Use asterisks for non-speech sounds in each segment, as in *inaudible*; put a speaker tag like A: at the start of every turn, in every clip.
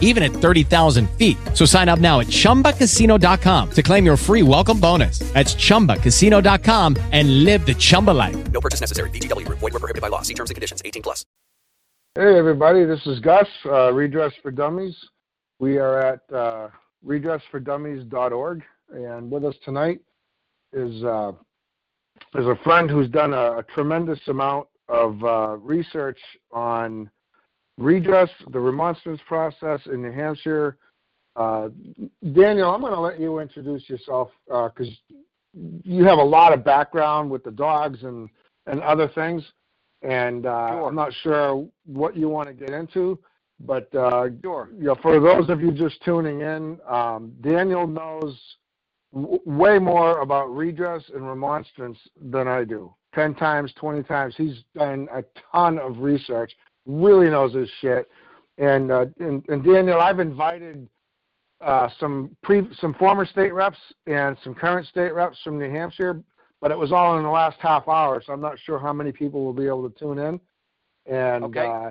A: even at 30,000 feet. So sign up now at chumbacasino.com to claim your free welcome bonus. That's chumbacasino.com and live the Chumba life.
B: No purchase necessary. VGW Group. Void were prohibited by law. See terms and conditions. 18 plus.
C: Hey, everybody. This is Gus, uh, Redress for Dummies. We are at uh, redressfordummies.org, and with us tonight is uh, is a friend who's done a, a tremendous amount of uh, research on redress, the remonstrance process in New Hampshire. Uh, Daniel, I'm going to let you introduce yourself because you have a lot of background with the dogs and, and other things. And uh,
D: Sure.
C: I'm not sure what you want to get into, but uh,
D: Sure.
C: you know, for those of you just tuning in, um, Daniel knows w- way more about redress and remonstrance than I do. Ten times, twenty times. He's done a ton of research. Really knows his shit. And uh, and, and Daniel, I've invited uh, some pre some former state reps and some current state reps from New Hampshire, but it was all in the last half hour, so I'm not sure how many people will be able to tune in. And
D: Okay.
C: uh,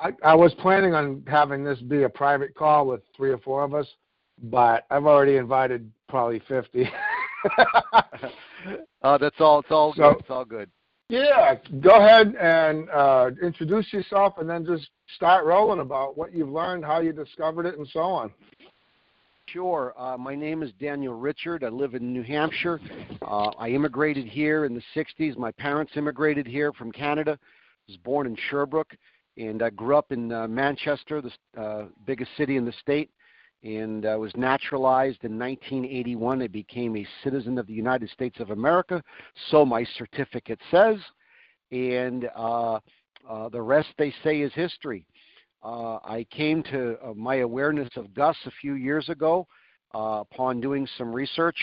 C: I, I was planning on having this be a private call with three or four of us, but I've already invited probably 50.
D: Uh, *laughs* *laughs* that's all. It's all
C: So-
D: good. It's all good.
C: Yeah, go ahead and uh, introduce yourself and then just start rolling about what you've learned, how you discovered it, and so on.
D: Sure. Uh, my name is Daniel Richard. I live in New Hampshire. Uh, I immigrated here in the 60s. My parents immigrated here from Canada. I was born in Sherbrooke, and I grew up in uh, Manchester, the uh, biggest city in the state. And I was naturalized in 1981. I became a citizen of the United States of America, so my certificate says. And uh, uh, the rest, they say, is history. Uh, I came to uh, my awareness of Gus a few years ago uh, upon doing some research,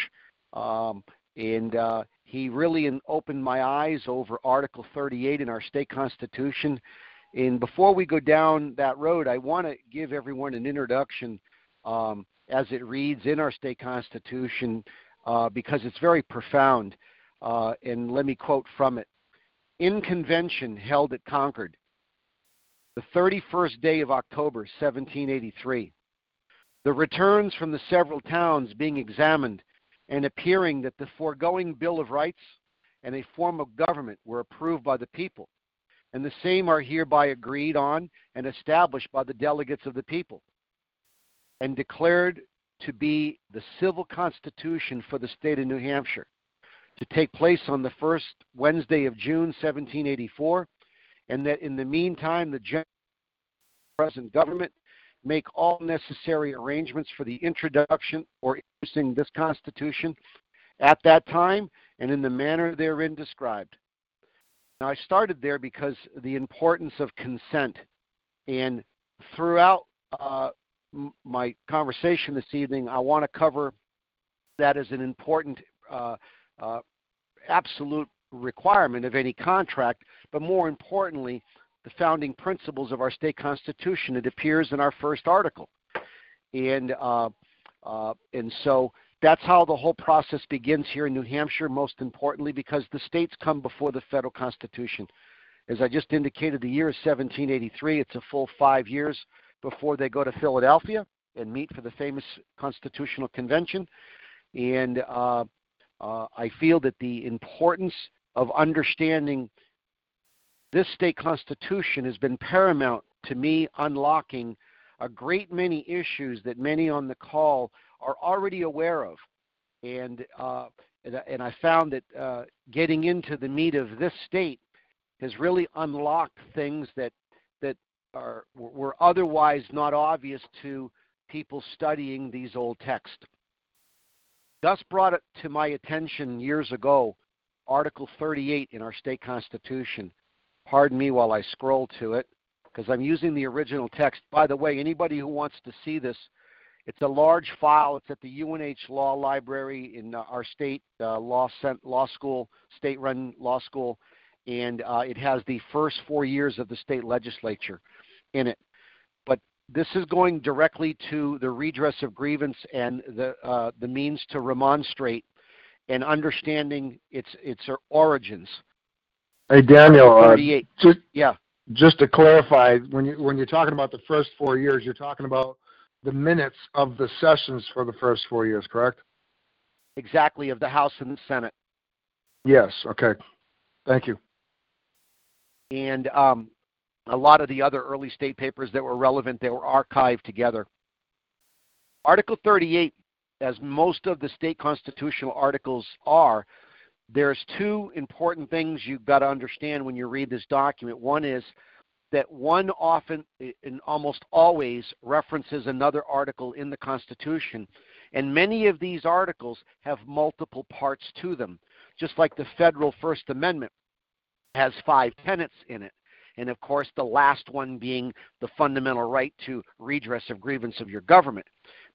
D: um, and uh, he really opened my eyes over Article 38 in our state constitution. And before we go down that road, I want to give everyone an introduction um, as it reads in our state constitution uh, because it's very profound. Uh, and let me quote from it In convention held at Concord, the 31st day of October, 1783. The returns from the several towns being examined and appearing that the foregoing Bill of Rights and a form of government were approved by the people, and the same are hereby agreed on and established by the delegates of the people, and declared to be the civil constitution for the state of New Hampshire, to take place on the first Wednesday of June, 1784 and that in the meantime the present government make all necessary arrangements for the introduction or introducing this Constitution at that time and in the manner therein described. Now, I started there because the importance of consent, and throughout uh, my conversation this evening, I want to cover that as an important, uh, uh, absolute requirement of any contract, but more importantly, the founding principles of our state constitution. It appears in our first article, and uh, uh, and so that's how the whole process begins here in New Hampshire. Most importantly, because the states come before the federal constitution. As I just indicated, the year is 1783. It's a full five years before they go to Philadelphia and meet for the famous Constitutional Convention. And uh, uh, I feel that the importance of understanding this state constitution has been paramount to me unlocking a great many issues that many on the call are already aware of. And, uh, and, I- found that uh, getting into the meat of this state has really unlocked things that, that are, were otherwise not obvious to people studying these old texts. Gus brought it to my attention years ago, Article 38 in our state constitution. Pardon me while I scroll to it, because I'm using the original text. By the way, anybody who wants to see this, it's a large file. It's at the UNH Law Library in uh, our state uh, law cent- law school, state-run law school, and uh, it has the first four years of the state legislature in it. But this is going directly to the redress of grievance and the uh, the means to remonstrate and understanding its its origins.
C: Hey Daniel, uh, just,
D: yeah.
C: Just to clarify, when you when you're talking about the first four years, you're talking about the minutes of the sessions for the first four years, correct?
D: Exactly, of the House and the Senate.
C: Yes. Okay. Thank you.
D: And um, a lot of the other early state papers that were relevant, they were archived together. Article 38, as most of the state constitutional articles are, there's two important things you've got to understand when you read this document. One is that one often and almost always references another article in the Constitution, and many of these articles have multiple parts to them, just like the federal First Amendment has five tenets in it. And of course, the last one being the fundamental right to redress of grievance of your government.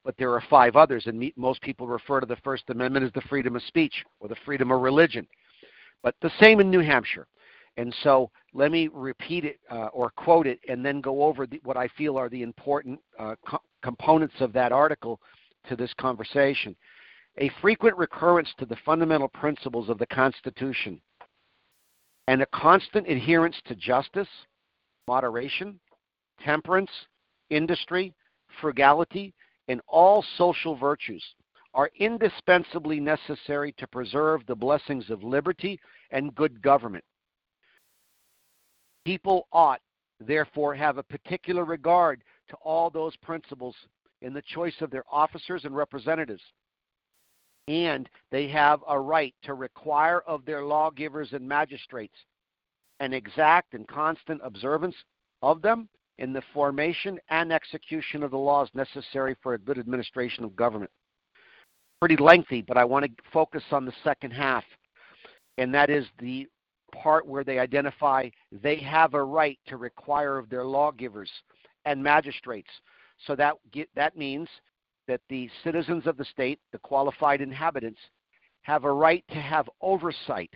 D: But there are five others, and most people refer to the First Amendment as the freedom of speech or the freedom of religion. But the same in New Hampshire. And so let me repeat it uh, or quote it and then go over the, what I feel are the important uh, co- components of that article to this conversation. A frequent recurrence to the fundamental principles of the Constitution and a constant adherence to justice, moderation, temperance, industry, frugality, and all social virtues are indispensably necessary to preserve the blessings of liberty and good government. People ought, therefore, have a particular regard to all those principles in the choice of their officers and representatives. And they have a right to require of their lawgivers and magistrates an exact and constant observance of them in the formation and execution of the laws necessary for a good administration of government. Pretty lengthy, but I want to focus on the second half, and that is the part where they identify they have a right to require of their lawgivers and magistrates. So that that means that the citizens of the state, the qualified inhabitants, have a right to have oversight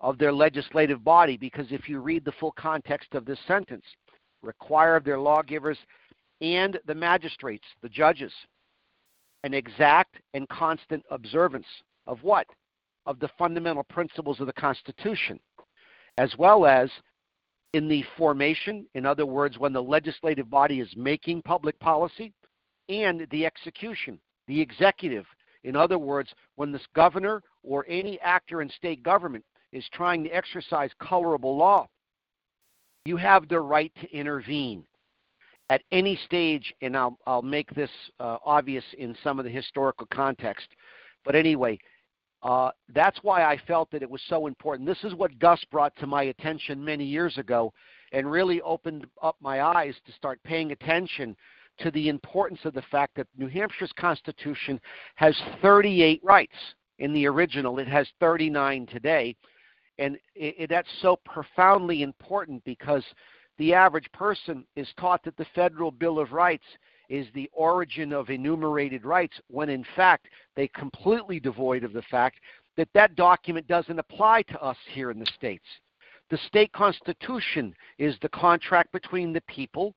D: of their legislative body because if you read the full context of this sentence, require of their lawgivers and the magistrates, the judges, an exact and constant observance of what? Of the fundamental principles of the Constitution, as well as in the formation, in other words, when the legislative body is making public policy, and the execution, the executive. In other words, when this governor or any actor in state government is trying to exercise colorable law, you have the right to intervene at any stage, and I'll, I'll make this uh, obvious in some of the historical context. But anyway, uh, that's why I felt that it was so important. This is what Gus brought to my attention many years ago and really opened up my eyes to start paying attention to the importance of the fact that New Hampshire's Constitution has 38 rights. In the original, it has 39 today. And it, it, that's so profoundly important because the average person is taught that the Federal Bill of Rights is the origin of enumerated rights, when in fact they completely devoid of the fact that that document doesn't apply to us here in the states. The state constitution is the contract between the people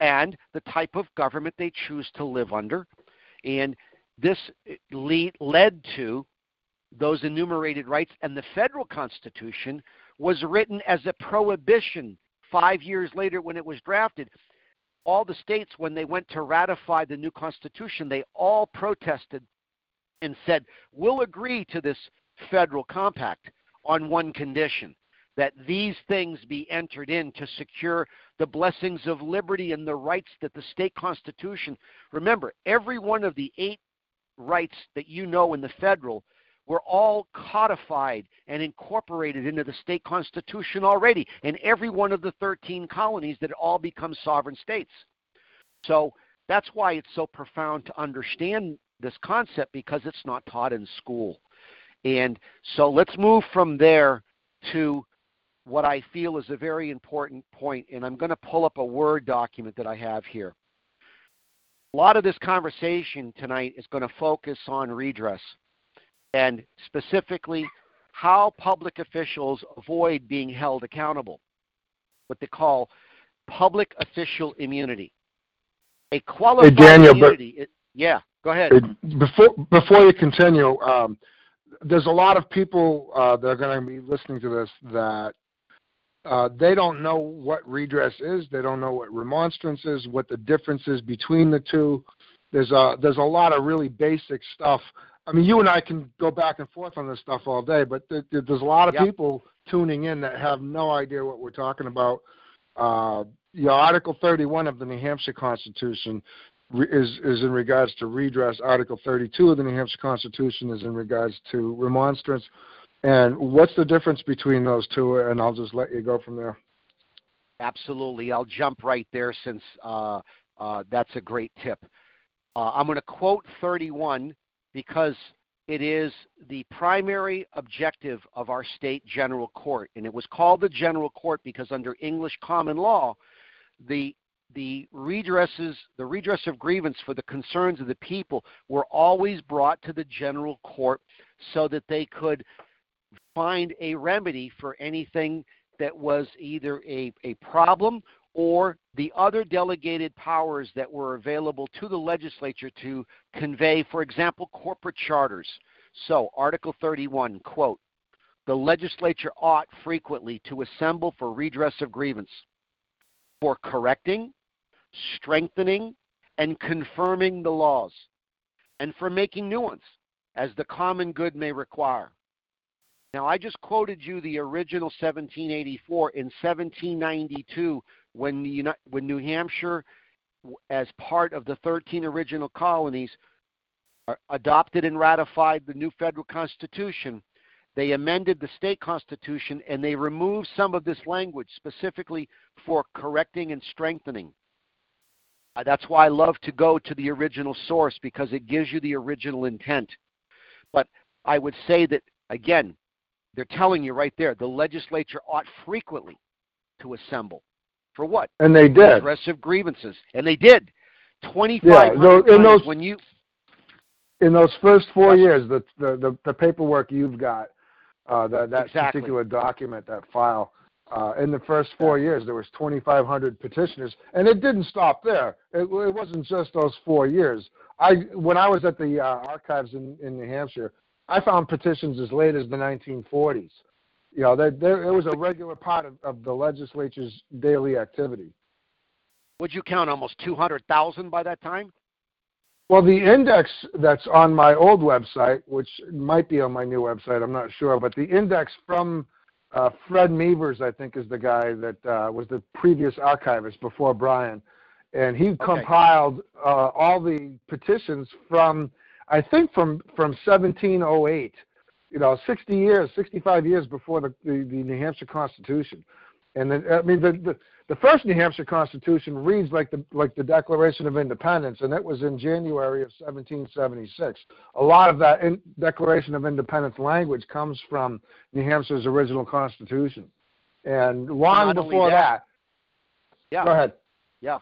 D: and the type of government they choose to live under. And this eh, lead, led to those enumerated rights, and the federal constitution was written as a prohibition five years later when it was drafted. All the states, when they went to ratify the new constitution, they all protested and said, We'll agree to this federal compact on one condition that these things be entered in to secure the blessings of liberty and the rights that the state constitution. Remember, every one of the eight rights that you know in the federal were all codified and incorporated into the state constitution already in every one of the 13 colonies that all become sovereign states. So that's why it's so profound to understand this concept because it's not taught in school. And so let's move from there to what I feel is a very important point, and I'm going to pull up a Word document that I have here. A lot of this conversation tonight is going to focus on redress and specifically how public officials avoid being held accountable. What they call public official immunity. A qualified hey,
C: Daniel, but-
D: immunity. it- yeah, go ahead.
C: Before before you continue, um, there's a lot of people uh, that are going to be listening to this that uh, they don't know what redress is. They don't know what remonstrance is, what the difference is between the two. There's a there's a lot of really basic stuff. I mean, you and I can go back and forth on this stuff all day, but th- th- there's a lot of
D: Yep.
C: people tuning in that have no idea what we're talking about. Uh, you know, Article 31 of the New Hampshire Constitution re- is is in regards to redress. Article 32 of the New Hampshire Constitution is in regards to remonstrance. And what's the difference between those two? And I'll just let you go from there.
D: Absolutely. I'll jump right there since uh, uh, that's a great tip. Uh, I'm going to quote 31 because it is the primary objective of our state general court. And it was called the general court because under English common law, the the redresses, the redress of grievance for the concerns of the people were always brought to the general court so that they could find a remedy for anything that was either a, a problem or the other delegated powers that were available to the legislature to convey, for example, corporate charters. So, Article 31, quote, the legislature ought frequently to assemble for redress of grievance, for correcting, strengthening, and confirming the laws, and for making new ones, as the common good may require. Now, I just quoted you the original 1784 in 1792 when, the, when New Hampshire, as part of the 13 original colonies, uh, adopted and ratified the new federal constitution. They amended the state constitution and they removed some of this language specifically for correcting and strengthening. Uh, that's why I love to go to the original source because it gives you the original intent. But I would say that, again, they're telling you right there the legislature ought frequently to assemble. For what?
C: And they did.
D: Aggressive grievances. And they did. 2,500
C: Yeah, those- in those-
D: when you.
C: In those first four years, the, the, the, the paperwork you've got, uh, that, that
D: Exactly.
C: particular document, that file, uh, in the first four years, there was 2,500 petitioners, and it didn't stop there. It, it wasn't just those four years. I, when I was at the uh, archives in, in New Hampshire, I found petitions as late as the 1940s. You know, there, there, it was a regular part of, of the legislature's daily activity.
D: Would you count almost 200,000 by that time?
C: Well, the index that's on my old website, which might be on my new website, I'm not sure, but the index from uh, Fred Mevers, I think, is the guy that uh, was the previous archivist before Brian, and he compiled uh, all the petitions from, I think, from from 1708. You know, 60 years, 65 years before the the, the New Hampshire Constitution, and then I mean the, the the first New Hampshire Constitution reads like the like the Declaration of Independence, and it was in January of 1776. A lot of that in Declaration of Independence language comes from New Hampshire's original Constitution, and long before
D: that-
C: that,
D: Yeah.
C: go ahead.
D: Yeah.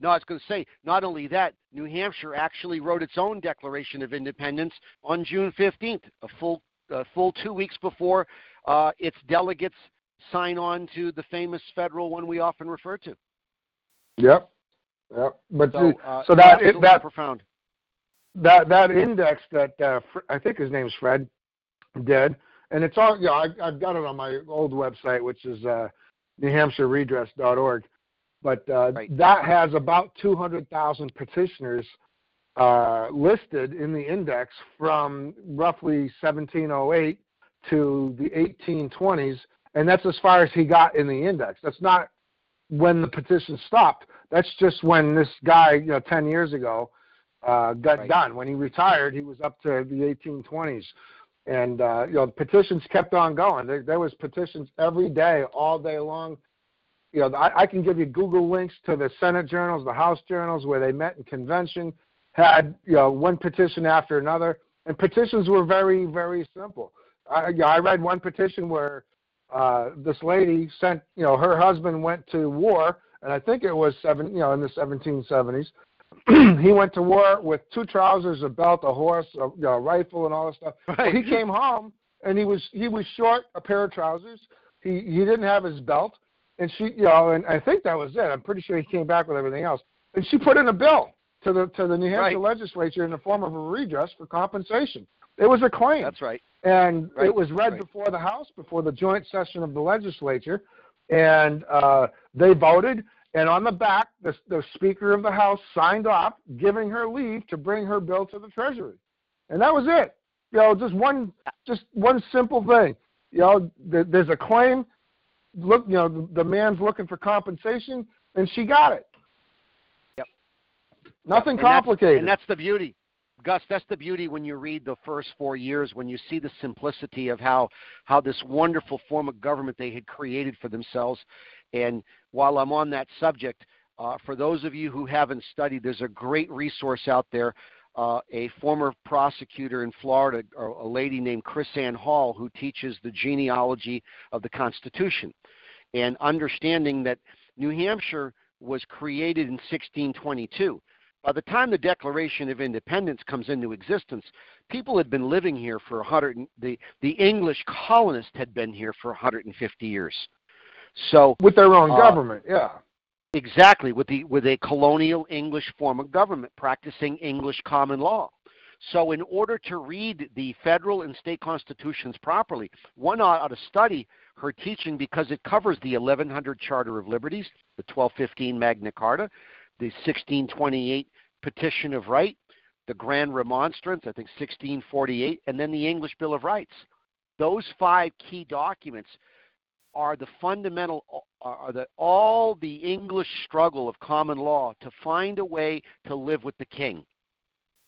D: No, I was going to say, not only that, New Hampshire actually wrote its own Declaration of Independence on June 15th, a full, a full two weeks before uh, its delegates sign on to the famous federal one we often refer to.
C: Yep, yep. But
D: So, uh,
C: so that
D: absolutely
C: that
D: profound.
C: that that index that uh, Fr- I think his name's Fred did, and it's all. Yeah, I, I've got it on my old website, which is uh, NewHampshireRedress.org. But uh,
D: Right.
C: that has about 200,000 petitioners uh, listed in the index from roughly 1708 to the 1820s, and that's as far as he got in the index. That's not when the petition stopped. That's just when this guy, you know, 10 years ago, uh, got
D: Right.
C: done. When he retired, he was up to the 1820s, and uh, you know, petitions kept on going. There, there was petitions every day, all day long. You know, I, I can give you Google links to the Senate journals, the House journals, where they met in convention, had you know one petition after another, and petitions were very, very simple. I, you know, I read one petition where uh, this lady sent, you know, her husband went to war, and I think it was seven, you know, in the 1770s. *clears throat* he went to war with two trousers, a belt, a horse, a, you know, a rifle, and all this stuff. So he came home, and he was he was short a pair of trousers. He he didn't have his belt, and she you know, and I think that was it. I'm pretty sure he came back with everything else, and she put in a bill to the to the New Hampshire
D: Right.
C: legislature in the form of a redress for compensation. It was a claim.
D: That's right.
C: and
D: Right,
C: it was read
D: right.
C: before the House, before the joint session of the legislature, and uh, they voted. And on the back, the, the Speaker of the House signed off, giving her leave to bring her bill to the Treasury, and that was it. You know, just one, just one simple thing. You know, th- there's a claim. Look, you know, the, the man's looking for compensation, and she got it.
D: Yep.
C: Nothing
D: And that's-
C: complicated.
D: And that's the beauty. Gus, that's the beauty when you read the first four years, when you see the simplicity of how, how this wonderful form of government they had created for themselves. And while I'm on that subject, uh, for those of you who haven't studied, there's a great resource out there. Uh, a former prosecutor in Florida, a a lady named KrisAnne Hall, who teaches the genealogy of the Constitution, and understanding that New Hampshire was created in 1622. By the time the Declaration of Independence comes into existence, people had been living here for 100. The the English colonists had been here for 150 years. So
C: with their own
D: uh,
C: government, yeah.
D: Exactly with the with a colonial English form of government practicing English common law. So in order to read the federal and state constitutions properly, one ought to study her teaching because it covers the 1100 Charter of Liberties, the 1215 Magna Carta, the 1628 Petition of Right, the Grand Remonstrance, I think 1648, and then the English Bill of Rights. Those five key documents are the fundamental are the all the English struggle of common law to find a way to live with the king.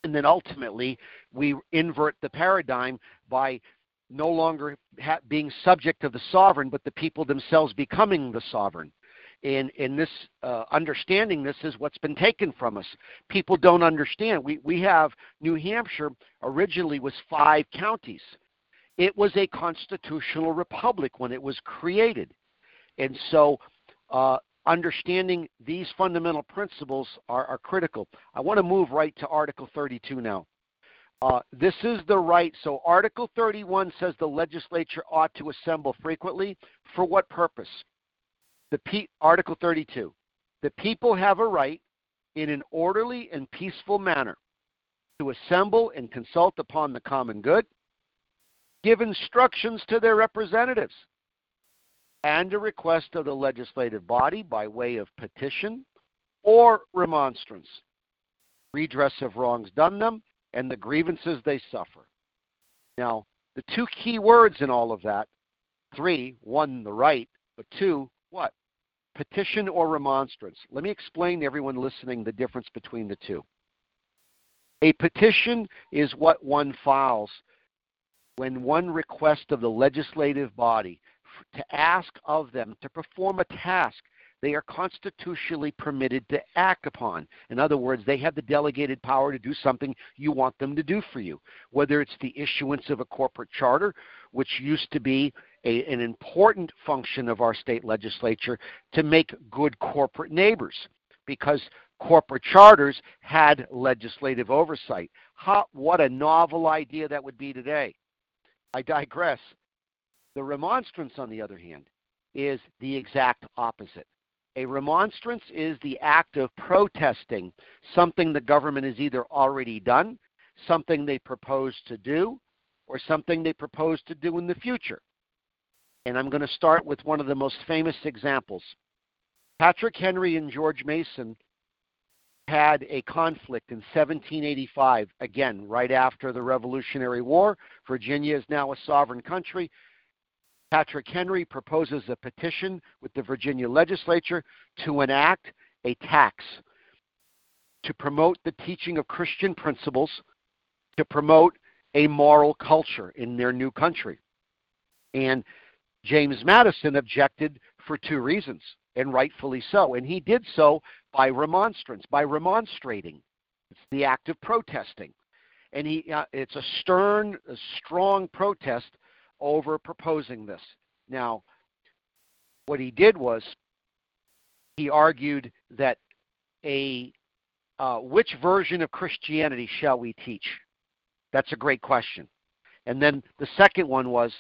D: And then ultimately we invert the paradigm by no longer ha- being subject to the sovereign, but the people themselves becoming the sovereign. And in this uh, understanding, this is what's been taken from us. People don't understand. We we have New Hampshire originally was five counties. It was a constitutional republic when it was created. And so, uh, understanding these fundamental principles are, are critical. I want to move right to Article 32 now. Uh, this is the right. So, Article 31 says the legislature ought to assemble frequently. For what purpose? The Article 32. The people have a right in an orderly and peaceful manner to assemble and consult upon the common good, give instructions to their representatives, and a request of the legislative body by way of petition or remonstrance, redress of wrongs done them, and the grievances they suffer. Now, the two key words in all of that three, one, the right, but two, what? Petition or remonstrance. Let me explain to everyone listening the difference between the two. A petition is what one files when one requests of the legislative body to ask of them to perform a task they are constitutionally permitted to act upon. In other words, they have the delegated power to do something you want them to do for you, whether it's the issuance of a corporate charter, which used to be a, an important function of our state legislature to make good corporate neighbors because corporate charters had legislative oversight. How, what a novel idea that would be today. I digress. The remonstrance, on the other hand, is the exact opposite. A remonstrance is the act of protesting something the government has either already done, something they propose to do, or something they propose to do in the future. And I'm going to start with one of the most famous examples. Patrick Henry and George Mason had a conflict in 1785, again, right after the Revolutionary War. Virginia is now a sovereign country. Patrick Henry proposes a petition with the Virginia legislature to enact a tax to promote the teaching of Christian principles, to promote a moral culture in their new country. And James Madison objected for two reasons, and rightfully so. And he did so by remonstrance, by remonstrating. It's the act of protesting. And he, uh, it's a stern, a strong protest over proposing this. Now, what he did was he argued that a uh, which version of Christianity shall we teach? That's a great question. And then the second one was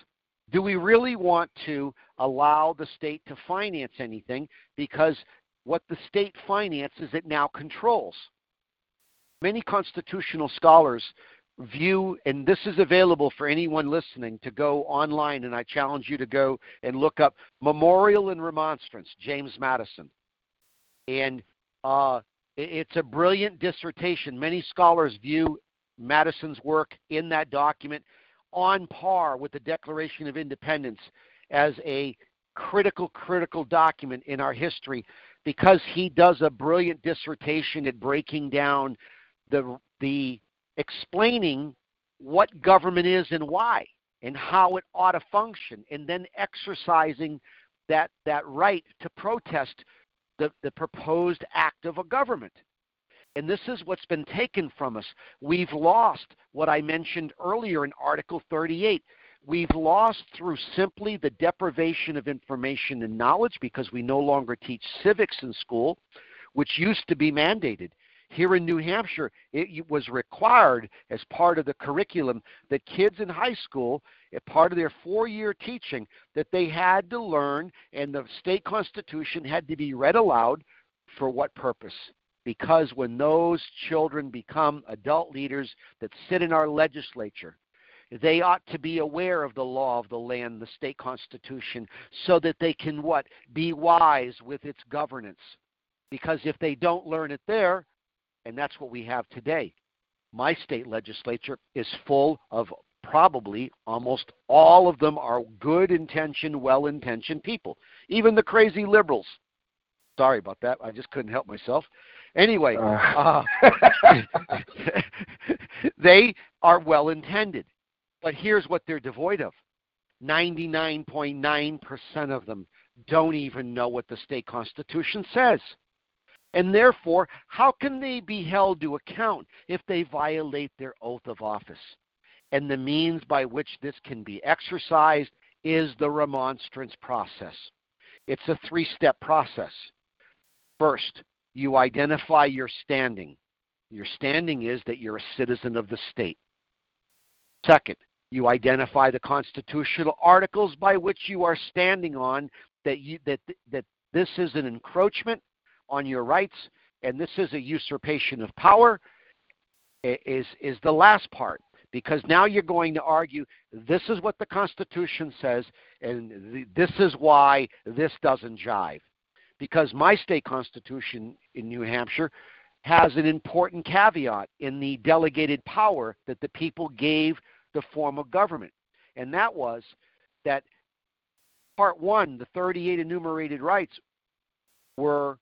D: do we really want to allow the state to finance anything because what the state finances it now controls? Many constitutional scholars view, and this is available for anyone listening to go online, and I challenge you to go and look up Memorial and Remonstrance, James Madison. And uh, it's a brilliant dissertation. Many scholars view Madison's work in that document on par with the Declaration of Independence as a critical, critical document in our history because he does a brilliant dissertation at breaking down the, the explaining what government is and why and how it ought to function and then exercising that, that right to protest the, the proposed act of a government. And this is what's been taken from us. We've lost what I mentioned earlier in Article 38. We've lost through simply the deprivation of information and knowledge because we no longer teach civics in school, which used to be mandated. Here in New Hampshire, it was required as part of the curriculum that kids in high school, part of their four year teaching, that they had to learn, and the state constitution had to be read aloud for what purpose? Because when those children become adult leaders that sit in our legislature, they ought to be aware of the law of the land, the state constitution, so that they can what? Be wise with its governance. Because if they don't learn it there, and that's what we have today. My state legislature is full of probably almost all of them are good intentioned, well intentioned people, even the crazy liberals. Sorry about that. I just couldn't help myself. Anyway, uh, uh *laughs* they are well intended, but here's what they're devoid of 99.9% of them don't even know what the state constitution says. And therefore, how can they be held to account if they violate their oath of office? And the means by which this can be exercised is the remonstrance process. It's a three step process. First, you identify your standing. Your standing is that you're a citizen of the state. Second, you identify the constitutional articles by which you are standing on that, you, that, that this is an encroachment on your rights, and this is a usurpation of power, is, is the last part. Because now you're going to argue this is what the Constitution says, and this is why this doesn't jive. Because my state constitution in New Hampshire has an important caveat in the delegated power that the people gave the form of government. And that was that part one, the 38 enumerated rights, were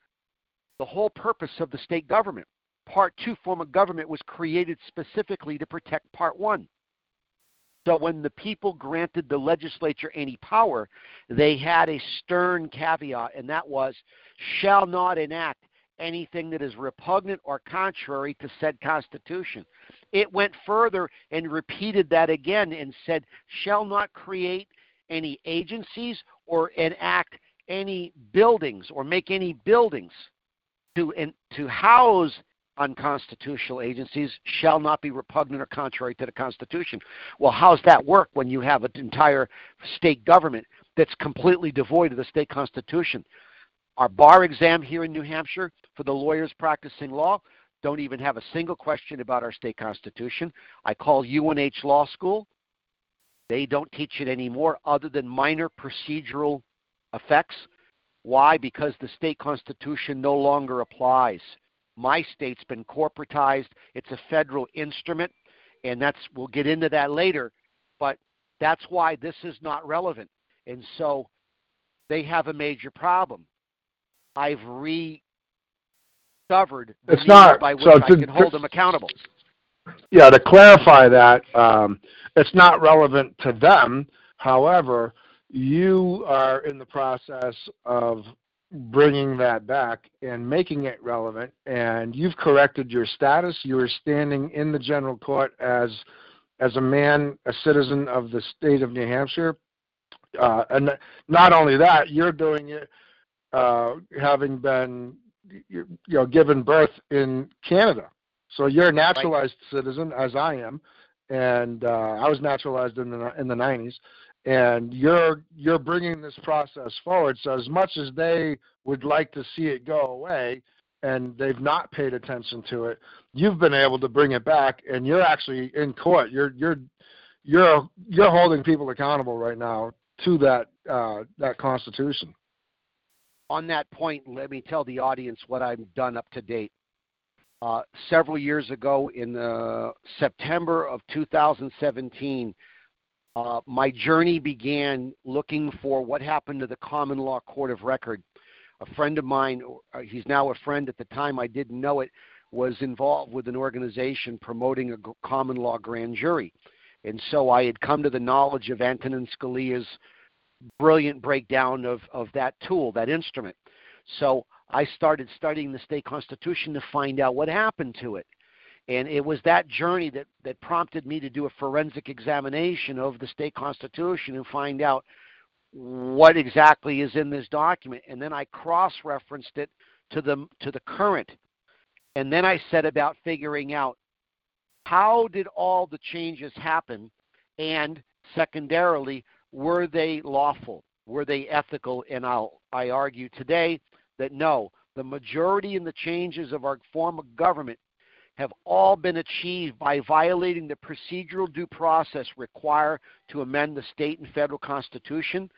D: the whole purpose of the state government. Part two form of government was created specifically to protect Part one. So when the people granted the legislature any power, they had a stern caveat, and that was shall not enact anything that is repugnant or contrary to said Constitution. It went further and repeated that again and said, shall not create any agencies or enact any buildings or make any buildings to, in, to house unconstitutional agencies shall not be repugnant or contrary to the Constitution. Well, how's that work when you have an entire state government that's completely devoid of the state constitution? Our bar exam here in New Hampshire for the lawyers practicing law don't even have a single question about our state constitution. I call UNH Law School. They don't teach it anymore other than minor procedural effects why? Because the state constitution no longer applies. My state's been corporatized. It's a federal instrument, and that's we'll get into that later. But that's why this is not relevant. And so they have a major problem. I've rediscovered the
C: it's not,
D: by which
C: so
D: I can hold them accountable.
C: Yeah, to clarify that, um, it's not relevant to them. However, you are in the process of bringing that back and making it relevant and you've corrected your status you are standing in the general court as as a man a citizen of the state of new hampshire uh, and not only that you're doing it uh, having been you know given birth in canada so you're a naturalized right. citizen as i am and uh, I was naturalized in the in the 90s, and you're you're bringing this process forward. So as much as they would like to see it go away, and they've not paid attention to it, you've been able to bring it back, and you're actually in court. You're you're you're you're holding people accountable right now to that uh, that Constitution.
D: On that point, let me tell the audience what I've done up to date. Uh, several years ago, in the September of 2017, uh, my journey began looking for what happened to the common law court of record. A friend of mine, uh, he's now a friend at the time I didn't know it, was involved with an organization promoting a common law grand jury. And so I had come to the knowledge of Antonin Scalia's brilliant breakdown of, of that tool, that instrument. So I started studying the state constitution to find out what happened to it. And it was that journey that, that prompted me to do a forensic examination of the state constitution and find out what exactly is in this document. And then I cross referenced it to the, to the current. And then I set about figuring out how did all the changes happen? And secondarily, were they lawful? Were they ethical? And I'll, I argue today that no, the majority in the changes of our form of government have all been achieved by violating the procedural due process required to amend the state and federal constitution.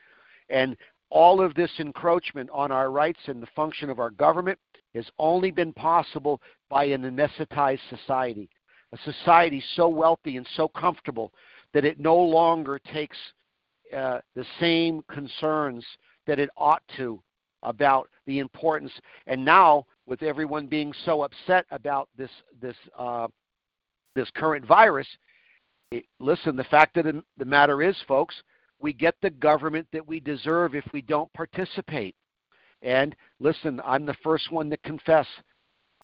D: And all of this encroachment on our rights and the function of our government has only been possible by an anesthetized society a society so wealthy and so comfortable that it no longer takes uh, the same concerns that it ought to about the importance. And now, with everyone being so upset about this this uh, this current virus, it, listen. The fact of the, the matter is, folks, we get the government that we deserve if we don't participate. And listen, I'm the first one to confess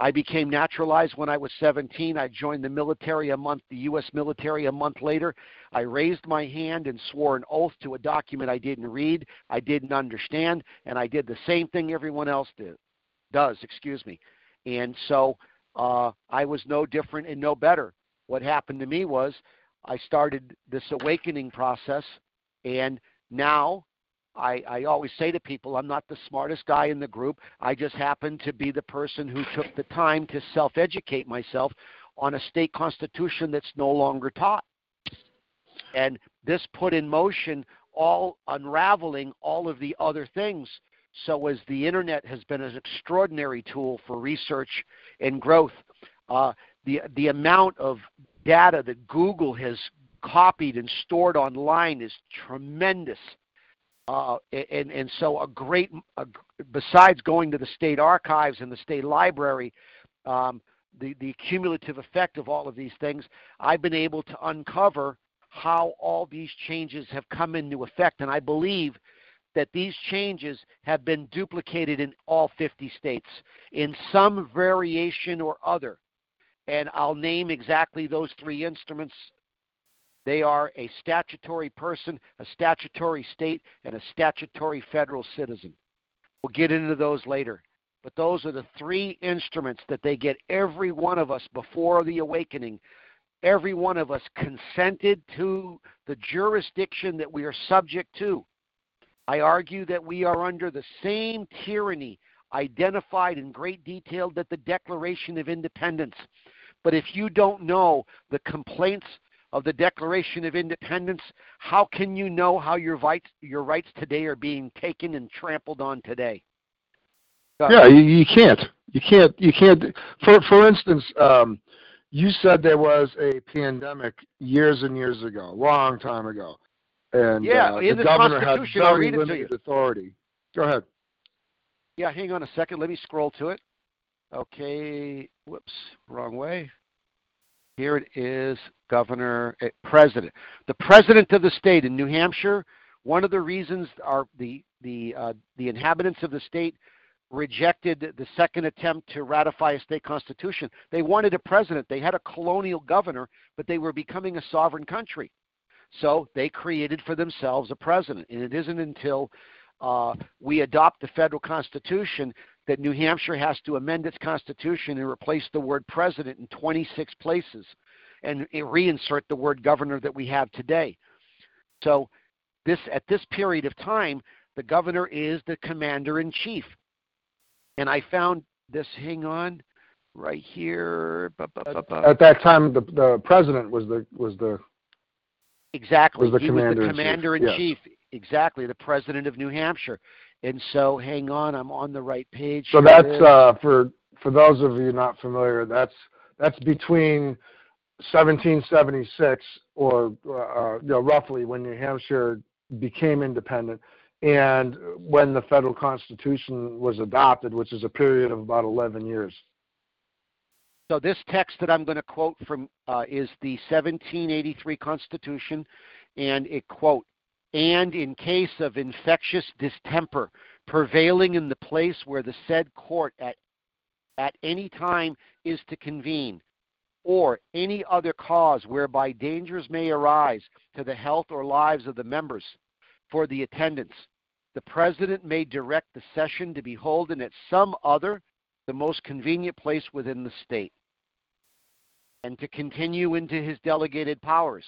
D: I became naturalized when I was 17. I joined the military a month, the U.S. military a month later. I raised my hand and swore an oath to a document I didn't read, I didn't understand, and I did the same thing everyone else did, does, excuse me. And so uh, I was no different and no better. What happened to me was I started this awakening process, and now I, I always say to people, I'm not the smartest guy in the group. I just happen to be the person who took the time to self educate myself on a state constitution that's no longer taught. And this put in motion all unraveling all of the other things. So, as the internet has been an extraordinary tool for research and growth, uh, the, the amount of data that Google has copied and stored online is tremendous. Uh, and, and so a great, a, besides going to the state archives and the state library, um, the, the cumulative effect of all of these things, I've been able to uncover how all these changes have come into effect. And I believe that these changes have been duplicated in all 50 states in some variation or other. And I'll name exactly those three instruments they are a statutory person, a statutory state, and a statutory federal citizen. We'll get into those later. But those are the three instruments that they get every one of us before the awakening. Every one of us consented to the jurisdiction that we are subject to. I argue that we are under the same tyranny identified in great detail that the Declaration of Independence. But if you don't know the complaints of the Declaration of Independence, how can you know how your rights, your rights today are being taken and trampled on today?
C: Yeah, you, you can't. You can't. You can't. For for instance, um, you said there was a pandemic years and years ago, long time ago, and
D: yeah,
C: uh,
D: in
C: the,
D: the
C: governor had very
D: read it to
C: limited authority. Go ahead.
D: Yeah, hang on a second. Let me scroll to it. Okay. Whoops, wrong way. Here it is, governor, eh, president. The president of the state in New Hampshire. One of the reasons are the the uh, the inhabitants of the state rejected the second attempt to ratify a state constitution. They wanted a president. They had a colonial governor, but they were becoming a sovereign country. So they created for themselves a president. And it isn't until uh, we adopt the federal constitution that New Hampshire has to amend its constitution and replace the word president in 26 places. and reinsert the word governor that we have today. So, this at this period of time, the governor is the commander in chief. And I found this. Hang on, right here.
C: At that time, the the president was the was the
D: exactly
C: was the
D: he
C: commander
D: was the commander in
C: chief.
D: chief. Exactly, the president of New Hampshire. And so, hang on, I'm on the right page.
C: So
D: Here
C: that's uh, for for those of you not familiar. That's that's between 1776 or uh, you know, roughly when New Hampshire became independent and when the federal constitution was adopted, which is a period of about 11 years.
D: So this text that I'm going to quote from uh, is the 1783 Constitution, and it quote, and in case of infectious distemper prevailing in the place where the said court at at any time is to convene, or any other cause whereby dangers may arise to the health or lives of the members for the attendance, the president may direct the session to be holden at some other, the most convenient place within the state and to continue into his delegated powers.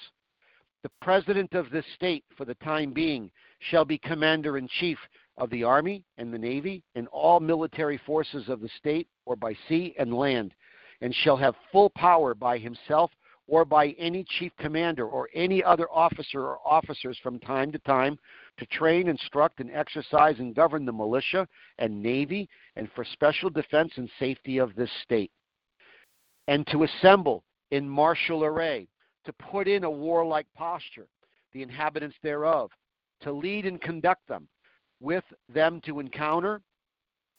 D: The President of this state, for the time being, shall be Commander in Chief of the Army and the Navy and all military forces of the state, or by sea and land, and shall have full power by himself or by any chief commander or any other officer or officers from time to time to train, instruct, and exercise and govern the militia and navy and for special defense and safety of this state and to assemble in martial array, to put in a warlike posture, the inhabitants thereof, to lead and conduct them, with them to encounter,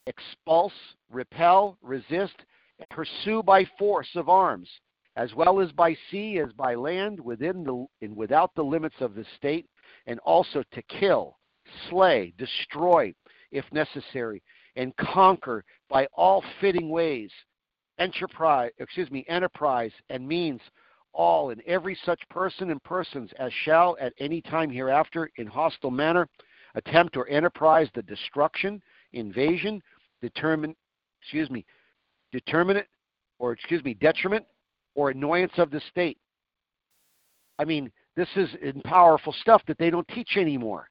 D: expulse, repel, resist, and pursue by force of arms, as well as by sea as by land, within the and without the limits of the state, and also to kill, slay, destroy, if necessary, and conquer by all fitting ways enterprise, excuse me, enterprise and means all and every such person and persons as shall at any time hereafter in hostile manner attempt or enterprise the destruction, invasion, determine, excuse me, determinate or excuse me, detriment or annoyance of the state. I mean, this is powerful stuff that they don't teach anymore.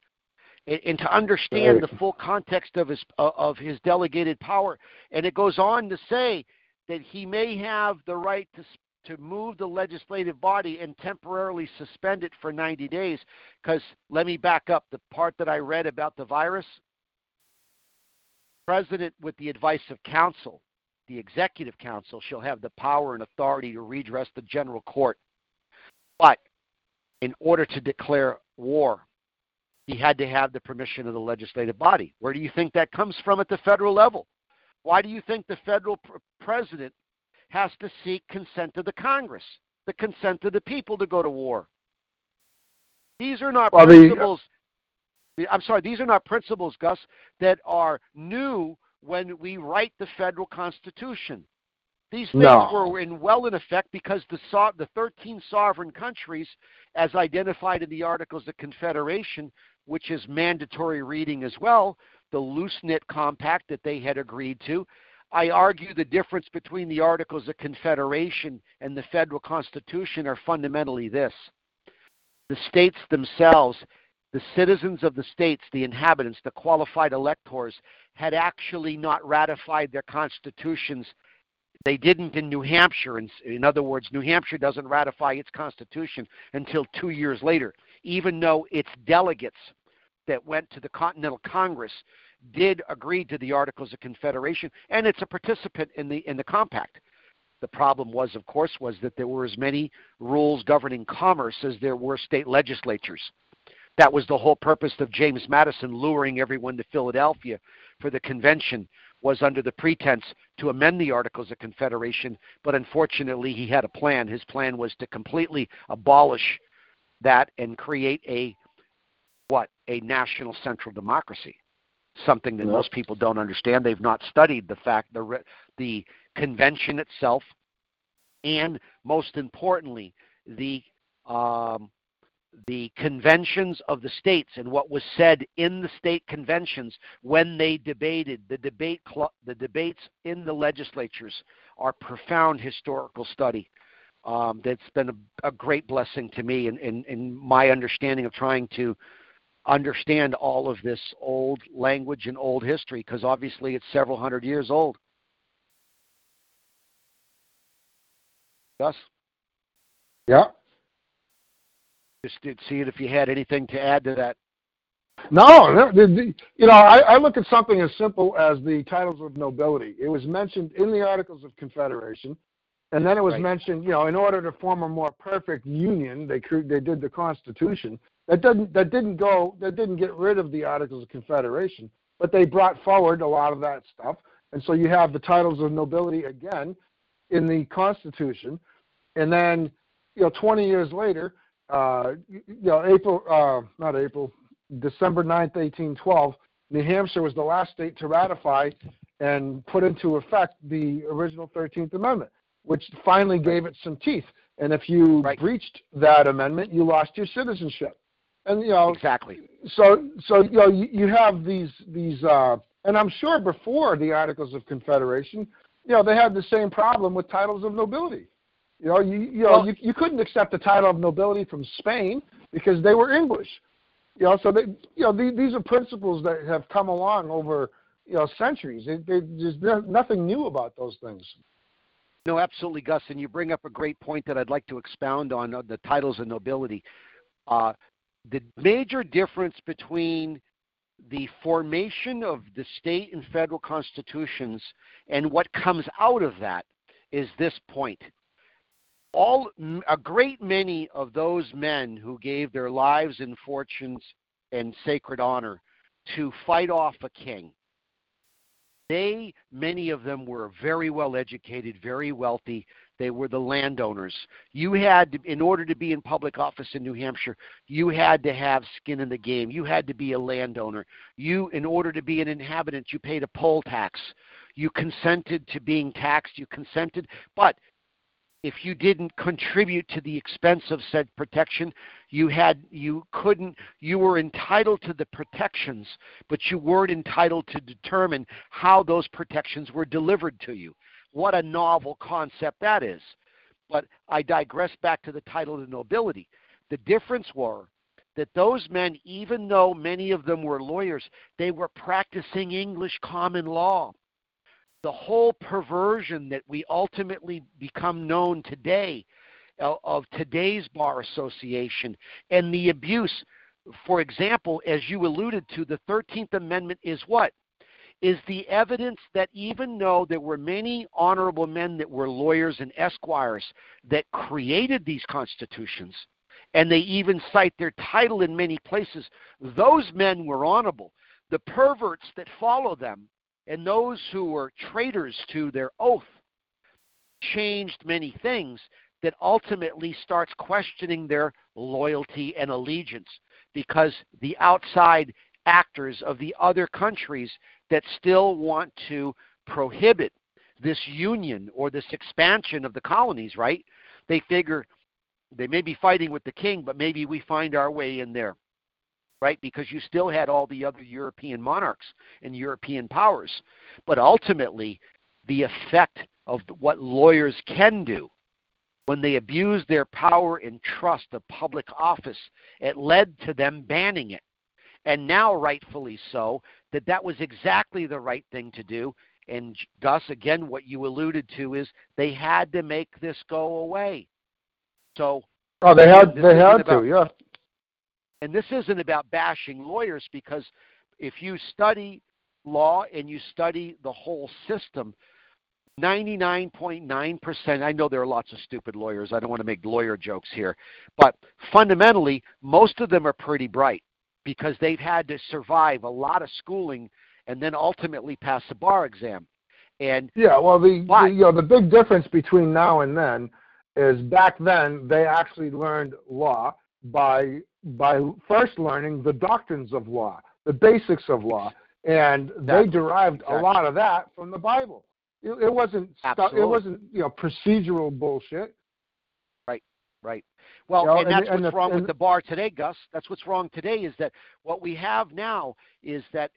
D: And, and to understand
C: Right.
D: the full context of his uh, of his delegated power, and it goes on to say that he may have the right to to move the legislative body and temporarily suspend it for 90 days. Because let me back up the part that I read about the virus. President, with the advice of council, the executive council, shall have the power and authority to redress the general court. But in order to declare war, he had to have the permission of the legislative body. Where do you think that comes from at the federal level? Why do you think the federal pr- president has to seek consent of the Congress, the consent of the people to go to war? These are not
C: Well, the- uh,
D: principles. I'm sorry, these are not principles, Gus, that are new when we write the federal constitution. These things
C: No.
D: were in well in effect because the so- the 13 sovereign countries, as identified in the Articles of Confederation, which is mandatory reading as well, the loose knit compact that they had agreed to. I argue the difference between the Articles of Confederation and the federal Constitution are fundamentally this the states themselves, the citizens of the states, the inhabitants, the qualified electors, had actually not ratified their constitutions. They didn't in New Hampshire. In, in other words, New Hampshire doesn't ratify its constitution until two years later, even though its delegates that went to the Continental Congress did agree to the Articles of Confederation, and it's a participant in the in the compact. The problem was, of course, was that there were as many rules governing commerce as there were state legislatures. That was the whole purpose of James Madison luring everyone to Philadelphia for the convention was under the pretense to amend the Articles of Confederation, but unfortunately he had a plan. His plan was to completely abolish that and create a what? A national central democracy. Something that
C: Yep.
D: most people don't understand. They've not studied the fact the the convention itself, and most importantly, the um, the conventions of the states and what was said in the state conventions when they debated the debate cl- the debates in the legislatures are profound historical study um, that's been a, a, great blessing to me in, in, in my understanding of trying to understand all of this old language and old history because obviously it's several hundred years old. Gus?
C: Yeah.
D: Just to see if you had anything to add to that.
C: No, you know, I, I look at something as simple as the titles of nobility. It was mentioned in the Articles of Confederation, and then it was
D: right.
C: mentioned, you know, in order to form a more perfect union, they they did the Constitution. That didn't that didn't go that didn't get rid of the Articles of Confederation, but they brought forward a lot of that stuff, and so you have the titles of nobility again in the Constitution, and then you know 20 years later, uh, you know April uh, not April December 9th, 1812, New Hampshire was the last state to ratify and put into effect the original 13th Amendment, which finally gave it some teeth. And if you
D: right.
C: breached that amendment, you lost your citizenship. And you know
D: exactly.
C: So so you know you, you have these these uh, and I'm sure before the Articles of Confederation, you know they had the same problem with titles of nobility. You know you you know
D: well,
C: you, you couldn't accept the title of nobility from Spain because they were English. You know, so they, you know, these, these are principles that have come along over, you know, centuries. It, it, there's nothing new about those things.
D: No, absolutely, Gus. And you bring up a great point that I'd like to expound on uh, the titles of nobility. Uh, the major difference between the formation of the state and federal constitutions and what comes out of that is this point. All a great many of those men who gave their lives and fortunes and sacred honor to fight off a king they many of them were very well educated very wealthy they were the landowners. You had to, in order to be in public office in new hampshire you had to have skin in the game. You had to be a landowner. You in order to be an inhabitant you paid a poll tax. You consented to being taxed. You consented. But if you didn't contribute to the expense of said protection you had you couldn't you were entitled to the protections but you weren't entitled to determine how those protections were delivered to you what a novel concept that is. But i digress back to the title of the nobility. The difference were that those men even though many of them were lawyers they were practicing english common law. The whole perversion that we ultimately become known today uh, of today's bar association and the abuse for example as you alluded to the 13th amendment is what is the evidence that even though there were many honorable men that were lawyers and esquires that created these constitutions and they even cite their title in many places those men were honorable. The perverts that follow them and those who were traitors to their oath changed many things that ultimately starts questioning their loyalty and allegiance because the outside actors of the other countries that still want to prohibit this union or this expansion of the colonies, right? They figure they may be fighting with the king, but maybe we find our way in there right? Because you still had all the other European monarchs and European powers. But ultimately, the effect of what lawyers can do when they abuse their power and trust of public office, it led to them banning it. And now, rightfully so, that that was exactly the right thing to do. And Gus, again, what you alluded to is they had to make this go away. So,
C: oh, they had they had about, to, yeah
D: and this isn't about bashing lawyers because if you study law and you study the whole system, 99.9%, I know there are lots of stupid lawyers. I don't want to make lawyer jokes here. But fundamentally, most of them are pretty bright because they've had to survive a lot of schooling and then ultimately pass the bar exam. And
C: yeah, well, the, but, the you know the big difference between now and then is back then they actually learned law by by first learning the doctrines of law, the basics of law, and they derived exactly. a lot of that from the Bible. It, it wasn't stu- it wasn't you know procedural bullshit.
D: Right, right. Well,
C: you know,
D: and that's
C: and,
D: what's
C: and
D: wrong with the bar today, Gus. That's what's wrong today is that what we have now is that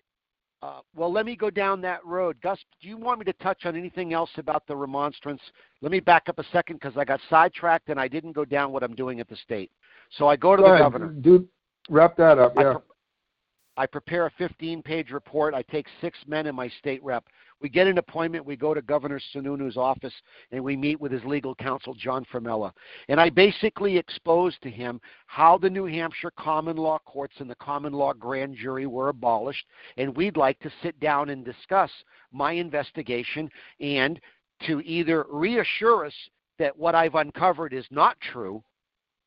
D: Uh, well, let me go down that road. Gus, do you want me to touch on anything else about the remonstrance? Let me back up a second because I got sidetracked and I didn't go down what I'm doing at the state. So I go to
C: Go
D: the
C: ahead.
D: governor.
C: Do wrap that up. Yeah.
D: pre- I prepare a 15 page report. I take six men and my state rep. We get an appointment. We go to Governor Sununu's office and we meet with his legal counsel, John Formella. And I basically expose to him how the New Hampshire common law courts and the common law grand jury were abolished. And we'd like to sit down and discuss my investigation and to either reassure us that what I've uncovered is not true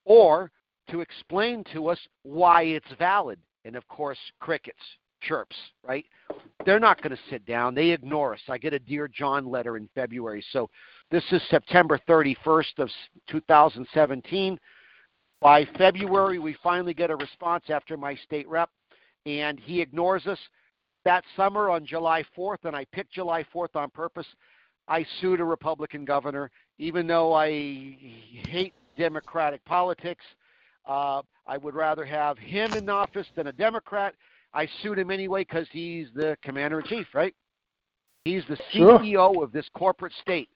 D: or to explain to us why it's valid. And of course, crickets, chirps, right? They're not going to sit down. They ignore us. I get a Dear John letter in February. So this is September 31st of 2017. By February, we finally get a response after my state rep, and he ignores us. That summer on July 4th, and I picked July 4th on purpose, I sued a Republican governor, even though I hate Democratic politics. Uh, I would rather have him in office than a Democrat. I sued him anyway because he's the commander in chief, right? He's the
C: Sure.
D: CEO of this corporate state.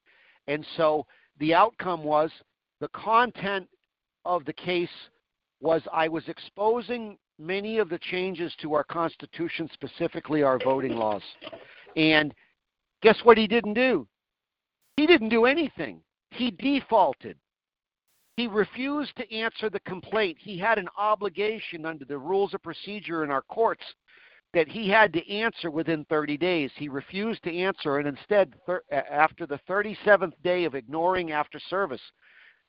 D: And so the outcome was the content of the case was I was exposing many of the changes to our Constitution, specifically our voting laws. And guess what he didn't do? He didn't do anything. He defaulted. He refused to answer the complaint. He had an obligation under the rules of procedure in our courts that he had to answer within 30 days. He refused to answer, and instead, thir- after the 37th day of ignoring after service,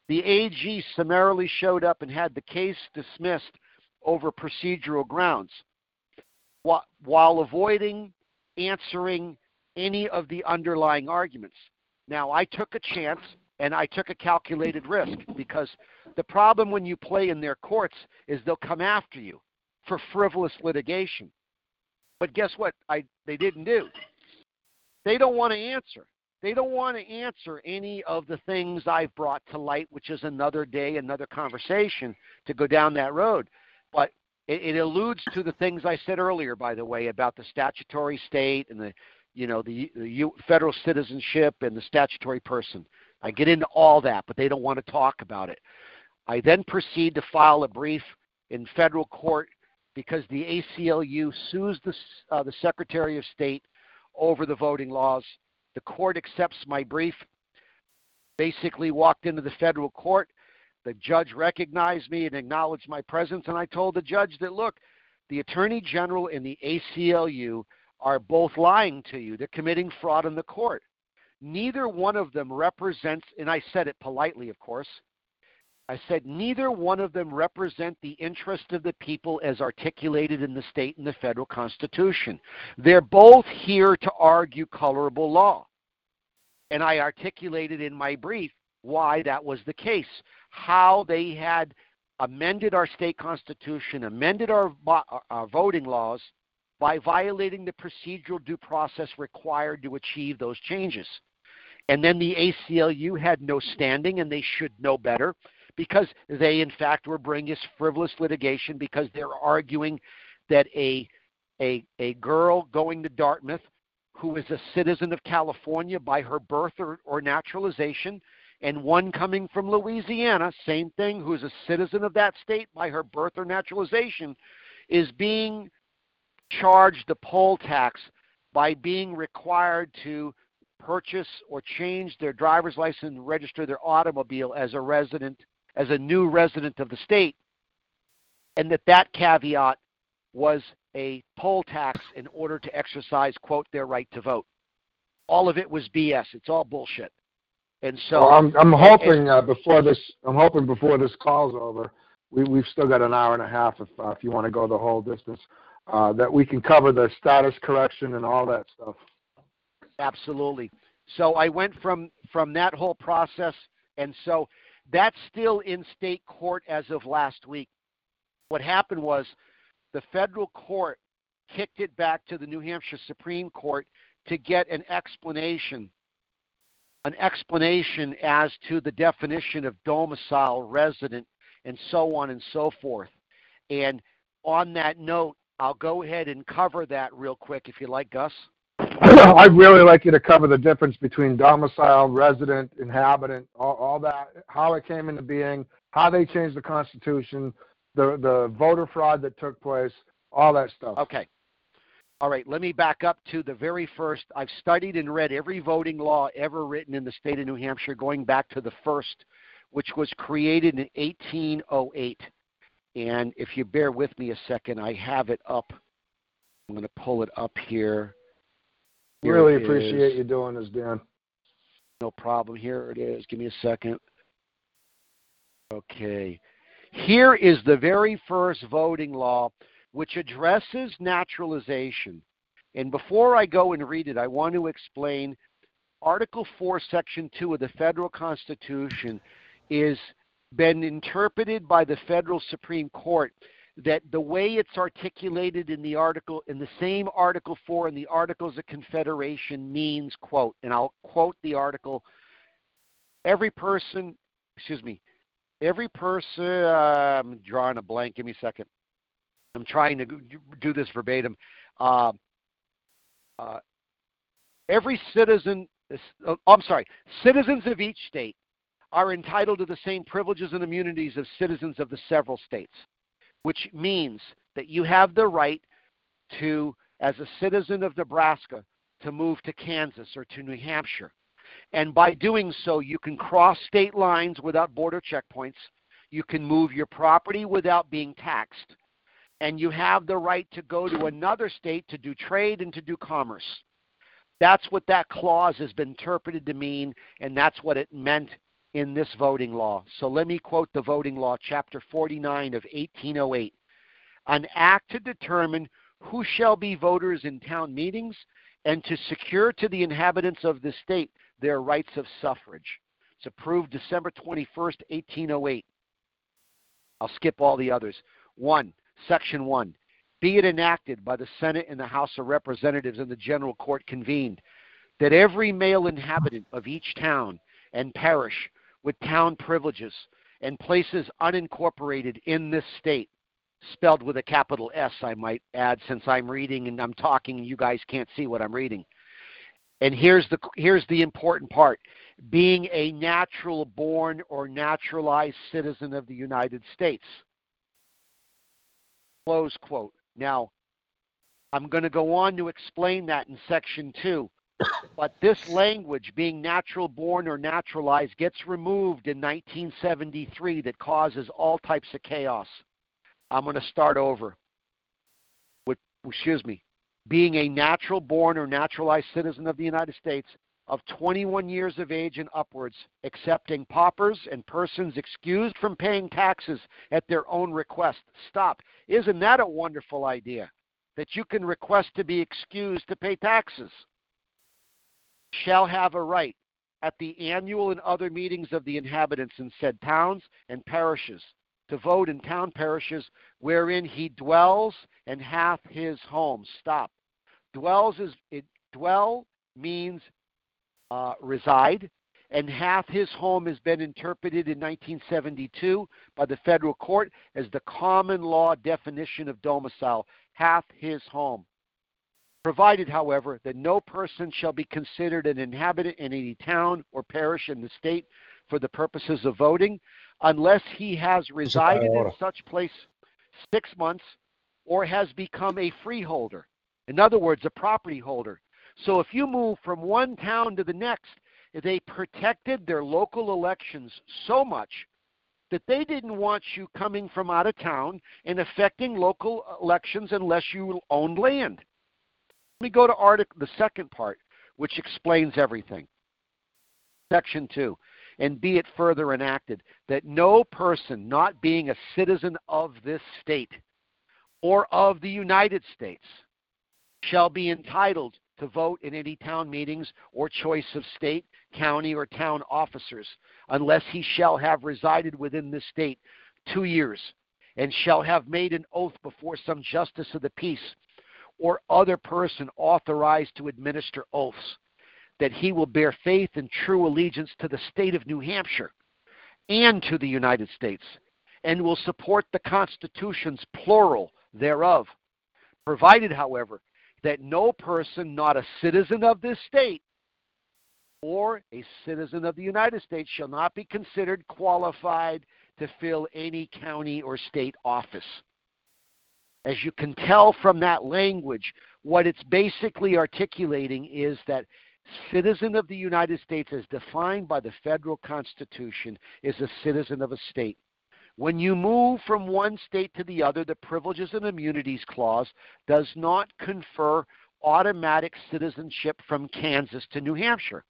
D: the AG summarily showed up and had the case dismissed over procedural grounds while avoiding answering any of the underlying arguments. Now, I took a chance and I took a calculated risk because the problem when you play in their courts is they'll come after you for frivolous litigation. But guess what? I they didn't do. They don't want to answer. They don't want to answer any of the things I've brought to light, which is another day, another conversation to go down that road. But it, it alludes to the things I said earlier, by the way, about the statutory state and the, you know, the, the U- federal citizenship and the statutory person. I get into all that, but they don't want to talk about it. I then proceed to file a brief in federal court because the ACLU sues the, uh, the Secretary of State over the voting laws. The court accepts my brief. Basically, walked into the federal court. The judge recognized me and acknowledged my presence, and I told the judge that look, the Attorney General and the ACLU are both lying to you. They're committing fraud in the court. Neither one of them represents, and I said it politely, of course. I said neither one of them represent the interest of the people as articulated in the state and the federal constitution. They're both here to argue colorable law. And I articulated in my brief why that was the case, how they had amended our state constitution, amended our, our voting laws by violating the procedural due process required to achieve those changes. And then the ACLU had no standing and they should know better because they, in fact, were bringing us frivolous litigation because they're arguing that a, a, a girl going to Dartmouth who is a citizen of California by her birth or, or naturalization, and one coming from Louisiana, same thing, who's a citizen of that state by her birth or naturalization, is being charged the poll tax by being required to purchase or change their driver's license and register their automobile as a resident as a new resident of the state and that that caveat was a poll tax in order to exercise quote their right to vote. All of it was bs it's all bullshit. And so
C: Well, I'm I'm
D: and-
C: hoping uh, before this I'm hoping before this call's over, we we've still got an hour and a half if uh, if you want to go the whole distance, uh, that we can cover the status correction and all that stuff.
D: Absolutely. So I went from from that whole process, and so that's still in state court as of last week. What happened was the federal court kicked it back to the New Hampshire Supreme Court to get an explanation, an explanation as to the definition of domicile, resident, and so on and so forth. And on that note, I'll go ahead and cover that real quick if you like, Gus. *laughs*
C: I'd really like you to cover the difference between domicile, resident, inhabitant, all, all that, how it came into being, how they changed the Constitution, the, the voter fraud that took place, all that stuff.
D: Okay. All right, let me back up to the very first. I've studied and read every voting law ever written in the state of New Hampshire, going back to the first, which was created in 1808. And if you bear with me a second, I have it up. I'm going to pull it up here. Here
C: really appreciate
D: is.
C: you doing this, Dan.
D: No problem. Here it is. Give me a second. Okay. Here is the very first voting law which addresses naturalization. And before I go and read it, I want to explain Article 4, Section 2 of the Federal Constitution is been interpreted by the federal Supreme Court that the way it's articulated in the article in the same article 4 in the articles of confederation means quote and I'll quote the article every person excuse me every person uh, I'm drawing a blank give me a second. I'm trying to do this verbatim. Uh, uh, every citizen uh, I'm sorry citizens of each state are entitled to the same privileges and immunities as citizens of the several states which means that you have the right to, as a citizen of Nebraska, to move to Kansas or to New Hampshire. And by doing so, you can cross state lines without border checkpoints. You can move your property without being taxed. And you have the right to go to another state to do trade and to do commerce. That's what that clause has been interpreted to mean, and that's what it meant in this voting law. So let me quote the voting law, chapter 49 of 1808. An act to determine who shall be voters in town meetings and to secure to the inhabitants of the state their rights of suffrage. It's approved December 21st, 1808. I'll skip all the others. 1. Section 1. Be it enacted by the Senate and the House of Representatives and the General Court convened that every male inhabitant of each town and parish with town privileges and places unincorporated in this state, spelled with a capital S, I might add, since I'm reading and I'm talking and you guys can't see what I'm reading. And here's the, here's the important part being a natural born or naturalized citizen of the United States. Close quote. Now, I'm going to go on to explain that in section two. But this language, being natural born or naturalized, gets removed in 1973 that causes all types of chaos. I'm going to start over. With, excuse me. Being a natural born or naturalized citizen of the United States of 21 years of age and upwards, accepting paupers and persons excused from paying taxes at their own request. Stop. Isn't that a wonderful idea? That you can request to be excused to pay taxes shall have a right at the annual and other meetings of the inhabitants in said towns and parishes to vote in town parishes wherein he dwells and hath his home. Stop. Dwells is it dwell means uh, reside, and hath his home has been interpreted in 1972 by the federal court as the common law definition of domicile. Hath his home. Provided, however, that no person shall be considered an inhabitant in any town or parish in the state for the purposes of voting unless he has resided in such place six months or has become a freeholder. In other words, a property holder. So if you move from one town to the next, they protected their local elections so much that they didn't want you coming from out of town and affecting local elections unless you owned land. Let me go to article, the second part, which explains everything. Section 2. And be it further enacted that no person not being a citizen of this state or of the United States shall be entitled to vote in any town meetings or choice of state, county, or town officers unless he shall have resided within this state two years and shall have made an oath before some justice of the peace or other person authorized to administer oaths, that he will bear faith and true allegiance to the state of New Hampshire and to the United States, and will support the constitutions plural thereof, Provided, however, that no person not a citizen of this state or a citizen of the United States shall not be considered qualified to fill any county or state office. As you can tell from that language, what it's basically articulating is that citizen of the United States, as defined by the federal Constitution, is a citizen of a state. When you move from one state to the other, the Privileges and Immunities Clause does not confer automatic citizenship from Kansas to New Hampshire.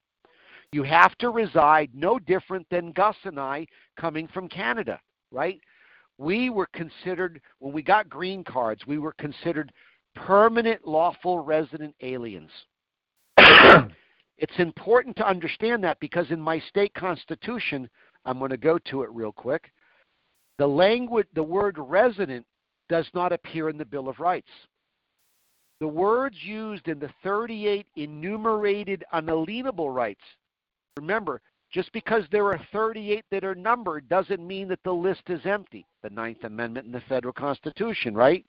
D: You have to reside no different than Gus and I coming from Canada, right? We were considered, when we got green cards, we were considered permanent lawful resident aliens. *coughs* it's important to understand that because in my state constitution, I'm going to go to it real quick. The language, the word resident does not appear in the Bill of Rights. The words used in the 38 enumerated unalienable rights. Remember, just because there are 38 that are numbered doesn't mean that the list is empty. The Ninth Amendment in the federal Constitution, right?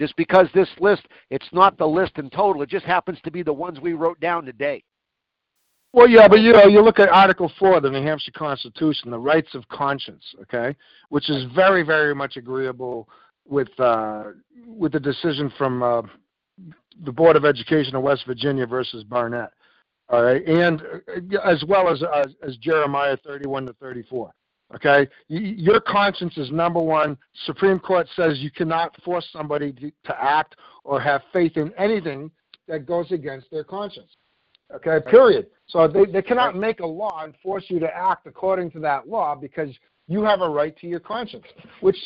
D: Just because this list, it's not the list in total, it just happens to be the ones we wrote down today.
C: Well, yeah, but you know, you look at Article Four of the New Hampshire Constitution, the rights of conscience, okay, which is very, very much agreeable with uh, with the decision from uh, the Board of Education of West Virginia versus Barnette, all right, and uh, as well as, as as Jeremiah thirty-one to thirty-four. Okay, your conscience is number one. Supreme Court says you cannot force somebody to, to act or have faith in anything that goes against their conscience. Okay, period. So they, they cannot make a law and force you to act according to that law because you have a right to your conscience, which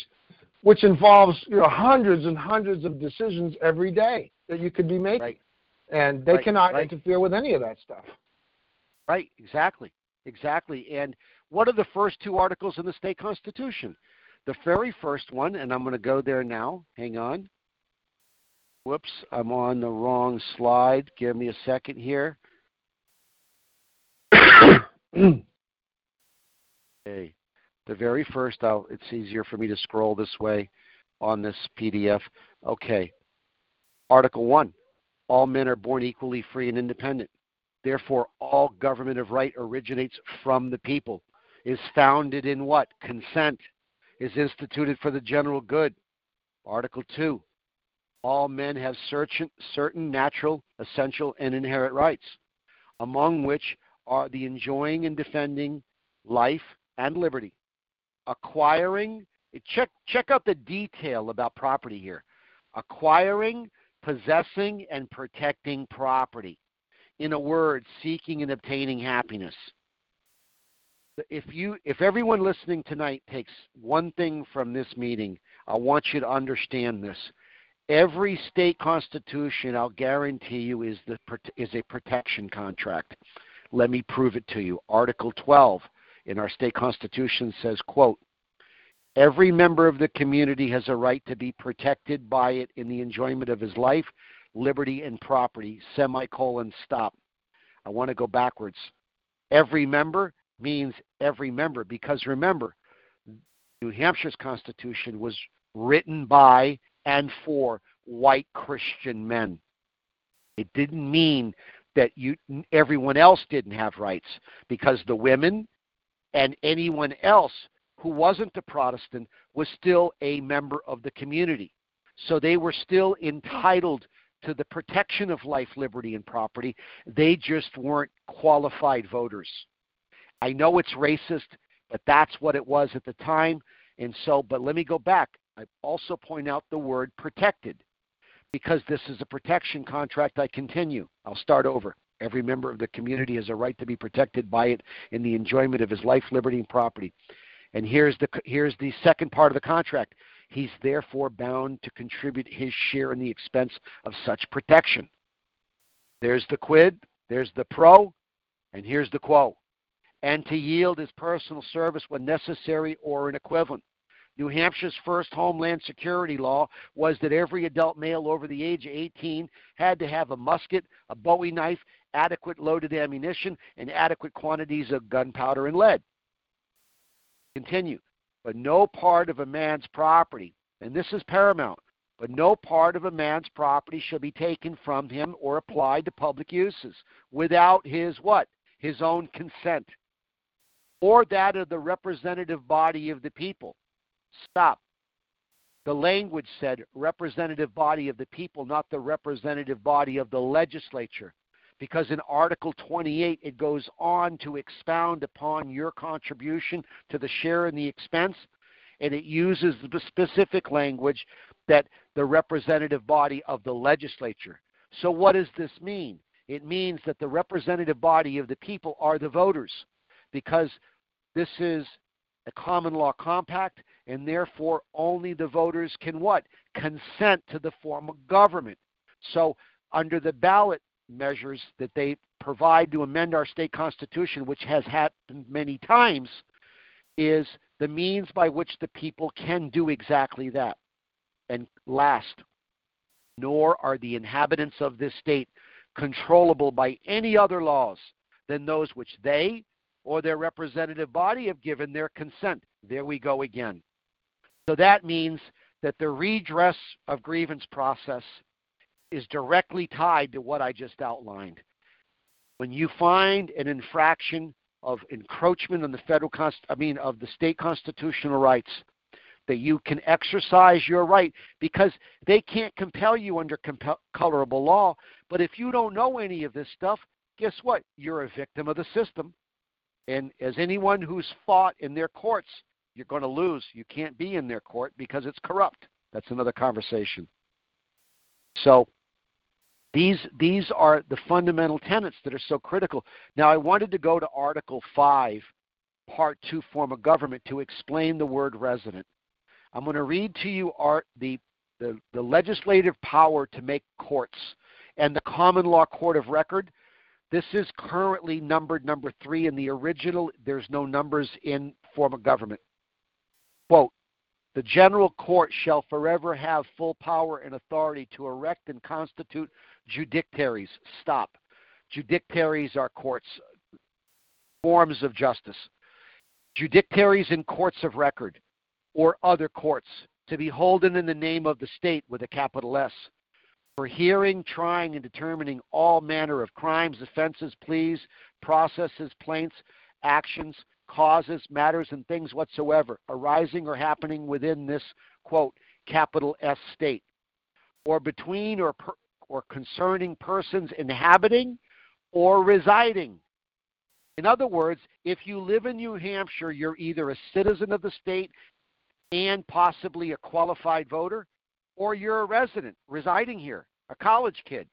C: which involves you know hundreds and hundreds of decisions every day that you could be making,
D: right.
C: And they
D: right.
C: cannot
D: right.
C: interfere with any of that stuff.
D: Right, exactly, exactly. And what are the first two articles in the state constitution? The very first one, and I'm going to go there now. Hang on. Whoops, I'm on the wrong slide. Give me a second here. *coughs* okay. The very first, I'll, it's easier for me to scroll this way on this PDF. Okay. Article 1 All men are born equally free and independent. Therefore, all government of right originates from the people, is founded in what? Consent, is instituted for the general good. Article 2 All men have certain, certain natural, essential, and inherent rights, among which are the enjoying and defending life and liberty, acquiring. Check check out the detail about property here. Acquiring, possessing, and protecting property. In a word, seeking and obtaining happiness. If you if everyone listening tonight takes one thing from this meeting, I want you to understand this. Every state constitution, I'll guarantee you, is the is a protection contract. Let me prove it to you. Article 12 in our state constitution says, quote, Every member of the community has a right to be protected by it in the enjoyment of his life, liberty, and property. Semicolon, stop. I want to go backwards. Every member means every member because remember, New Hampshire's Constitution was written by and for white Christian men. It didn't mean that you everyone else didn't have rights because the women and anyone else who wasn't a Protestant was still a member of the community. So they were still entitled to the protection of life, liberty, and property. They just weren't qualified voters. I know it's racist, but that's what it was at the time. And so, but let me go back. I also point out the word protected because this is a protection contract, I continue. I'll start over. Every member of the community has a right to be protected by it in the enjoyment of his life, liberty, and property. And here's the, here's the second part of the contract. He's therefore bound to contribute his share in the expense of such protection. There's the quid, there's the pro, and here's the quo. And to yield his personal service when necessary or an equivalent. New Hampshire's first homeland security law was that every adult male over the age of 18 had to have a musket, a bowie knife, adequate loaded ammunition, and adequate quantities of gunpowder and lead. Continue. But no part of a man's property, and this is paramount, But no part of a man's property shall be taken from him or applied to public uses without his what? His own consent or that of the representative body of the people. Stop. The language said representative body of the people, not the representative body of the legislature. Because in Article 28, it goes on to expound upon your contribution to the share in the expense, and it uses the specific language that the representative body of the legislature. So, what does this mean? It means that the representative body of the people are the voters because this is a common law compact, and therefore only the voters can what? Consent to the form of government. So, under the ballot measures that they provide to amend our state constitution, which has happened many times, is the means by which the people can do exactly that. And last, nor are the inhabitants of this state controllable by any other laws than those which they or their representative body have given their consent. There we go again. So that means that the redress of grievance process is directly tied to what I just outlined. When you find an infraction of encroachment on the federal const- I mean of the state constitutional rights that you can exercise your right because they can't compel you under compel- colorable law, but if you don't know any of this stuff, guess what? You're a victim of the system and as anyone who's fought in their courts, you're going to lose. You can't be in their court because it's corrupt. That's another conversation. So these these are the fundamental tenets that are so critical. Now I wanted to go to Article 5, Part 2 form of government to explain the word resident. I'm going to read to you art the, the, the legislative power to make courts and the common law court of record this is currently numbered number three in the original. There's no numbers in form of government. Quote, the general court shall forever have full power and authority to erect and constitute judiciaries. Stop. Judiciaries are courts, forms of justice. Judiciaries in courts of record or other courts to be holden in the name of the state with a capital S for hearing, trying, and determining all manner of crimes, offenses, pleas, processes, plaints, actions, causes, matters, and things whatsoever arising or happening within this, quote, capital S state, or between or, per, or concerning persons inhabiting or residing. In other words, if you live in New Hampshire, you're either a citizen of the state and possibly a qualified voter, or you're a resident residing here a college kid.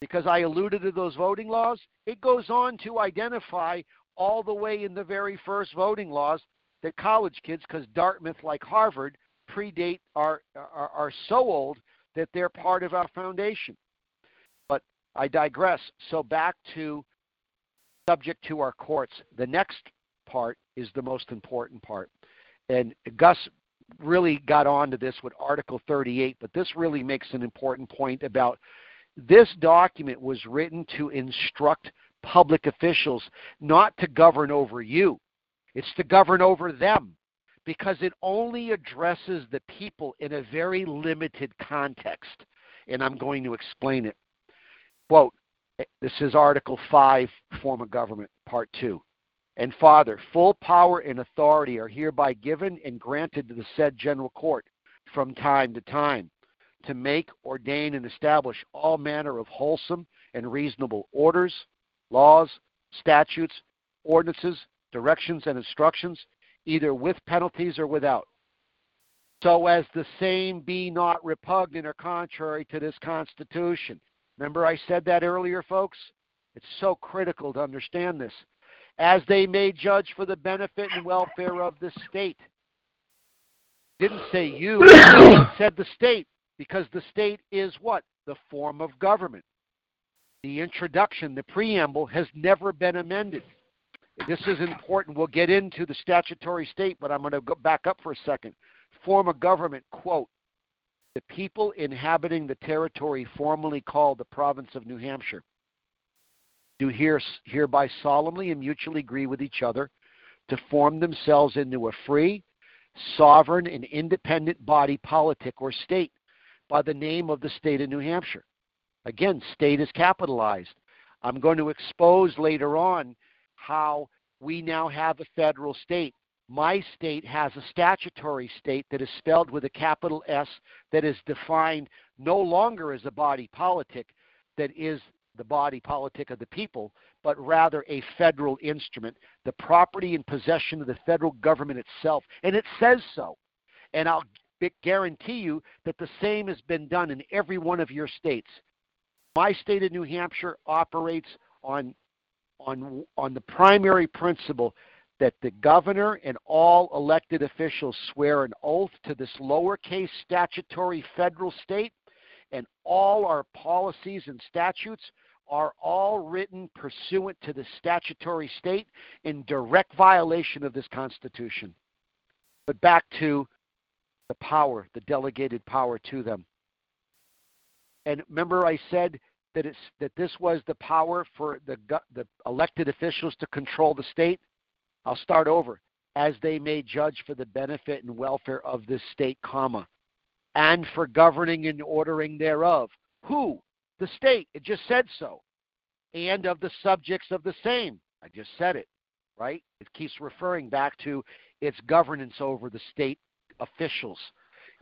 D: Because I alluded to those voting laws, it goes on to identify all the way in the very first voting laws that college kids, because Dartmouth, like Harvard, predate are, are, are so old that they're part of our foundation. But I digress. So back to subject to our courts. The next part is the most important part. And Gus really got onto this with Article 38, but this really makes an important point about this document was written to instruct public officials not to govern over you. It's to govern over them because it only addresses the people in a very limited context. And I'm going to explain it. Quote, this is Article 5, Form of Government, Part 2 and Father, full power and authority are hereby given and granted to the said general court from time to time to make, ordain, and establish all manner of wholesome and reasonable orders, laws, statutes, ordinances, directions, and instructions, either with penalties or without. So as the same be not repugnant or contrary to this Constitution. Remember, I said that earlier, folks? It's so critical to understand this as they may judge for the benefit and welfare of the state. Didn't say you, *coughs* said the state, because the state is what? The form of government. The introduction, the preamble, has never been amended. This is important. We'll get into the statutory state, but I'm going to go back up for a second. Form of government, quote, the people inhabiting the territory formerly called the province of New Hampshire do here, hereby solemnly and mutually agree with each other to form themselves into a free, sovereign, and independent body politic or state by the name of the state of New Hampshire. Again, state is capitalized. I'm going to expose later on how we now have a federal state. My state has a statutory state that is spelled with a capital S that is defined no longer as a body politic that is the body politic of the people, but rather a federal instrument, the property and possession of the federal government itself. And it says so. And I'll guarantee you that the same has been done in every one of your states. My state of New Hampshire operates on, on, on the primary principle that the governor and all elected officials swear an oath to this lowercase statutory federal state, and all our policies and statutes are all written pursuant to the statutory state in direct violation of this Constitution. But back to the power, the delegated power to them. And remember, I said that it's that this was the power for the the elected officials to control the state. I'll start over. As they may judge for the benefit and welfare of this state, comma, and for governing and ordering thereof. Who? The state. It just said so. And of the subjects of the same. I just said it, right? It keeps referring back to its governance over the state officials.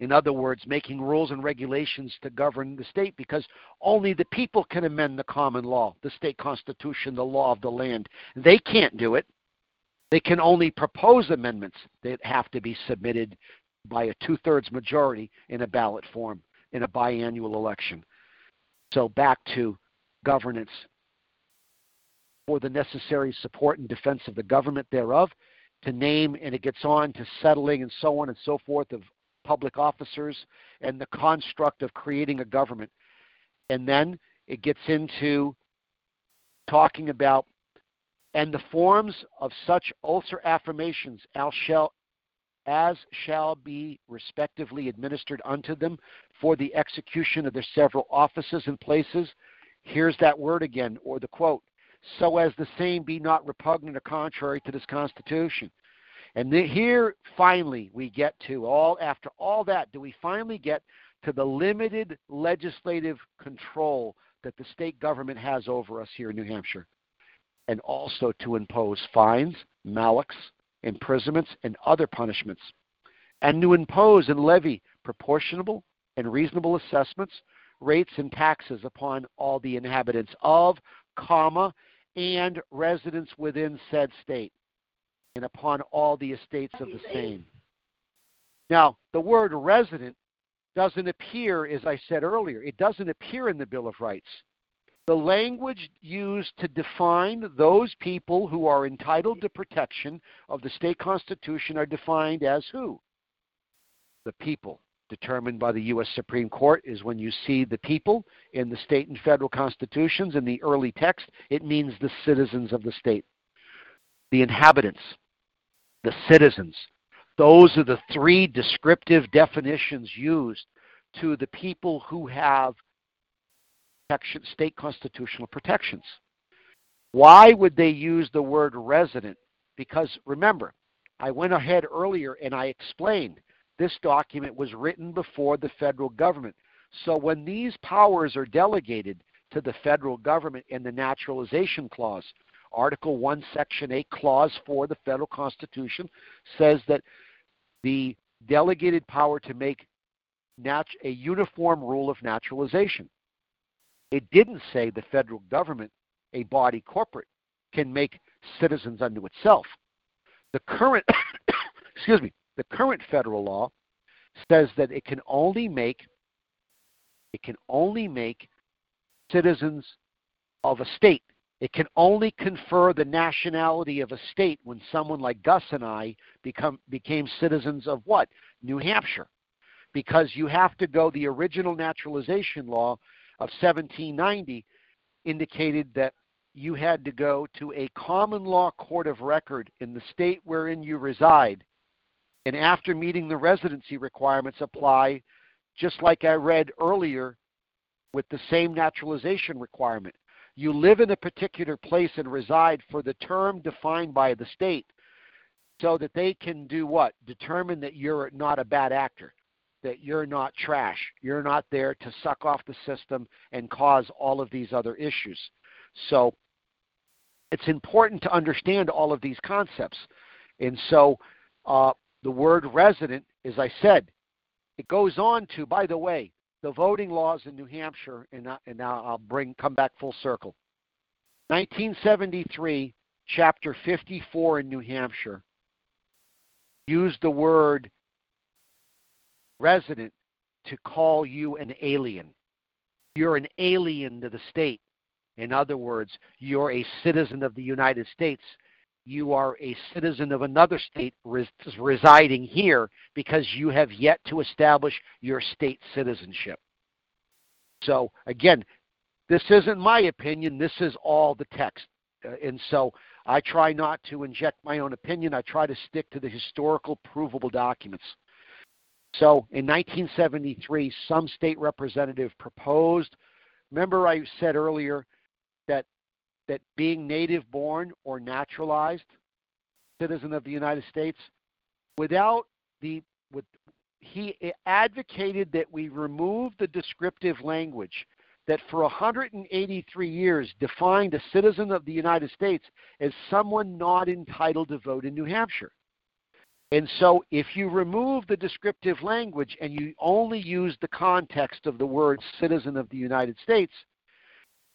D: In other words, making rules and regulations to govern the state because only the people can amend the common law, the state constitution, the law of the land. They can't do it. They can only propose amendments that have to be submitted by a two thirds majority in a ballot form in a biannual election. So back to governance for the necessary support and defense of the government thereof, to name, and it gets on to settling and so on and so forth of public officers and the construct of creating a government. And then it gets into talking about and the forms of such or affirmations shall, as shall be respectively administered unto them for the execution of their several offices and places. Here's that word again, or the quote so as the same be not repugnant or contrary to this Constitution. And here, finally, we get to all, after all that, do we finally get to the limited legislative control that the state government has over us here in New Hampshire, and also to impose fines, mulcts, imprisonments, and other punishments, and to impose and levy proportionable and reasonable assessments, rates, and taxes upon all the inhabitants of, comma, and residents within said state, and upon all the estates of the same. Now, the word resident doesn't appear, as I said earlier, it doesn't appear in the Bill of Rights. The language used to define those people who are entitled to protection of the state constitution are defined as who? The people determined by the U.S. Supreme Court is when you see the people in the state and federal constitutions in the early text, it means the citizens of the state, the inhabitants, the citizens. Those are the three descriptive definitions used to the people who have state constitutional protections. Why would they use the word resident? Because remember, I went ahead earlier and I explained this document was written before the federal government. So when these powers are delegated to the federal government in the naturalization clause, Article 1, Section 8, Clause 4 of the federal constitution says that the delegated power to make nat- a uniform rule of naturalization. It didn't say the federal government, a body corporate, can make citizens unto itself. The current, *coughs* excuse me, the current federal law says that it can only make it can only make citizens of a state. It can only confer the nationality of a state when someone like Gus and I become became citizens of what? New Hampshire. Because you have to go the original naturalization law of 1790 indicated that you had to go to a common law court of record in the state wherein you reside and after meeting the residency requirements apply just like I read earlier with the same naturalization requirement. You live in a particular place and reside for the term defined by the state so that they can do what? Determine that you're not a bad actor. that you're not trash. You're not there to suck off the system and cause all of these other issues. So it's important to understand all of these concepts. And so uh, the word resident, as I said, it goes on to, by the way, the voting laws in New Hampshire, and, and now I'll bring come back full circle. 1973, Chapter 54 in New Hampshire used the word resident to call you an alien. You're an alien to the state. In other words, you're a citizen of the United States. You are a citizen of another state res- residing here because you have yet to establish your state citizenship. So, again, this isn't my opinion, this is all the text. Uh, and so I try not to inject my own opinion. I try to stick to the historical, provable documents. So in 1973, some state representative proposed. Remember, I said earlier that being native born or naturalized citizen of the United States, without the with he advocated that we remove the descriptive language that for 183 years defined a citizen of the United States as someone not entitled to vote in New Hampshire. And so, if you remove the descriptive language and you only use the context of the word citizen of the United States,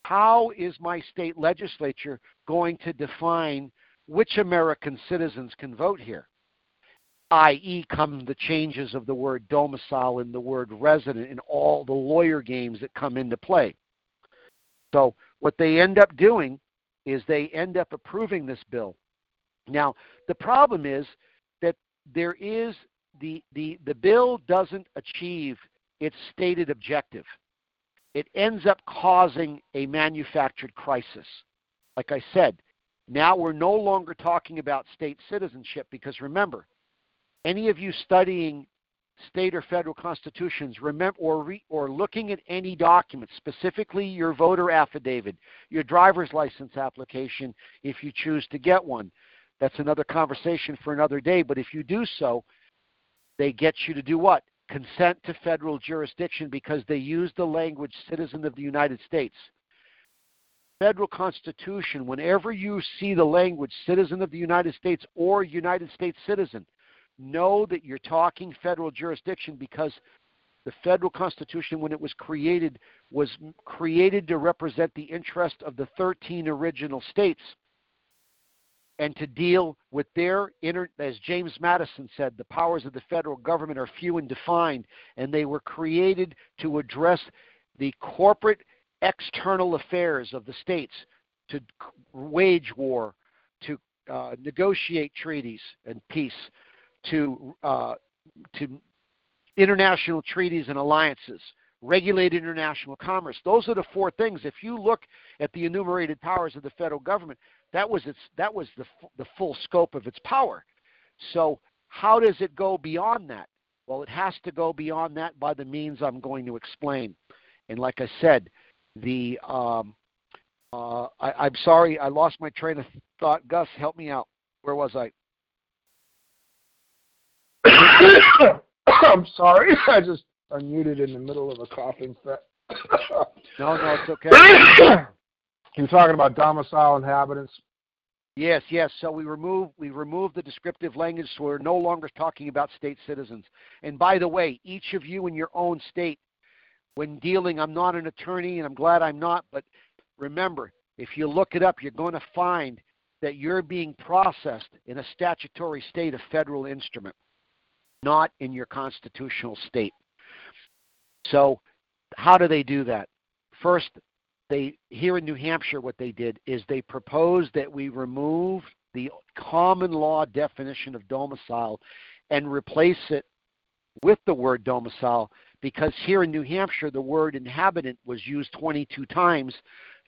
D: how is my state legislature going to define which American citizens can vote here? i.e., come the changes of the word domicile and the word resident and all the lawyer games that come into play. So, what they end up doing is they end up approving this bill. Now, the problem is that there is the, the, the bill doesn't achieve its stated objective. It ends up causing a manufactured crisis. Like I said, now we're no longer talking about state citizenship because remember, any of you studying state or federal constitutions remember or re, or looking at any document specifically your voter affidavit your driver's license application if you choose to get one that's another conversation for another day but if you do so they get you to do what consent to federal jurisdiction because they use the language citizen of the united states. Federal constitution whenever you see the language citizen of the united states or united states citizen know that you're talking federal jurisdiction because the federal constitution when it was created was created to represent the interest of the 13 original states and to deal with their inner as James Madison said the powers of the federal government are few and defined and they were created to address the corporate external affairs of the states to wage war to uh, negotiate treaties and peace to uh, to international treaties and alliances, regulate international commerce. Those are the four things. If you look at the enumerated powers of the federal government, that was its that was the the full scope of its power. So how does it go beyond that? Well, it has to go beyond that by the means I'm going to explain. And like I said, the um, uh, I, I'm sorry I lost my train of thought. Gus, help me out. Where was I? *coughs*
C: I'm sorry. *laughs* I just unmuted in the middle of a coughing fit. *coughs*
D: no, no, it's okay. *coughs*
C: You're talking about domicile inhabitants.
D: Yes, yes. So we remove we remove the descriptive language, so we're no longer talking about state citizens. And by the way, each of you in your own state, when dealing, I'm not an attorney, and I'm glad I'm not. But remember, if you look it up, you're going to find that you're being processed in a statutory state of federal instrument not in your constitutional state. So, how do they do that? First, they here in New Hampshire, what they did is they proposed that we remove the common law definition of domicile and replace it with the word domicile because here in New Hampshire, the word inhabitant was used 22 times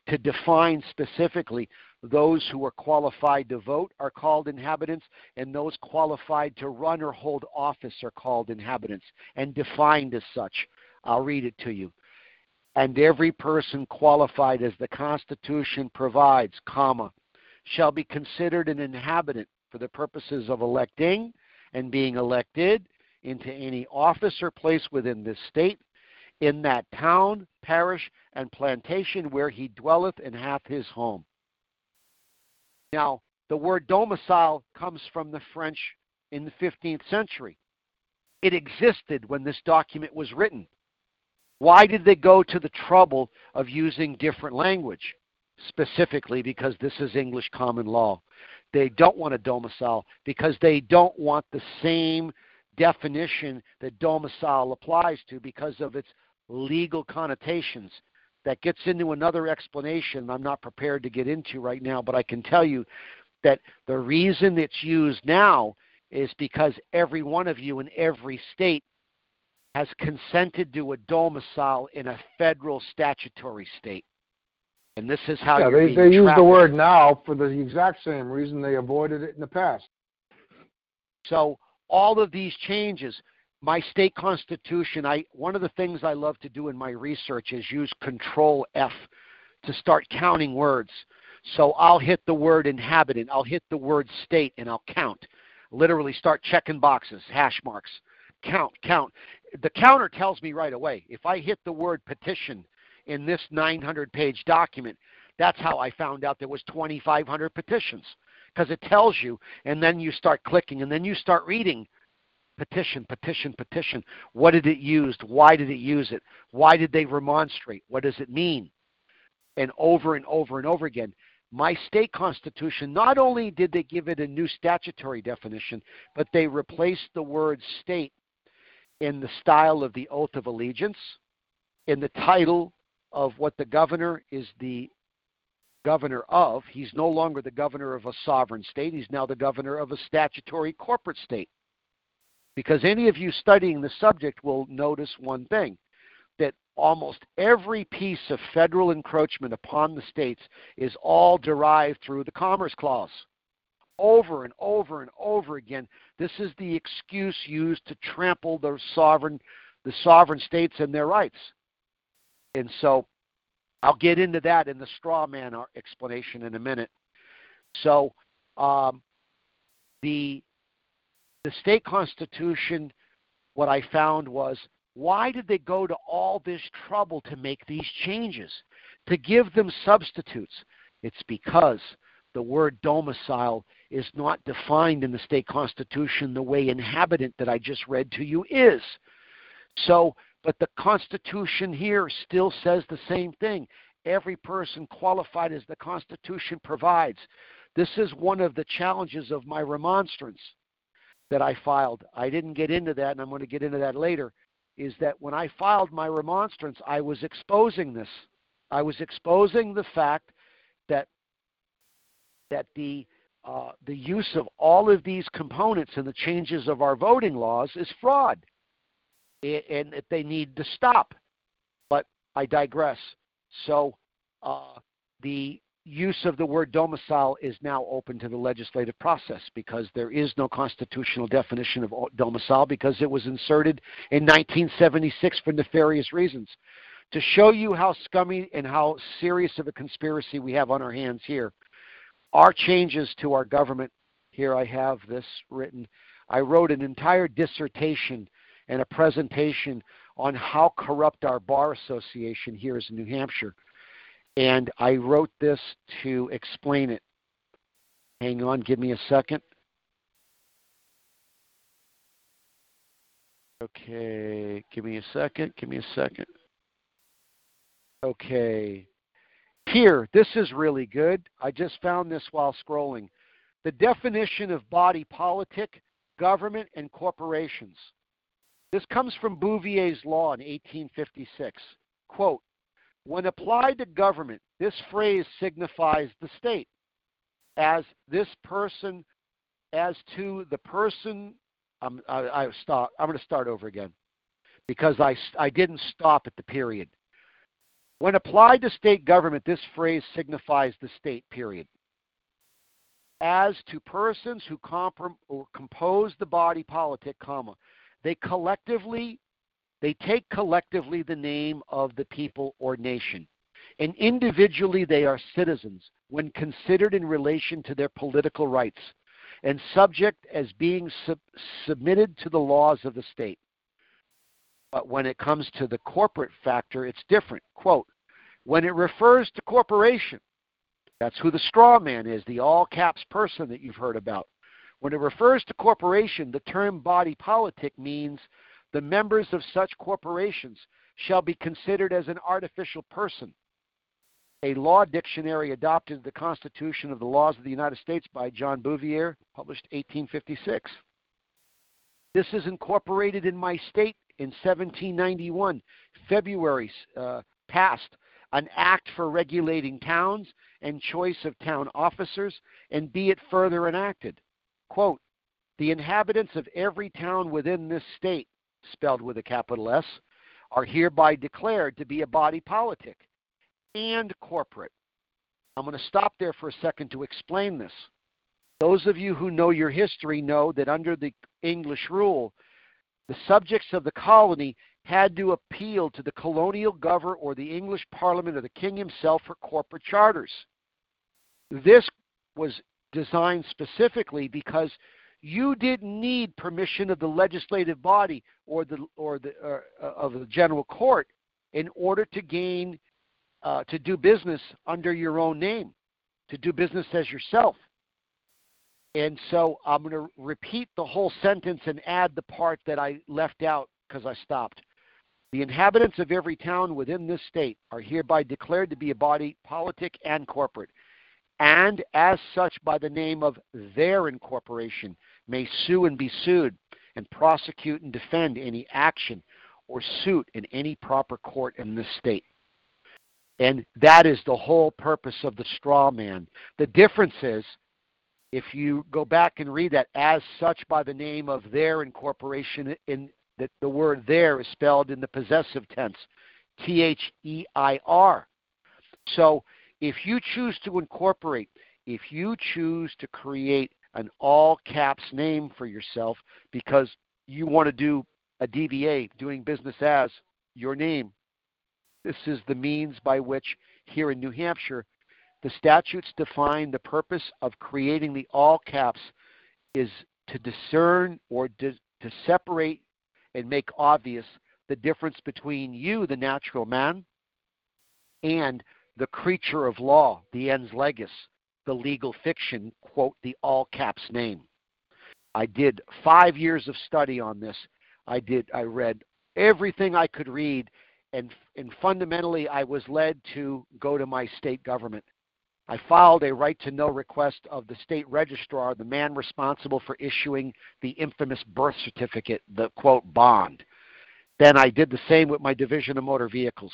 D: to define specifically those who are qualified to vote are called inhabitants, and those qualified to run or hold office are called inhabitants and defined as such. I'll read it to you. And every person qualified as the Constitution provides, comma, shall be considered an inhabitant for the purposes of electing and being elected into any office or place within this state, in that town, parish, and plantation where he dwelleth and hath his home. Now, the word domicile comes from the French in the 15th century. It existed when this document was written. Why did they go to the trouble of using different language? Specifically because this is English common law. They don't want a domicile because they don't want the same definition that domicile applies to because of its legal connotations. That gets into another explanation I'm not prepared to get into right now, but I can tell you that the reason it's used now is because every one of you in every state has consented to a domicile in a federal statutory state. And this is how
C: yeah,
D: they,
C: they use the word now for the exact same reason they avoided it in the past.
D: So all of these changes, my state constitution, I one of the things I love to do in my research is use control F to start counting words. So I'll hit the word inhabitant, I'll hit the word state, and I'll count. Literally start checking boxes, hash marks. Count, count. The counter tells me right away. If I hit the word petition in this 900 page document, that's how I found out there was 2,500 petitions because it tells you, and then you start clicking, and then you start reading petition, petition, petition. What did it use? Why did it use it? Why did they remonstrate? What does it mean? And over and over and over again. My state constitution, not only did they give it a new statutory definition, but they replaced the word state in the style of the oath of allegiance, in the title of what the governor is the governor of. He's no longer the governor of a sovereign state, he's now the governor of a statutory corporate state. Because any of you studying the subject will notice one thing that almost every piece of federal encroachment upon the states is all derived through the Commerce Clause. Over and over and over again, this is the excuse used to trample the sovereign, the sovereign states and their rights. And so I'll get into that in the straw man explanation in a minute. So um, the the state constitution, what I found was why did they go to all this trouble to make these changes, to give them substitutes? It's because the word domicile is not defined in the state constitution the way inhabitant that I just read to you is. So, but the constitution here still says the same thing. Every person qualified as the constitution provides. This is one of the challenges of my remonstrance that I filed. I didn't get into that, and I'm going to get into that later. Is that when I filed my remonstrance, I was exposing this. I was exposing the fact that that the uh, the use of all of these components and the changes of our voting laws is fraud, and that they need to stop. But I digress. So uh, the use of the word domicile is now open to the legislative process because there is no constitutional definition of domicile because it was inserted in 1976 for nefarious reasons. To show you how scummy and how serious of a conspiracy we have on our hands here, our changes to our government, here I have this written. I wrote an entire dissertation and a presentation on how corrupt our bar association here is in New Hampshire and I wrote this to explain it. Hang on, give me a second. Okay, give me a second, give me a second. Okay. Here, this is really good. I just found this while scrolling. The definition of body politic, government, and corporations. This comes from Bouvier's law in 1856. Quote, when applied to government, this phrase signifies the state as this person, as to the person. Um, I, I stop. I'm going to start over again because I, I didn't stop at the period. When applied to state government, this phrase signifies the state, period. As to persons who or compose the body politic, comma, they collectively they take collectively the name of the people or nation, and individually they are citizens when considered in relation to their political rights. and subject as being sub- submitted to the laws of the state. But when it comes to the corporate factor, it's different. Quote, when it refers to corporation, that's who the straw man is, the all caps person that you've heard about. When it refers to corporation, the term body politic means the members of such corporations shall be considered as an artificial person. A law dictionary adopted the Constitution of the Laws of the United States by John Bouvier, published 1856. This is incorporated in my state in 1791, February uh, passed an act for regulating towns and choice of town officers, and be it further enacted. Quote, the inhabitants of every town within this state, spelled with a capital S, are hereby declared to be a body politic and corporate. I'm going to stop there for a second to explain this. Those of you who know your history know that under the English rule, the subjects of the colony had to appeal to the colonial governor or the English Parliament or the king himself for corporate charters. This was designed specifically because you didn't need permission of the legislative body or the or the uh, of the general court in order to gain uh, to do business under your own name, to do business as yourself. And so I'm going to repeat the whole sentence and add the part that I left out because I stopped. The inhabitants of every town within this state are hereby declared to be a body politic and corporate, and as such by the name of their incorporation may sue and be sued, and prosecute and defend any action or suit in any proper court in this state. And that is the whole purpose of the straw man. The difference is if you go back and read that as such by the name of their incorporation in that the word there is spelled in the possessive tense T H E I R. So if you choose to incorporate, if you choose to create an all caps name for yourself because you want to do a DBA, doing business as your name, this is the means by which here in New Hampshire the statutes define the purpose of creating the all caps is to discern or to, to separate and make obvious the difference between you, the natural man, and the creature of law, the ens legis, the legal fiction, quote, the all caps name. I did five years of study on this. I did I read everything I could read and and fundamentally I was led to go to my state government. I filed a right to know request of the state registrar, the man responsible for issuing the infamous birth certificate, the quote bond. Then I did the same with my Division of Motor Vehicles.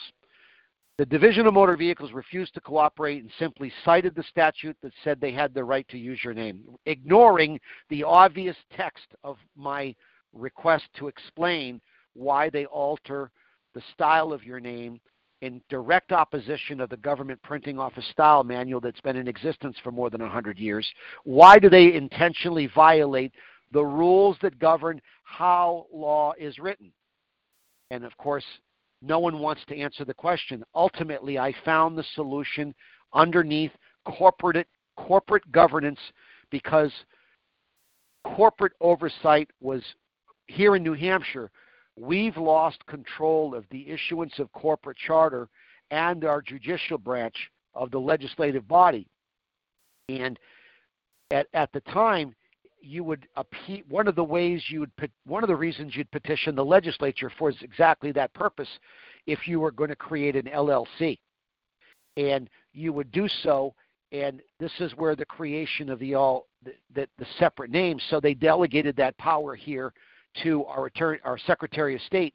D: The Division of Motor Vehicles refused to cooperate and simply cited the statute that said they had the right to use your name, ignoring the obvious text of my request to explain why they alter the style of your name in direct opposition of the government printing office style manual that's been in existence for more than 100 years? Why do they intentionally violate the rules that govern how law is written? And of course, no one wants to answer the question. Ultimately, I found the solution underneath corporate corporate governance because corporate oversight was here in New Hampshire we've lost control of the issuance of corporate charter and our judicial branch of the legislative body. And at, at the time, you would appeal, one of the ways you would one of the reasons you'd petition the legislature for is exactly that purpose if you were going to create an LLC and you would do so and this is where the creation of the all the, the, the separate names so they delegated that power here to our, attorney, our Secretary of State.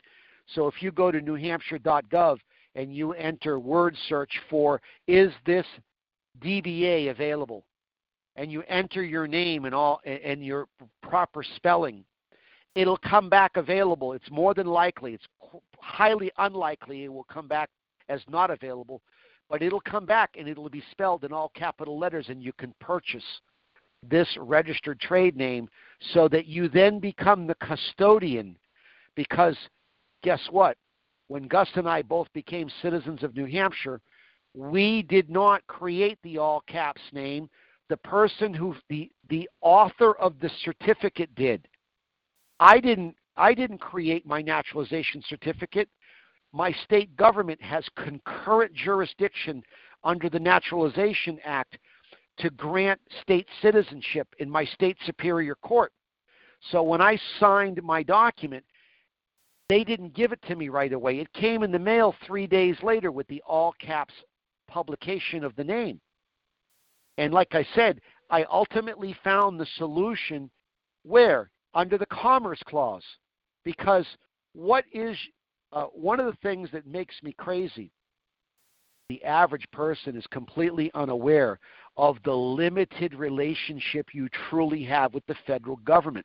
D: So if you go to newhampshire.gov and you enter word search for is this DBA available, and you enter your name and all and your proper spelling, it'll come back available. It's more than likely, it's highly unlikely it will come back as not available, but it'll come back and it'll be spelled in all capital letters, and you can purchase this registered trade name so that you then become the custodian. Because guess what? When Gus and I both became citizens of New Hampshire, we did not create the all caps name the person who the the author of the certificate did. I didn't I didn't create my naturalization certificate. My state government has concurrent jurisdiction under the Naturalization Act to grant state citizenship in my state superior court. So when I signed my document, they didn't give it to me right away. It came in the mail three days later with the all caps publication of the name. And like I said, I ultimately found the solution where? Under the Commerce Clause. Because what is uh, one of the things that makes me crazy? The average person is completely unaware of the limited relationship you truly have with the federal government.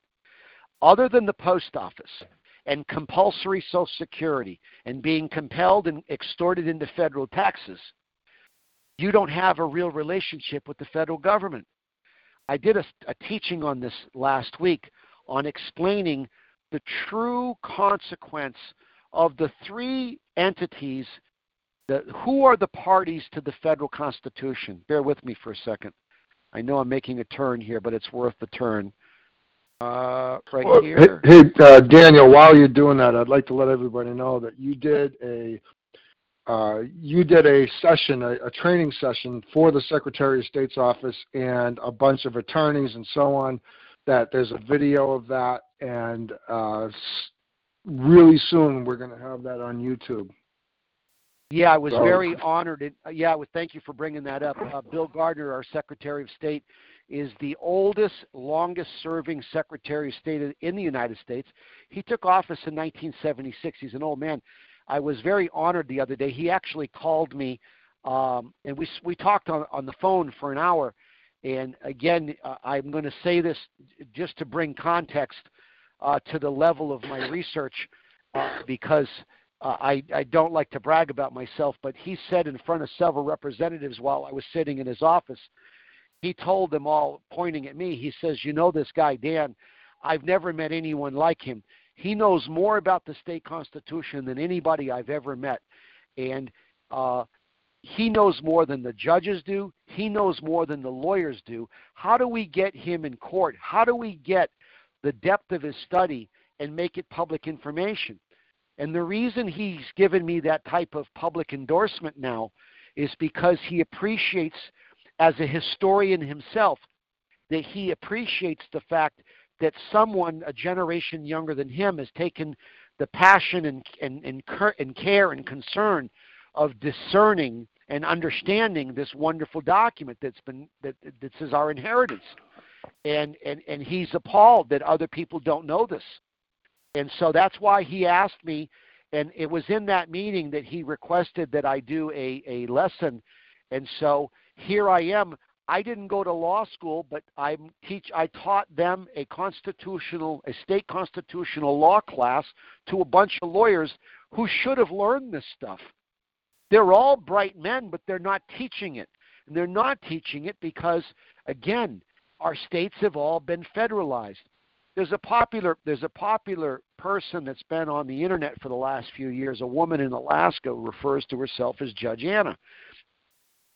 D: Other than the post office and compulsory Social Security and being compelled and extorted into federal taxes, you don't have a real relationship with the federal government. I did a, a teaching on this last week on explaining the true consequence of the three entities the, who are the parties to the federal constitution bear with me for a second i know i'm making a turn here but it's worth the turn uh, right
C: Well,
D: here
C: Hey, hey, uh, Daniel, while you're doing that, I'd like to let everybody know that you did a uh, you did a session, a, a training session for the Secretary of State's office and a bunch of attorneys and so on. That there's a video of that, and uh, really soon we're going to have that on YouTube.
D: Yeah, I was
C: So-
D: very honored. And, uh, yeah, well, thank you for bringing that up. Uh, Bill Gardner, our Secretary of State, is the oldest, longest-serving Secretary of State in- in the United States. He took office in 1976. He's an old man. I was very honored the other day. He actually called me, um, and we we talked on on the phone for an hour. And again, uh, I'm going to say this just to bring context uh, to the level of my research, uh, because uh, I, I don't like to brag about myself, but he said in front of several representatives while I was sitting in his office, he told them all, pointing at me, he says, You know this guy, Dan, I've never met anyone like him. He knows more about the state constitution than anybody I've ever met. And uh, he knows more than the judges do. He knows more than the lawyers do. How do we get him in court? How do we get the depth of his study and make it public information? And the reason he's given me that type of public endorsement now is because he appreciates, as a historian himself, that he appreciates the fact that someone a generation younger than him has taken the passion and, and, and, cur- and care and concern of discerning and understanding this wonderful document that's been that that says our inheritance. And and and he's appalled that other people don't know this and so that's why he asked me and it was in that meeting that he requested that I do a a lesson. And so here I am. I didn't go to law school but I teach I taught them a constitutional a state constitutional law class to a bunch of lawyers who should have learned this stuff. They're all bright men but they're not teaching it. And they're not teaching it because again our states have all been federalized there's a popular there's a popular person that's been on the internet for the last few years. A woman in alaska refers to herself as judge anna.